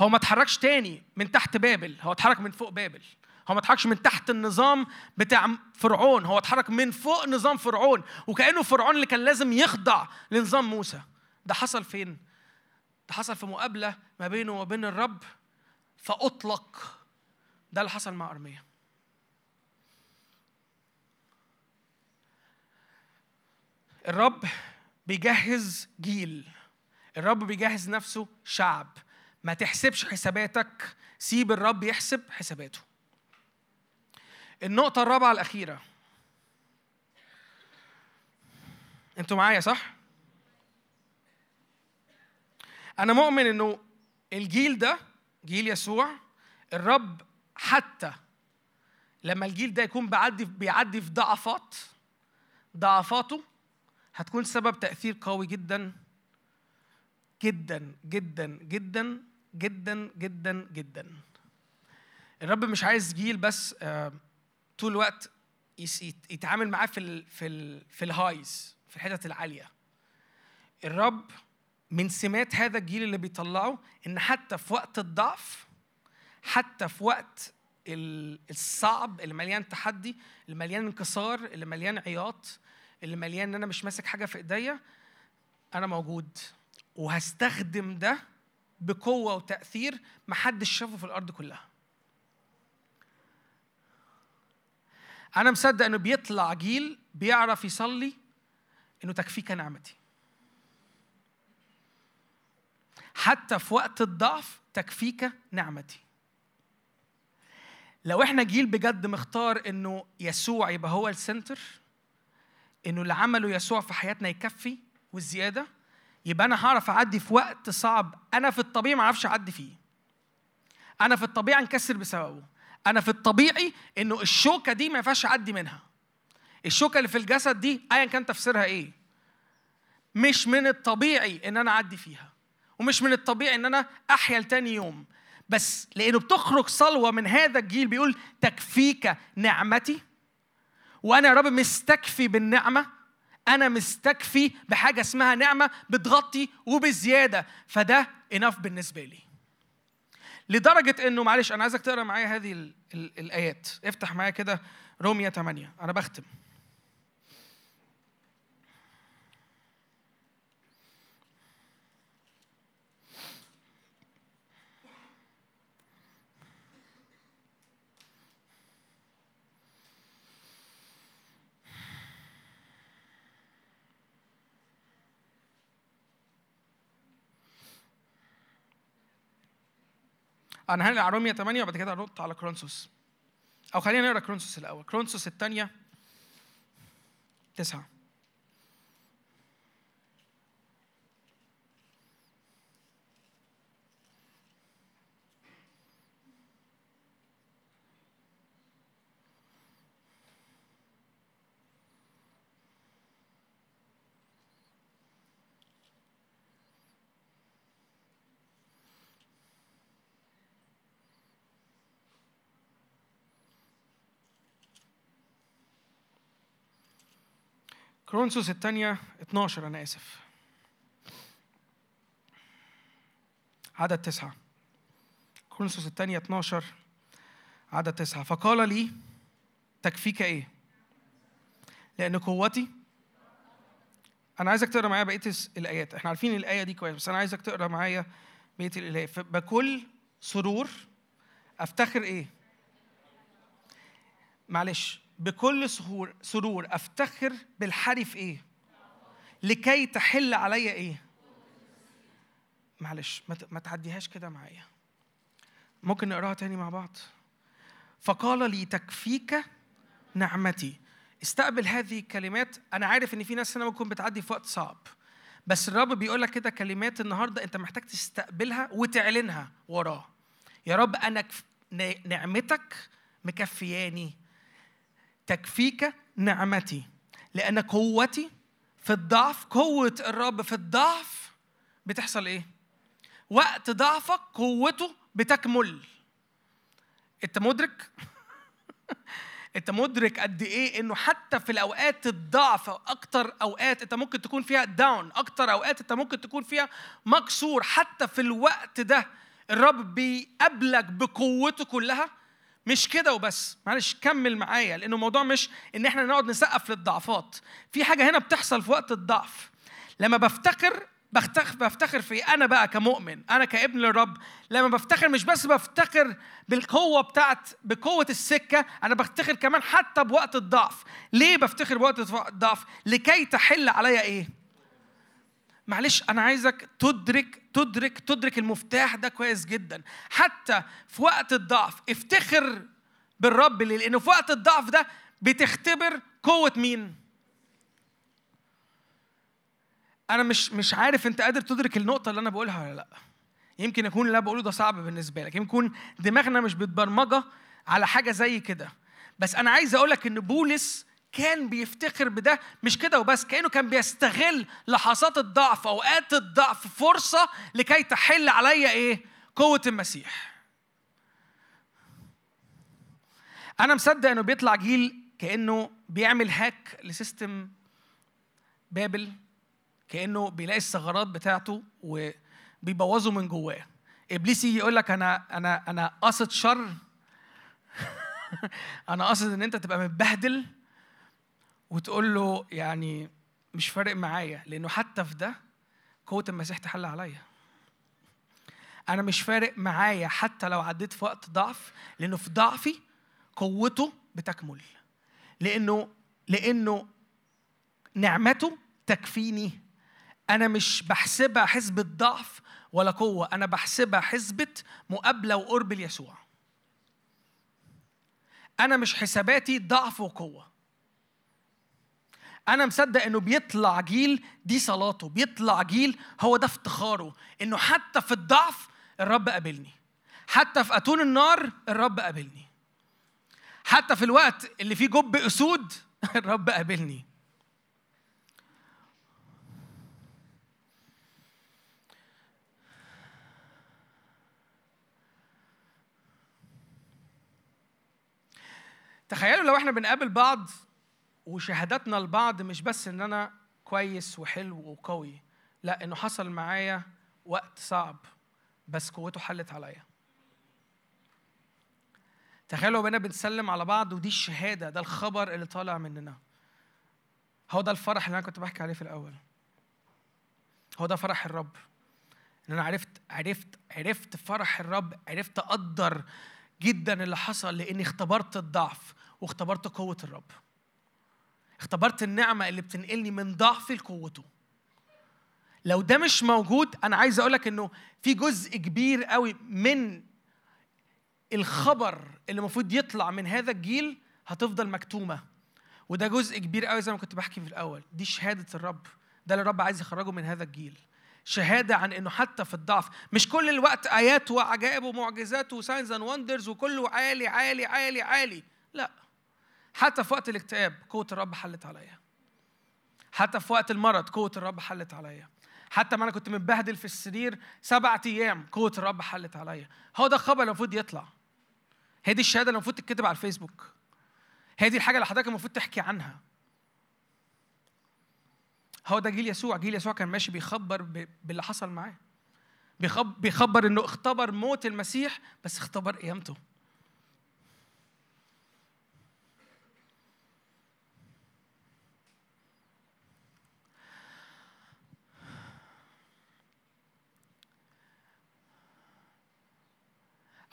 هو ما اتحركش تاني من تحت بابل هو اتحرك من فوق بابل. هو ما اتحركش من تحت النظام بتاع فرعون هو اتحرك من فوق نظام فرعون. وكأنه فرعون اللي كان لازم يخضع لنظام موسى. ده حصل فين؟ ده حصل في مقابلة ما بينه وبين الرب فأطلق. ده اللي حصل مع أرميا. الرب بيجهز جيل. الرب بيجهز نفسه شعب. ما تحسبش حساباتك سيب الرب يحسب حساباته النقطة الرابعة الأخيرة أنتوا معايا صح؟ أنا مؤمن إنه الجيل ده جيل يسوع الرب حتى لما الجيل ده يكون بيعدي بيعدي في ضعفات ضعفاته هتكون سبب تأثير قوي جدا جدا جدا جدا جدا جدا جدا. الرب مش عايز جيل بس آه، طول الوقت يتعامل معاه في ال في ال في الهايز في الحتت العالية. الرب من سمات هذا الجيل اللي بيطلعه إن حتى في وقت الضعف حتى في وقت ال- الصعب اللي مليان تحدي اللي مليان انكسار اللي مليان عياط اللي مليان إن أنا مش ماسك حاجة في إيديا أنا موجود. وهستخدم ده بقوة وتأثير محدش شافه في الأرض كلها. أنا مصدق إنه بيطلع جيل بيعرف يصلي إنه تكفيك نعمتي حتى في وقت الضعف تكفيك نعمتي لو إحنا جيل بجد مختار إنه يسوع يبقى هو السنتر إنه اللي عمله يسوع في حياتنا يكفي والزيادة يبقى أنا هعرف أعدي في وقت صعب. أنا في الطبيعي ما أعرفش أعدي فيه. أنا في الطبيعي أنكسر بسببه. أنا في الطبيعي إنه الشوكة دي ما ينفعش أعدي منها. الشوكة اللي في الجسد دي ايا كان تفسيرها إيه؟ مش من الطبيعي إن أنا أعدي فيها. ومش من الطبيعي إن أنا أحيا لتاني يوم. بس لأنه بتخرج صلوة من هذا الجيل بيقول تكفيك نعمتي. وأنا يا رب مستكفي بالنعمة. أنا مستكفي بحاجة اسمها نعمة بتغطي وبزيادة. فده اناف بالنسبة لي. لدرجة إنه معلش أنا عايزك تقرأ معايا هذه ال ال الآيات. افتح معايا كده رومية 8 أنا بختم. أنا هنقل على رومية 8 وبعد كده هنط على كورنثوس. أو خلينا نقرأ كورنثوس الأول. كورنثوس الثانية تسعة. كرونسوس الثانية 12 أنا آسف عدد تسعة كرونسوس الثانية 12 عدد تسعة فقال لي تكفيك إيه؟ لأن قوتي أنا عايزك تقرأ معايا بقية الآيات، إحنا عارفين الآية دي كويس بس أنا عايزك تقرأ معايا بقية الآيات، بكل سرور أفتخر إيه؟ معلش بكل سهور سرور أفتخر بالحري في إيه؟ لكي تحل عليا إيه؟ معلش ما تعديهاش كده معايا. ممكن نقراها تاني مع بعض؟ فقال لي تكفيك نعمتي. استقبل هذه الكلمات. أنا عارف إن في ناس هنا ممكن بتعدي في وقت صعب. بس الرب بيقول لك كده كلمات النهارده أنت محتاج تستقبلها وتعلنها وراه. يا رب أنا نعمتك مكفياني. تكفيك نعمتي لأن قوتي في الضعف قوة الرب في الضعف بتحصل إيه؟ وقت ضعفك قوته بتكمل أنت مدرك؟ أنت مدرك قد إيه إنه حتى في الأوقات الضعف أكتر أوقات أنت ممكن تكون فيها داون أكتر أوقات أنت ممكن تكون فيها مكسور حتى في الوقت ده الرب بيقابلك بقوته كلها مش كده وبس. معلش كمل معايا لأنه الموضوع مش إن إحنا نقعد نسقف للضعفات. في حاجة هنا بتحصل في وقت الضعف. لما بفتخر بفتخر في أنا بقى كمؤمن أنا كابن للرب لما بفتخر مش بس بفتخر بالقوة بتاعت بقوة السكة أنا بفتخر كمان حتى بوقت الضعف. ليه بفتخر بوقت الضعف؟ لكي تحل عليا إيه؟ معلش أنا عايزك تدرك تدرك تدرك المفتاح ده كويس جدا. حتى في وقت الضعف افتخر بالرب ليه؟ لأنه في وقت الضعف ده بتختبر قوة مين؟ أنا مش مش عارف أنت قادر تدرك النقطة اللي أنا بقولها ولا لأ. يمكن يكون اللي أنا بقوله ده صعب بالنسبة لك. يمكن يكون دماغنا مش متبرمجه على حاجة زي كده. بس أنا عايز أقول لك إن بولس كان بيفتخر بده مش كده وبس كأنه كان بيستغل لحظات الضعف أوقات الضعف فرصة لكي تحل عليا إيه؟ قوة المسيح. أنا مصدق إنه بيطلع جيل كأنه بيعمل هاك لسيستم بابل كأنه بيلاقي الثغرات بتاعته وبيبوظه من جواه. إبليس يجي يقول لك أنا أنا أنا قاصد شر. أنا قاصد إن أنت تبقى متبهدل. وتقول له يعني مش فارق معايا لأنه حتى في ده قوة المسيح تحل عليا. أنا مش فارق معايا حتى لو عديت في وقت ضعف لأنه في ضعفي قوته بتكمل. لأنه لأنه نعمته تكفيني. أنا مش بحسبها حسبة ضعف ولا قوة أنا بحسبها حسبة مقابلة وقرب ليسوع أنا مش حساباتي ضعف وقوة. أنا مصدق إنه بيطلع جيل دي صلاته بيطلع جيل هو ده افتخاره إنه حتى في الضعف الرب قابلني حتى في أتون النار الرب قابلني حتى في الوقت اللي فيه جب أسود الرب قابلني. تخيلوا لو إحنا بنقابل بعض وشهاداتنا لبعض مش بس إن أنا كويس وحلو وقوي لا إنه حصل معايا وقت صعب بس قوته حلت عليا. تخيلوا لو بقينا بنسلم على بعض ودي الشهادة ده الخبر اللي طالع مننا. هو ده الفرح اللي أنا كنت بحكي عليه في الأول. هو ده فرح الرب. إن أنا عرفت عرفت عرفت فرح الرب عرفت أقدر جدا اللي حصل لأني اختبرت الضعف واختبرت قوة الرب. اختبرت النعمة اللي بتنقلني من ضعفي لقوته. لو ده مش موجود أنا عايز أقول لك إنه في جزء كبير قوي من الخبر اللي المفروض يطلع من هذا الجيل هتفضل مكتومة. وده جزء كبير قوي زي ما كنت بحكي في الأول. دي شهادة الرب. ده اللي الرب عايز يخرجه من هذا الجيل. شهادة عن إنه حتى في الضعف. مش كل الوقت آيات وعجائب ومعجزات و signs and wonders وكله عالي عالي عالي عالي. لا. حتى في وقت الاكتئاب قوة الرب حلت عليا. حتى في وقت المرض قوة الرب حلت عليا. حتى ما أنا كنت متبهدل في السرير سبعة أيام قوة الرب حلت عليا. هو ده الخبر اللي المفروض يطلع. هي دي الشهادة اللي المفروض تتكتب على الفيسبوك. هي دي الحاجة اللي حضرتك المفروض تحكي عنها. هو ده جيل يسوع. جيل يسوع كان ماشي بيخبر باللي حصل معاه. بيخب- بيخبر إنه اختبر موت المسيح بس اختبر قيامته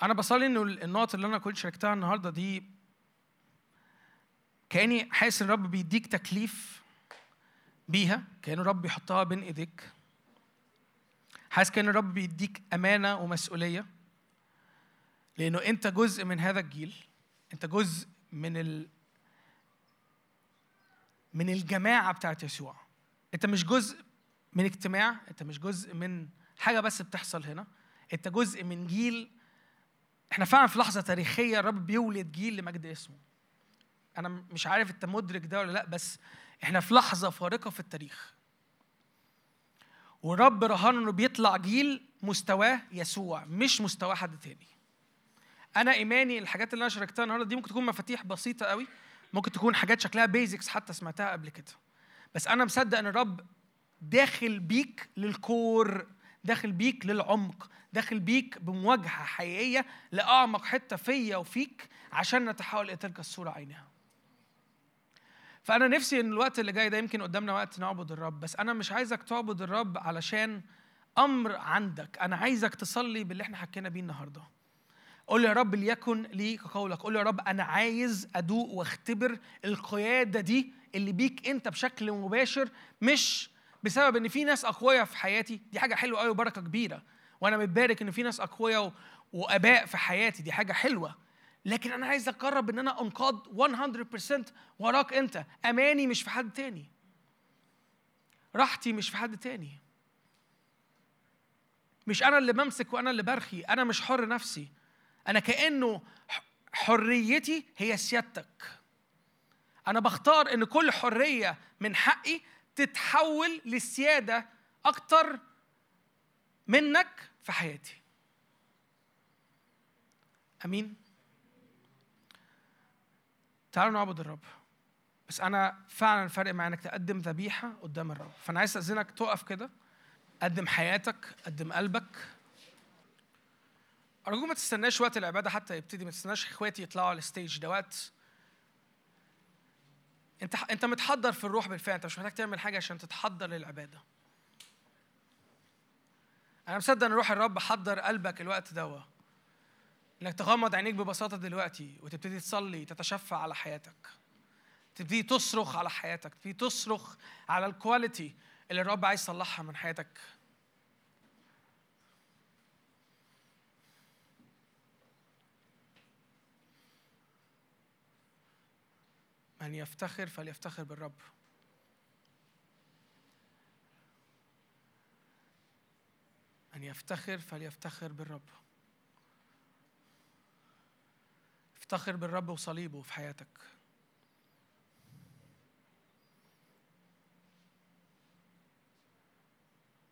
أنا بصلي إنه النقط اللي أنا كنت شاركتها النهارده دي كأني حاسس إن الرب بيديك تكليف بيها كأن الرب بيحطها بين إيديك. حاسس كأن الرب بيديك أمانة ومسؤولية. لأنه أنت جزء من هذا الجيل. أنت جزء من ال من الجماعة بتاعت يسوع. أنت مش جزء من اجتماع أنت مش جزء من حاجة بس بتحصل هنا. أنت جزء من جيل إحنا فعلا في لحظة تاريخية الرب بيولد جيل لمجد اسمه. أنا مش عارف أنت مدرك ده ولا لأ بس إحنا في لحظة فارقة في التاريخ. والرب رهان إنه بيطلع جيل مستواه يسوع مش مستواه حد تاني. أنا إيماني الحاجات اللي أنا شاركتها النهارده دي ممكن تكون مفاتيح بسيطة قوي ممكن تكون حاجات شكلها بيزكس حتى سمعتها قبل كده. بس أنا مصدق إن الرب داخل بيك للكور داخل بيك للعمق داخل بيك بمواجهة حقيقية لأعمق حتة فيا وفيك عشان نتحول إلى تلك الصورة عينها فأنا نفسي إن الوقت اللي جاي ده يمكن قدامنا وقت نعبد الرب بس أنا مش عايزك تعبد الرب علشان أمر عندك. أنا عايزك تصلي باللي إحنا حكينا بيه النهارده. قول يا رب ليكن لي كقولك قول يا رب أنا عايز أدوق واختبر القيادة دي اللي بيك أنت بشكل مباشر مش بسبب إن في ناس أقوياء في حياتي دي حاجة حلوة قوي وبركة كبيرة. وأنا متبارك إن في ناس أقوياء وآباء في حياتي دي حاجة حلوة. لكن أنا عايز أقرب إن أنا أنقاد 100% وراك أنت. أماني مش في حد تاني. راحتي مش في حد تاني. مش أنا اللي بمسك وأنا اللي برخي أنا مش حر نفسي. أنا كأنه حريتي هي سيادتك. أنا بختار إن كل حرية من حقي تتحول للسياده أكتر منك في حياتي. أمين. تعالوا نعبد الرب. بس أنا فعلا فرق معايا إنك تقدم ذبيحة قدام الرب. فأنا عايز أستأذنك تقف كده. قدم حياتك قدم قلبك. أرجوك ما تستناش وقت العبادة حتى يبتدي ما تستناش إخواتي يطلعوا على الستيج. ده وقت انت انت متحضر في الروح بالفعل انت مش محتاج تعمل حاجة عشان تتحضر للعبادة. أنا مصدق إن روح الرب حضر قلبك الوقت دوا إنك تغمض عينيك ببساطة دلوقتي وتبتدي تصلي تتشفع على حياتك. تبتدي تصرخ على حياتك تبتدي تصرخ على الكواليتي اللي الرب عايز يصلحها من حياتك. من يفتخر فليفتخر بالرب. من يفتخر فليفتخر بالرب. افتخر بالرب وصليبه في حياتك.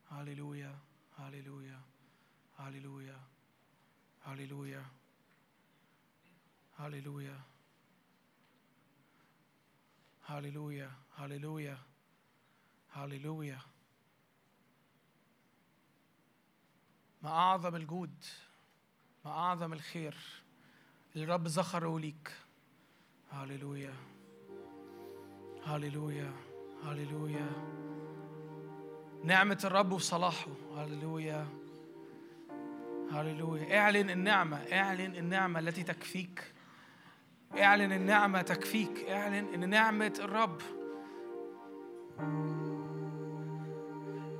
هاليلويا هاليلويا هاليلويا هاليلويا هاليلويا هاليلويا هاليلويا هاليلويا ما أعظم الجود ما أعظم الخير اللي الرب ذخره ليك. هاليلويا هاليلويا هاليلويا نعمة الرب وصلاحه هاليلويا هاليلويا اعلن النعمة اعلن النعمة التي تكفيك. اعلن النعمة تكفيك. اعلن إن نعمة الرب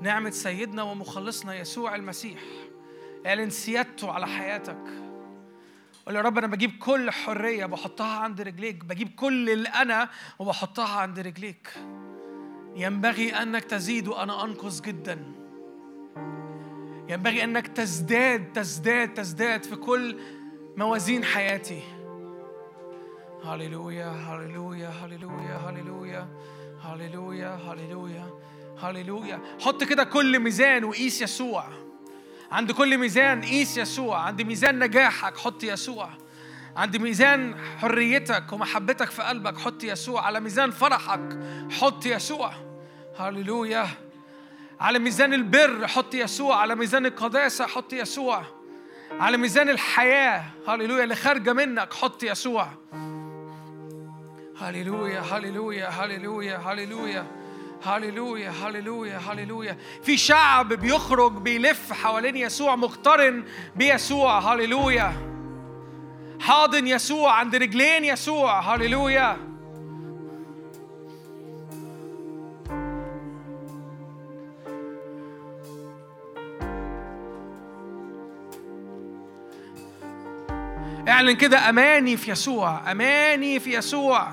نعمة سيدنا ومخلصنا يسوع المسيح. اعلن سيادته على حياتك. قول يا رب أنا بجيب كل حرية بحطها عند رجليك. بجيب كل اللي أنا وبحطها عند رجليك. ينبغي أنك تزيد وأنا أنقص جدا. ينبغي أنك تزداد تزداد تزداد في كل موازين حياتي. هللويا هللويا هللويا هللويا هللويا هللويا هللويا حط كده كل ميزان وقيس يسوع. عند كل ميزان قيس يسوع. عند ميزان نجاحك حط يسوع. عند ميزان حريتك ومحبتك في قلبك حط يسوع. على ميزان فرحك حط يسوع. هللويا على ميزان البر حط يسوع. على ميزان القداسة حط يسوع. على ميزان الحياة. هللويا اللي خارجة منك حط يسوع. هللويا هللويا هللويا هللويا هللويا هللويا هللويا في شعب بيخرج بيلف حوالين يسوع مقترن بيسوع. هللويا حاضن يسوع عند رجلين يسوع. هللويا اعلن كده أماني في يسوع أماني في يسوع.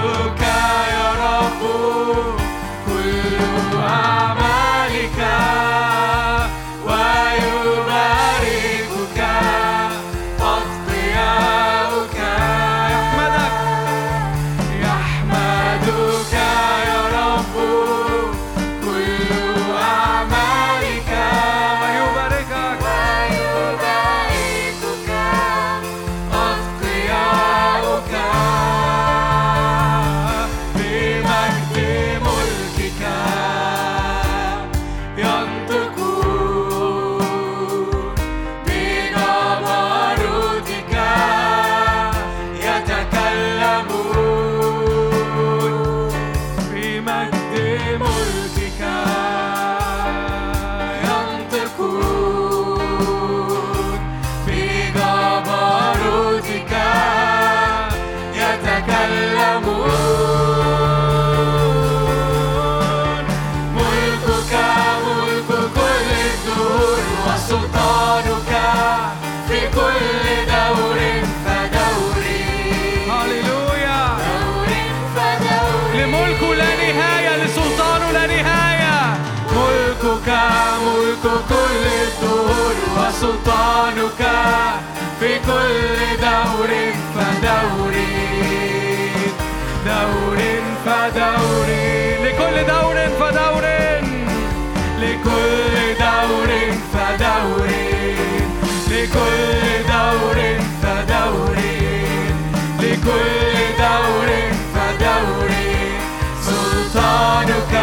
do. في كل دور فدور. دور فدور. لكل دور فدور. لكل دور فدور. لكل دور فدور. لكل دور فدور. سلطانك.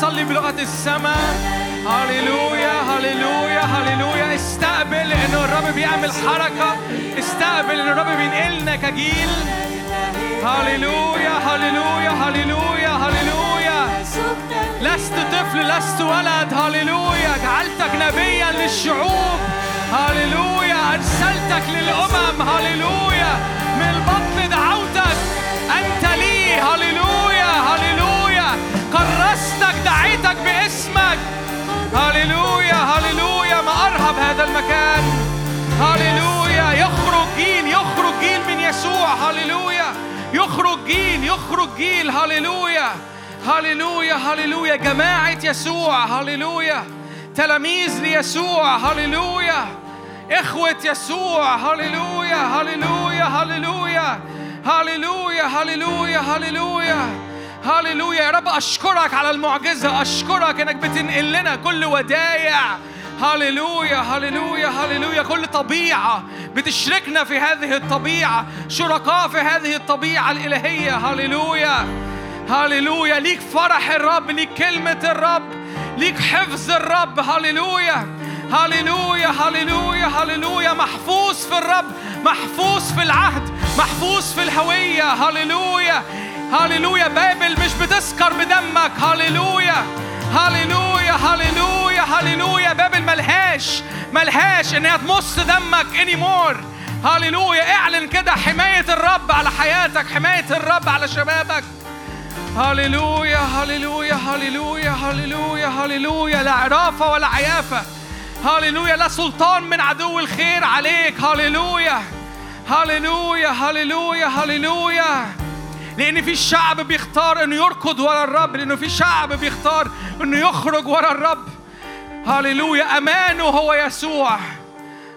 صلي بلغة السماء. هللويا هللويا هللويا. استقبل ان الرب بيعمل حركة. استقبل ان الرب بينقلنا كجيل. هللويا هللويا هللويا هللويا. لست طفل لست ولد. هللويا. جعلتك نبيا للشعوب. هللويا. أرسلتك للأمم. هللويا. من البطن دعوتك. أنت لي. هللويا هللويا. كرستك دعيتك باسمك. هللويا هللويا ما أرهب هذا المكان. هللويا يخرج جيل يخرج جيل من يسوع. هللويا يخرج جيل يخرج جيل. هللويا هللويا هللويا جماعة يسوع هللويا تلاميذ ليسوع هللويا إخوة يسوع هللويا هللويا هللويا هللويا هللويا هللويا هللويا يا رب أشكرك على المعجزة أشكرك إنك بتنقل لنا كل ودايع. هللويا هللويا هللويا كل طبيعة بتشركنا في هذه الطبيعة شركاء في هذه الطبيعة الإلهية. هللويا هللويا ليك فرح الرب ليك كلمة الرب ليك حفظ الرب. هللويا هللويا هللويا هللويا محفوظ في الرب محفوظ في العهد محفوظ في الهوية. هللويا هللويا بابل مش بتسكر بدمك. هللويا هللويا هللويا هللويا بابل ملهاش ملهاش إن هي تمص دمك انيمور هللويا اعلن كده حماية الرب على حياتك حماية الرب على شبابك. هللويا هللويا هللويا هللويا هللويا لا عرافة ولا عيافة. هللويا لا سلطان من عدو الخير عليك. هللويا هللويا هللويا هللويا لأن في شعب بيختار إنه يركض ورا الرب لأنه في شعب بيختار إنه يخرج ورا الرب. هللويا أمانه هو يسوع.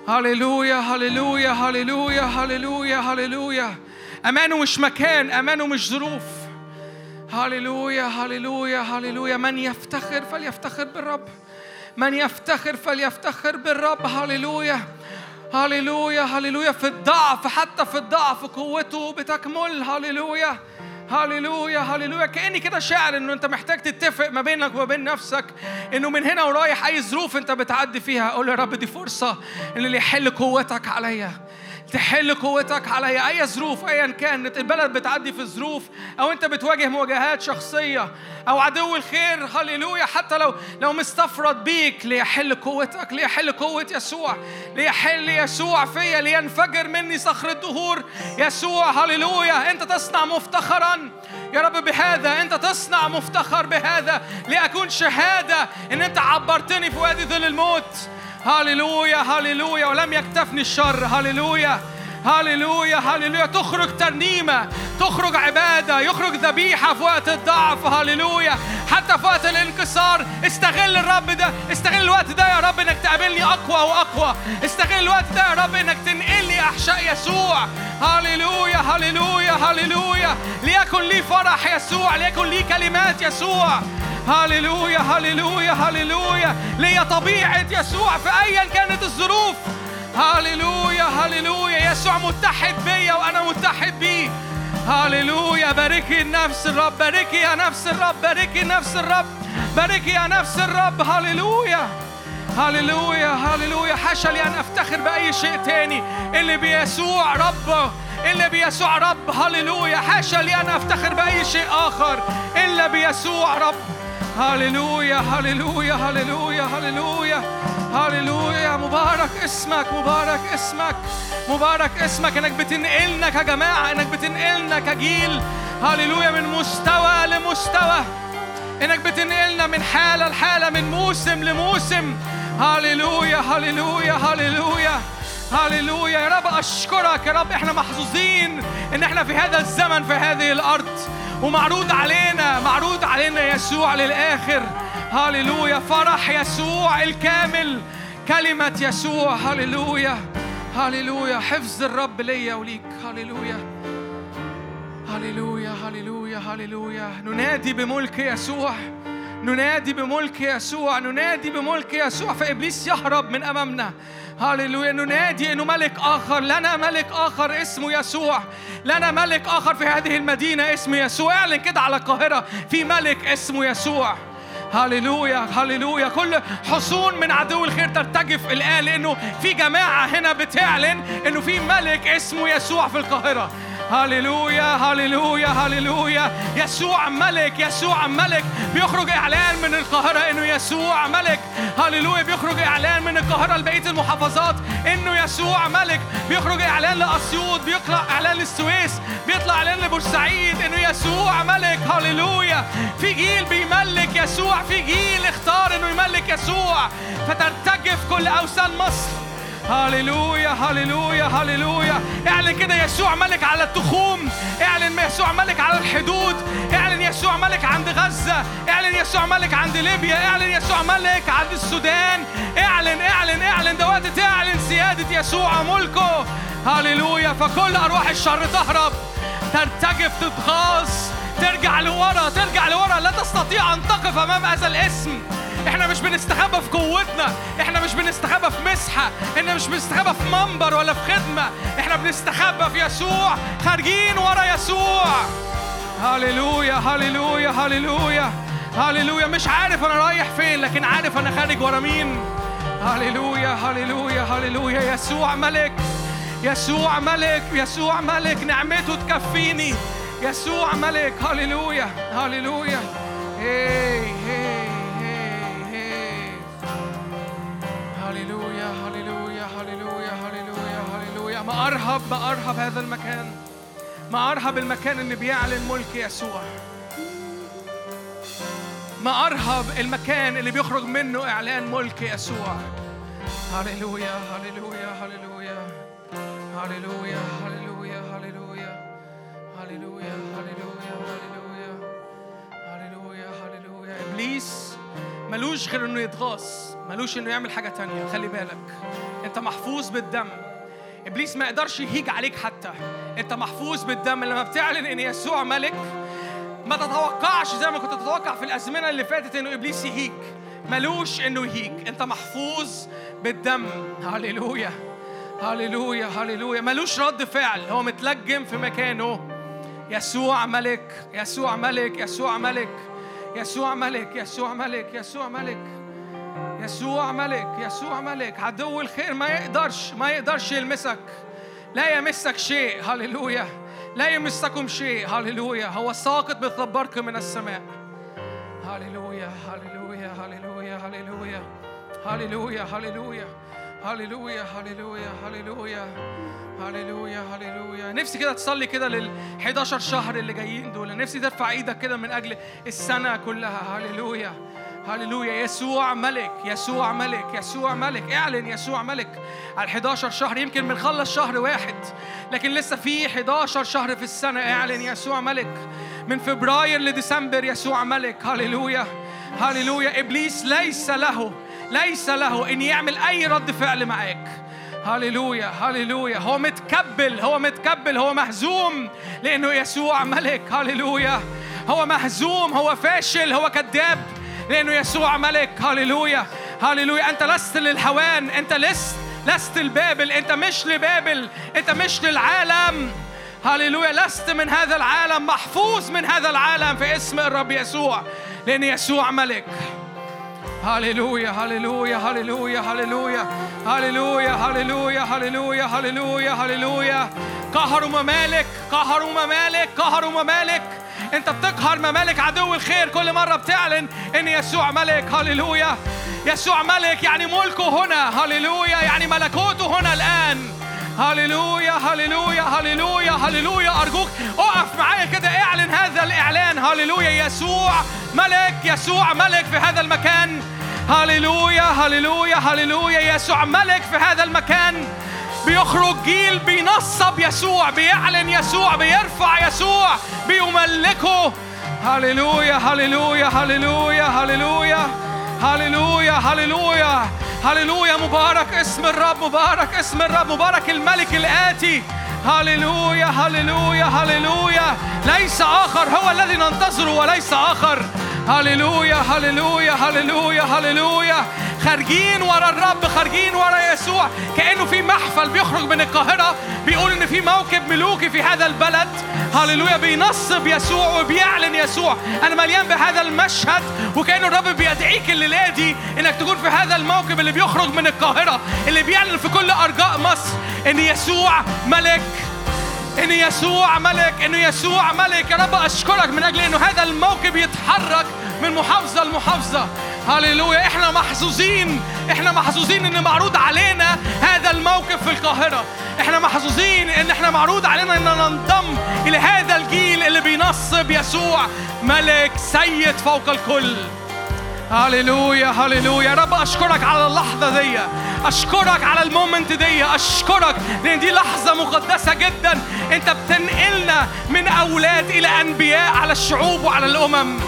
هللويا هللويا هللويا هللويا هللويا. أمانه مش مكان أمانه مش ظروف. هللويا هللويا هللويا. من يفتخر فليفتخر بالرب. من يفتخر فليفتخر بالرب. هللويا. هللويا هللويا في الضعف حتى في الضعف قوته بتكمل. هللويا هللويا هللويا كأني كده شاعر إنه أنت محتاج تتفق ما بينك وما بين نفسك إنه من هنا ورايح أي ظروف أنت بتعدي فيها. قول يا رب دي فرصة إن اللي يحل قوتك عليا. تحل قوتك عليا أي ظروف ايا كانت البلد بتعدي في ظروف أو أنت بتواجه مواجهات شخصية أو عدو الخير. هللويا. حتى لو لو مستفرد بيك ليحل قوتك ليحل قوة يسوع. ليحل يسوع فيا. لينفجر مني صخر الدهور. يسوع هللويا. أنت تصنع مفتخرا. يا رب بهذا. أنت تصنع مفتخر بهذا. لأكون شهادة إن أنت عبرتني في وادي ظل الموت. هللويا هللويا ولم يكتفني الشر. هللويا هللويا هللويا تخرج ترنيمة تخرج عبادة يخرج ذبيحة في وقت الضعف. هللويا حتى في وقت الانكسار استغل الرب ده. استغل الوقت ده يا رب إنك تقابلني أقوى وأقوى. استغل الوقت ده يا رب إنك تنقلني أحشاء يسوع. هللويا هللويا هللويا ليكن لي فرح يسوع ليكن لي كلمات يسوع. هللويا هللويا هللويا ليا طبيعة يسوع في أيا كانت الظروف. هللويا هللويا يسوع متحد بيا وأنا متحد بيه. هللويا باركي نفس الرب باركي يا نفس الرب باركي نفس الرب باركي يا نفس الرب. هللويا هللويا هللويا حاشا لي أن أفتخر بأي شيء تاني. اللي بيسوع رب اللي بيسوع رب. هللويا حاشا لي أن أفتخر بأي شيء آخر. الا بيسوع رب. هللويا هللويا هللويا هللويا هللويا مبارك اسمك مبارك اسمك مبارك اسمك انك بتنقلنا كجماعه انك بتنقلنا كجيل هللويا من مستوى لمستوى انك بتنقلنا من حاله لحاله من موسم لموسم هللويا هللويا هللويا هللويا يا رب أشكرك. يا رب إحنا محظوظين إن إحنا في هذا الزمن في هذه الأرض. ومعروض علينا معروض علينا يسوع للآخر. هللويا فرح يسوع الكامل. كلمة يسوع. هللويا هللويا حفظ الرب ليا وليك. هللويا هللويا هللويا هللويا ننادي بملك يسوع. ننادي بملك يسوع ننادي بملك يسوع فإبليس يهرب من أمامنا. هللويا ننادي إنه ملك آخر لنا ملك آخر اسمه يسوع. لنا ملك آخر في هذه المدينة اسمه يسوع. اعلن كده على القاهرة في ملك اسمه يسوع. هللويا هللويا كل حصون من عدو الخير ترتجف الآن لأنه في جماعة هنا بتعلن إنه في ملك اسمه يسوع في القاهرة. هللويا هللويا هللويا. يسوع ملك يسوع ملك. بيخرج إعلان من القاهرة إنه يسوع ملك. هللويا. بيخرج إعلان من القاهرة لبقية المحافظات إنه يسوع ملك. بيخرج إعلان لأسيوط بيطلع إعلان للسويس بيطلع إعلان لبورسعيد إنه يسوع ملك. هللويا. في جيل بيملك يسوع في جيل اختار إنه يملك يسوع. فترتجف كل أوثان مصر. هللويا هللويا هللويا. اعلن كده يسوع ملك على التخوم. اعلن يسوع ملك على الحدود. اعلن يسوع ملك عند غزة. اعلن يسوع ملك عند ليبيا. اعلن يسوع ملك عند السودان. اعلن اعلن اعلن. ده وقت تعلن سيادة يسوع ملكه. هللويا. فكل أرواح الشر تهرب. ترتجف تتغاظ. ترجع لورا ترجع لورا. لا تستطيع أن تقف أمام هذا الاسم. إحنا مش بنستخبى في قوتنا إحنا مش بنستخبى في مسحة إحنا مش بنستخبى في منبر ولا في خدمة إحنا بنستخبى في يسوع خارجين ورا يسوع. هللويا هللويا هللويا هللويا. مش عارف أنا رايح فين لكن عارف أنا خارج ورا مين. هللويا هللويا هللويا. يسوع ملك يسوع ملك يسوع ملك نعمته تكفيني. يسوع ملك هللويا هللويا. هي هي. ما أرهب ما أرهب هذا المكان. ما أرهب المكان اللي بيعلن ملك يسوع. ما أرهب المكان اللي بيخرج منه إعلان ملك يسوع. هللويا هللويا هللويا. هللويا هللويا هللويا. هللويا هللويا هللويا. هللويا هللويا. إبليس ملوش غير إنه يتغاظ ملوش إنه يعمل حاجة تانية. خلي بالك. أنت محفوظ بالدم. إبليس ما يقدرش يهيج عليك حتى. أنت محفوظ بالدم. لما بتعلن إن يسوع ملك ما تتوقعش زي ما كنت تتوقع في الأزمنة اللي فاتت إنه إبليس يهيج. ملوش إنه يهيج. أنت محفوظ بالدم. هللويا. هللويا. هللويا. ملوش رد فعل. هو متلجم في مكانه. يسوع ملك. يسوع ملك. يسوع ملك. يسوع ملك. يسوع ملك. يسوع ملك. يسوع ملك يسوع ملك عدو الخير ما يقدرش ما يقدرش يلمسك لا يمسك شيء هللويا لا يمسكم شيء هللويا هو ساقط مثل برق من السماء هللويا هللويا هللويا هللويا هللويا هللويا هللويا هللويا هللويا هللويا هللويا نفسي كده تصلي كده لل 11 شهر اللي جايين دول نفسي ترفع إيدك كده من أجل السنة كلها هللويا هللويا. يسوع ملك يسوع ملك يسوع ملك. اعلن يسوع ملك على 11 شهر يمكن بنخلص شهر واحد لكن لسه في 11 شهر في السنة. اعلن يسوع ملك. من فبراير لديسمبر يسوع ملك. هللويا هللويا. إبليس ليس له ليس له إن يعمل أي رد فعل معاك. هللويا هللويا. هو متكبل هو متكبل هو مهزوم لأنه يسوع ملك. هللويا. هو مهزوم هو فاشل هو كذاب. لأنه يسوع ملك. هللويا. هللويا. أنت لست للهوان. أنت لست لست لبابل. أنت مش لبابل. أنت مش للعالم. هللويا. لست من هذا العالم. محفوظ من هذا العالم في اسم الرب يسوع. لأن يسوع ملك. هللويا. هللويا. هللويا. هللويا. هللويا. هللويا. هللويا. هللويا. هللويا. قهروا ممالك. قهروا ممالك. قهروا ممالك. انت بتقهر ممالك عدو الخير. كل مرة بتعلن إن يسوع ملك. هللويا. يسوع ملك يعني ملكه هنا. هللويا. يعني ملكوته هنا الآن. هللويا. هللويا. هللويا. هللويا. أرجوك اقف معايا كده. اعلن هذا الإعلان. هللويا. يسوع ملك. يسوع ملك في هذا المكان. هللويا. هللويا. هللويا. يسوع ملك في هذا المكان. بيخرج جيل بينصب يسوع بيعلن يسوع بيرفع يسوع بيملكه. هللويا هللويا هللويا هللويا هللويا هللويا هللويا. مبارك اسم الرب مبارك اسم الرب مبارك الملك الآتي. هللويا هللويا هللويا. ليس آخر هو الذي ننتظره وليس آخر. هللويا هللويا هللويا هللويا خارجين ورا الرب خارجين ورا يسوع. كأنه في محفل بيخرج من القاهرة بيقول إن في موكب ملوكي في هذا البلد. هللويا بينصب يسوع وبيعلن يسوع. أنا مليان بهذا المشهد وكأنه الرب بيدعيك الليلة دي إنك تكون في هذا الموكب اللي بيخرج من القاهرة اللي بيعلن في كل أرجاء مصر إن يسوع ملك. إن يسوع ملك إن يسوع ملك. يا رب أشكرك من أجل إنه هذا الموكب يتحرك من محافظة لمحافظة. هللويا. إحنا محظوظين إحنا محظوظين إن معروض علينا هذا الموقف في القاهرة. إحنا محظوظين إن إحنا معروض علينا ان ننضم إلى هذا الجيل اللي بينصب يسوع ملك سيد فوق الكل. هللويا هللويا يا رب أشكرك على اللحظة دي. أشكرك على المومنت دي. أشكرك لأن دي لحظة مقدسة جدا. أنت بتنقلنا من أولاد إلى أنبياء على الشعوب وعلى الأمم.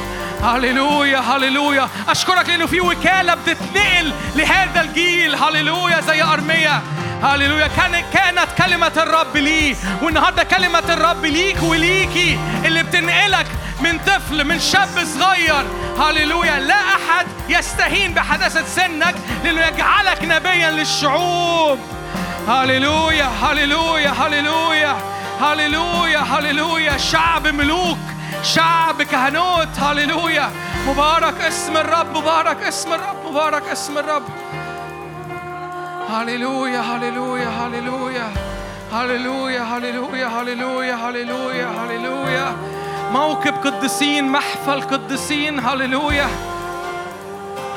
هللويا هللويا اشكرك لأنه في وكاله بتتنقل لهذا الجيل هللويا زي ارميا هللويا كان كانت كلمة الرب لي والنهارده كلمة الرب ليك وليكي اللي بتنقلك من طفل من شاب صغير هللويا لا أحد يستهين بحداثة سنك لأنه يجعلك نبيا للشعوب هللويا هللويا هللويا هللويا هللويا شعب ملوك شعب كهنوت هللويا. مبارك اسم الرب مبارك اسم الرب مبارك اسم الرب. هللويا هللويا هللويا. هللويا هللويا هللويا هللويا هللويا. موكب قديسين محفل قديسين. هللويا.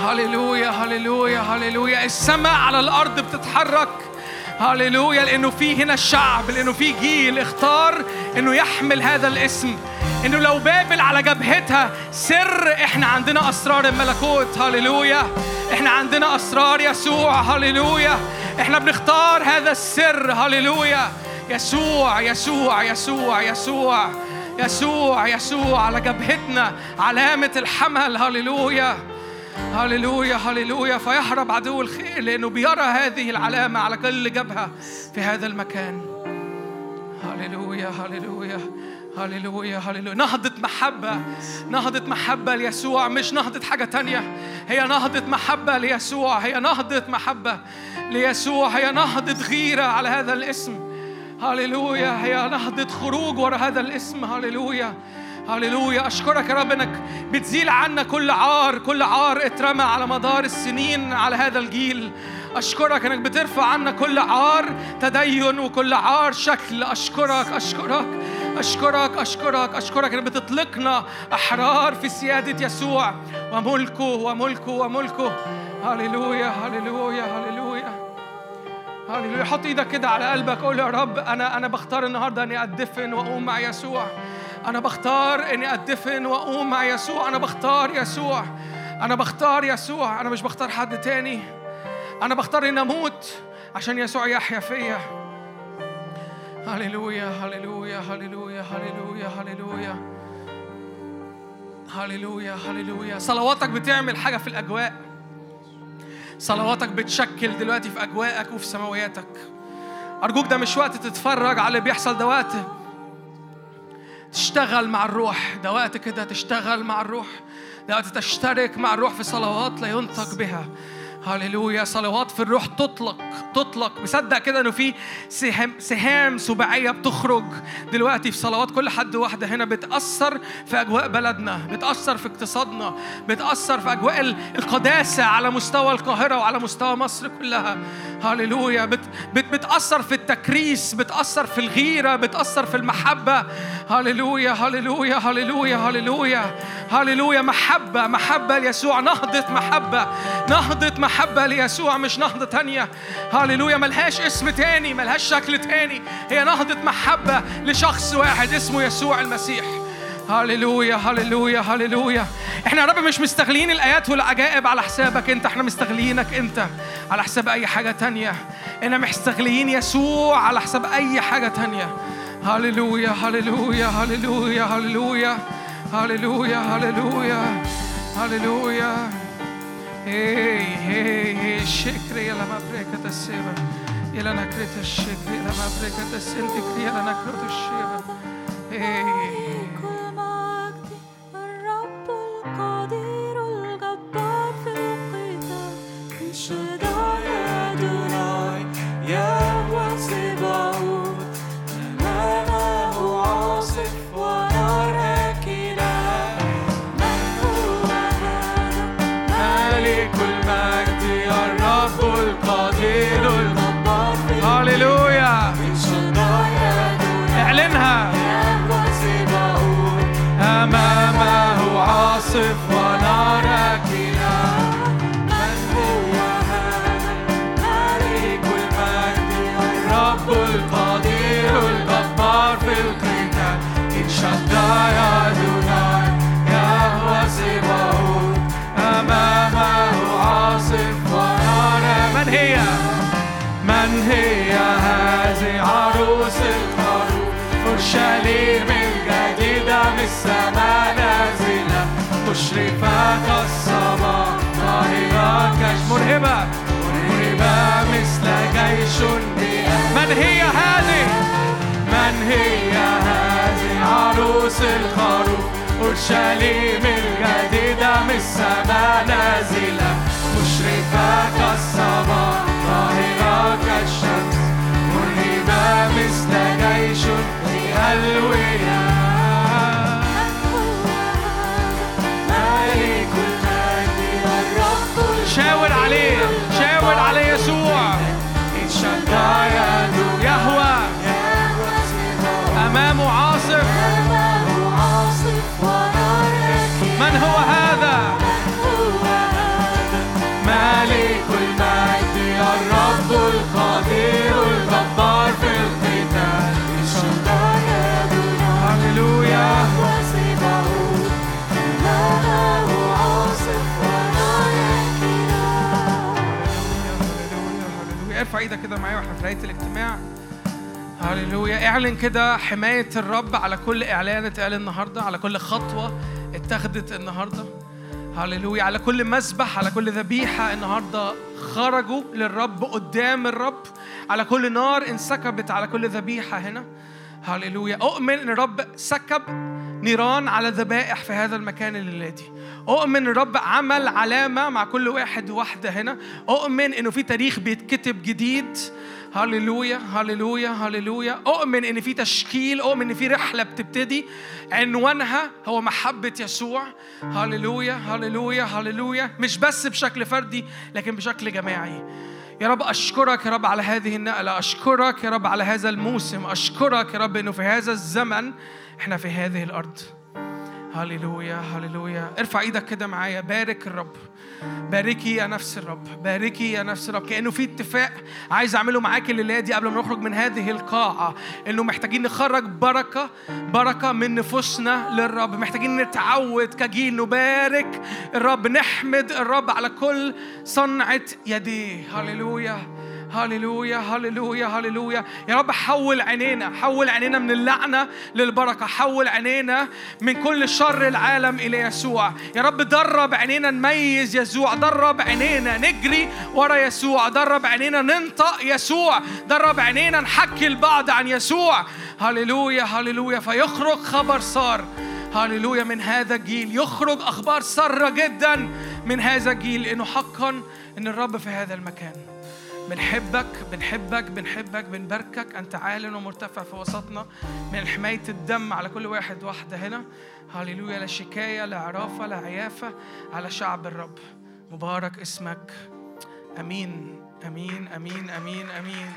هللويا هللويا هللويا. السماء على الأرض بتتحرك. هللويا لأنه في هنا الشعب لأنه في جيل اختار إنه يحمل هذا الاسم. انه لو بابل على جبهتها سر إحنا عندنا اسرار الملكوت. هللويا. إحنا عندنا اسرار يسوع. هللويا. إحنا بنختار هذا السر. هللويا. يسوع يسوع يسوع يسوع. يسوع يسوع على جبهتنا علامة الحمل. هللويا. هللويا هللويا. فيهرب عدو الخير لأنه بيرى هذه العلامة على كل جبهة في هذا المكان. هللويا هللويا. هللويا هللويا نهضة محبة. نهضة محبة ليسوع مش نهضة حاجة تانية. هي نهضة محبة ليسوع. هي نهضة محبة ليسوع. هي نهضة غيرة على هذا الاسم. هللويا هي نهضة خروج ورا هذا الاسم. هللويا هللويا أشكرك يا رب إنك بتزيل عنا كل عار كل عار اترمى على مدار السنين على هذا الجيل. أشكرك إنك بترفع عنا كل عار تدين وكل عار شكل. أشكرك أشكرك. أشكرك أشكرك أشكرك إنك بتطلقنا أحرار في سيادة يسوع. وملكه وملكه وملكه. هللويا هللويا هللويا. هللويا. حط إيدك كده على قلبك. قول يا رب أنا أنا بختار النهارده إني أدفن وأقوم مع يسوع. أنا بختار إني أدفن وأقوم مع يسوع. أنا بختار يسوع. أنا بختار يسوع. أنا مش بختار حد تاني. أنا بختار إني أموت عشان يسوع يحيا فيا. هللويا هللويا هللويا هللويا هللويا هللويا هللويا صلواتك بتعمل حاجة في الأجواء. صلواتك بتشكل دلوقتي في أجواءك وفي سماوياتك. أرجوك ده مش وقت تتفرج على اللي بيحصل ده وقت تشتغل مع الروح. ده وقت كده تشتغل مع الروح. ده وقت تشترك مع الروح في صلوات لا ينطق بها. هللويا صلوات في الروح تطلق تطلق. مصدق كده إنه في سهام سهام سباعية بتخرج. دلوقتي في صلوات كل حد واحدة هنا بتأثر في أجواء بلدنا بتأثر في اقتصادنا بتأثر في أجواء ال- القداسة على مستوى القاهرة وعلى مستوى مصر كلها. هللويا. بت بت بتأثر في التكريس بتأثر في الغيرة بتأثر في المحبة. هللويا هللويا هللويا هللويا. هللويا. محبة محبة ليسوع. نهضة محبة نهضة محبه ليسوع مش نهضة تانية. هللويا ملهاش اسم تاني ملهاش شكل تاني. هي نهضة محبة لشخص واحد اسمه يسوع المسيح. هللويا هللويا هللويا إحنا يا رب مش مستغلين الآيات والعجائب على حسابك انت إحنا مستغلينك انت على حساب أي حاجة تانية. إحنا مستغلين يسوع على حساب أي حاجة تانية. هللويا هللويا هللويا هللويا هللويا هللويا هللويا هي هي هي شكر يلا ما بريكة السيبة يلا نكرت الشكر يلا ما بريكة السنتكر يلا نكرت الشيبة هي كل مجد الرب القدير الجبار في أورشليم الجديدة من السماء نازلة. مشرفة كالصباح طاهرة كالش مرهبة. مرهبة مثل جيش من هي هذه؟ من هي هذه؟ عروس الخروف. أورشليم الجديدة من السماء نازلة. مشرفة كالصباح طاهرة مثل جيش بألوية مالك المجد الرب شاور عليه شاور على يسوع. إن إيدك كده معايا وإحنا في نهاية الاجتماع. هللويا. اعلن كده حماية الرب على كل إعلان اتقال النهارده على كل خطوة اتخذت النهارده. هللويا. على كل مسبح على كل ذبيحة النهارده خرجوا للرب قدام الرب. على كل نار انسكبت على كل ذبيحة هنا. هللويا. أؤمن إن الرب سكب نيران على ذبائح في هذا المكان الليلة دي. أؤمن الرب عمل علامة مع كل واحد وواحده هنا. أؤمن إنه في تاريخ بيتكتب جديد. هللويا هللويا هللويا. أؤمن إن في تشكيل أؤمن إن في رحلة بتبتدي. عنوانها هو محبة يسوع. هللويا هللويا هللويا. مش بس بشكل فردي لكن بشكل جماعي. يا رب أشكرك يا رب على هذه النقلة. أشكرك يا رب على هذا الموسم. أشكرك يا رب أنه في هذا الزمن إحنا في هذه الأرض. هللويا هللويا ارفع إيدك كده معايا. بارك الرب. باركي يا نفس الرب. باركي يا نفس الرب. كأنه في اتفاق عايز أعمله معاك الليلة دي قبل ما نخرج من هذه القاعة. إنه محتاجين نخرج بركة بركة من نفوسنا للرب. محتاجين نتعود كجيل. نبارك الرب. نحمد الرب على كل صنعة يديه. هللويا هللويا هللويا هللويا. يا رب حول عينينا حول عينينا من اللعنة للبركة. حول عينينا من كل شر العالم إلى يسوع. يا رب درب عينينا نميز يسوع. درب عينينا نجري ورا يسوع. درب عينينا ننطق يسوع. درب عينينا نحكي البعض عن يسوع. هللويا هللويا. فيخرج خبر صار. هللويا. من هذا الجيل يخرج أخبار سارة جدا. من هذا الجيل إنه حقا إن الرب في هذا المكان. بنحبك بنحبك بنحبك بنباركك. أنت عال ومرتفع في وسطنا من حماية الدم على كل واحد واحدة هنا. هللويا لا شكاية لا عرافة لا عيافة على شعب الرب. مبارك اسمك. أمين أمين أمين أمين أمين.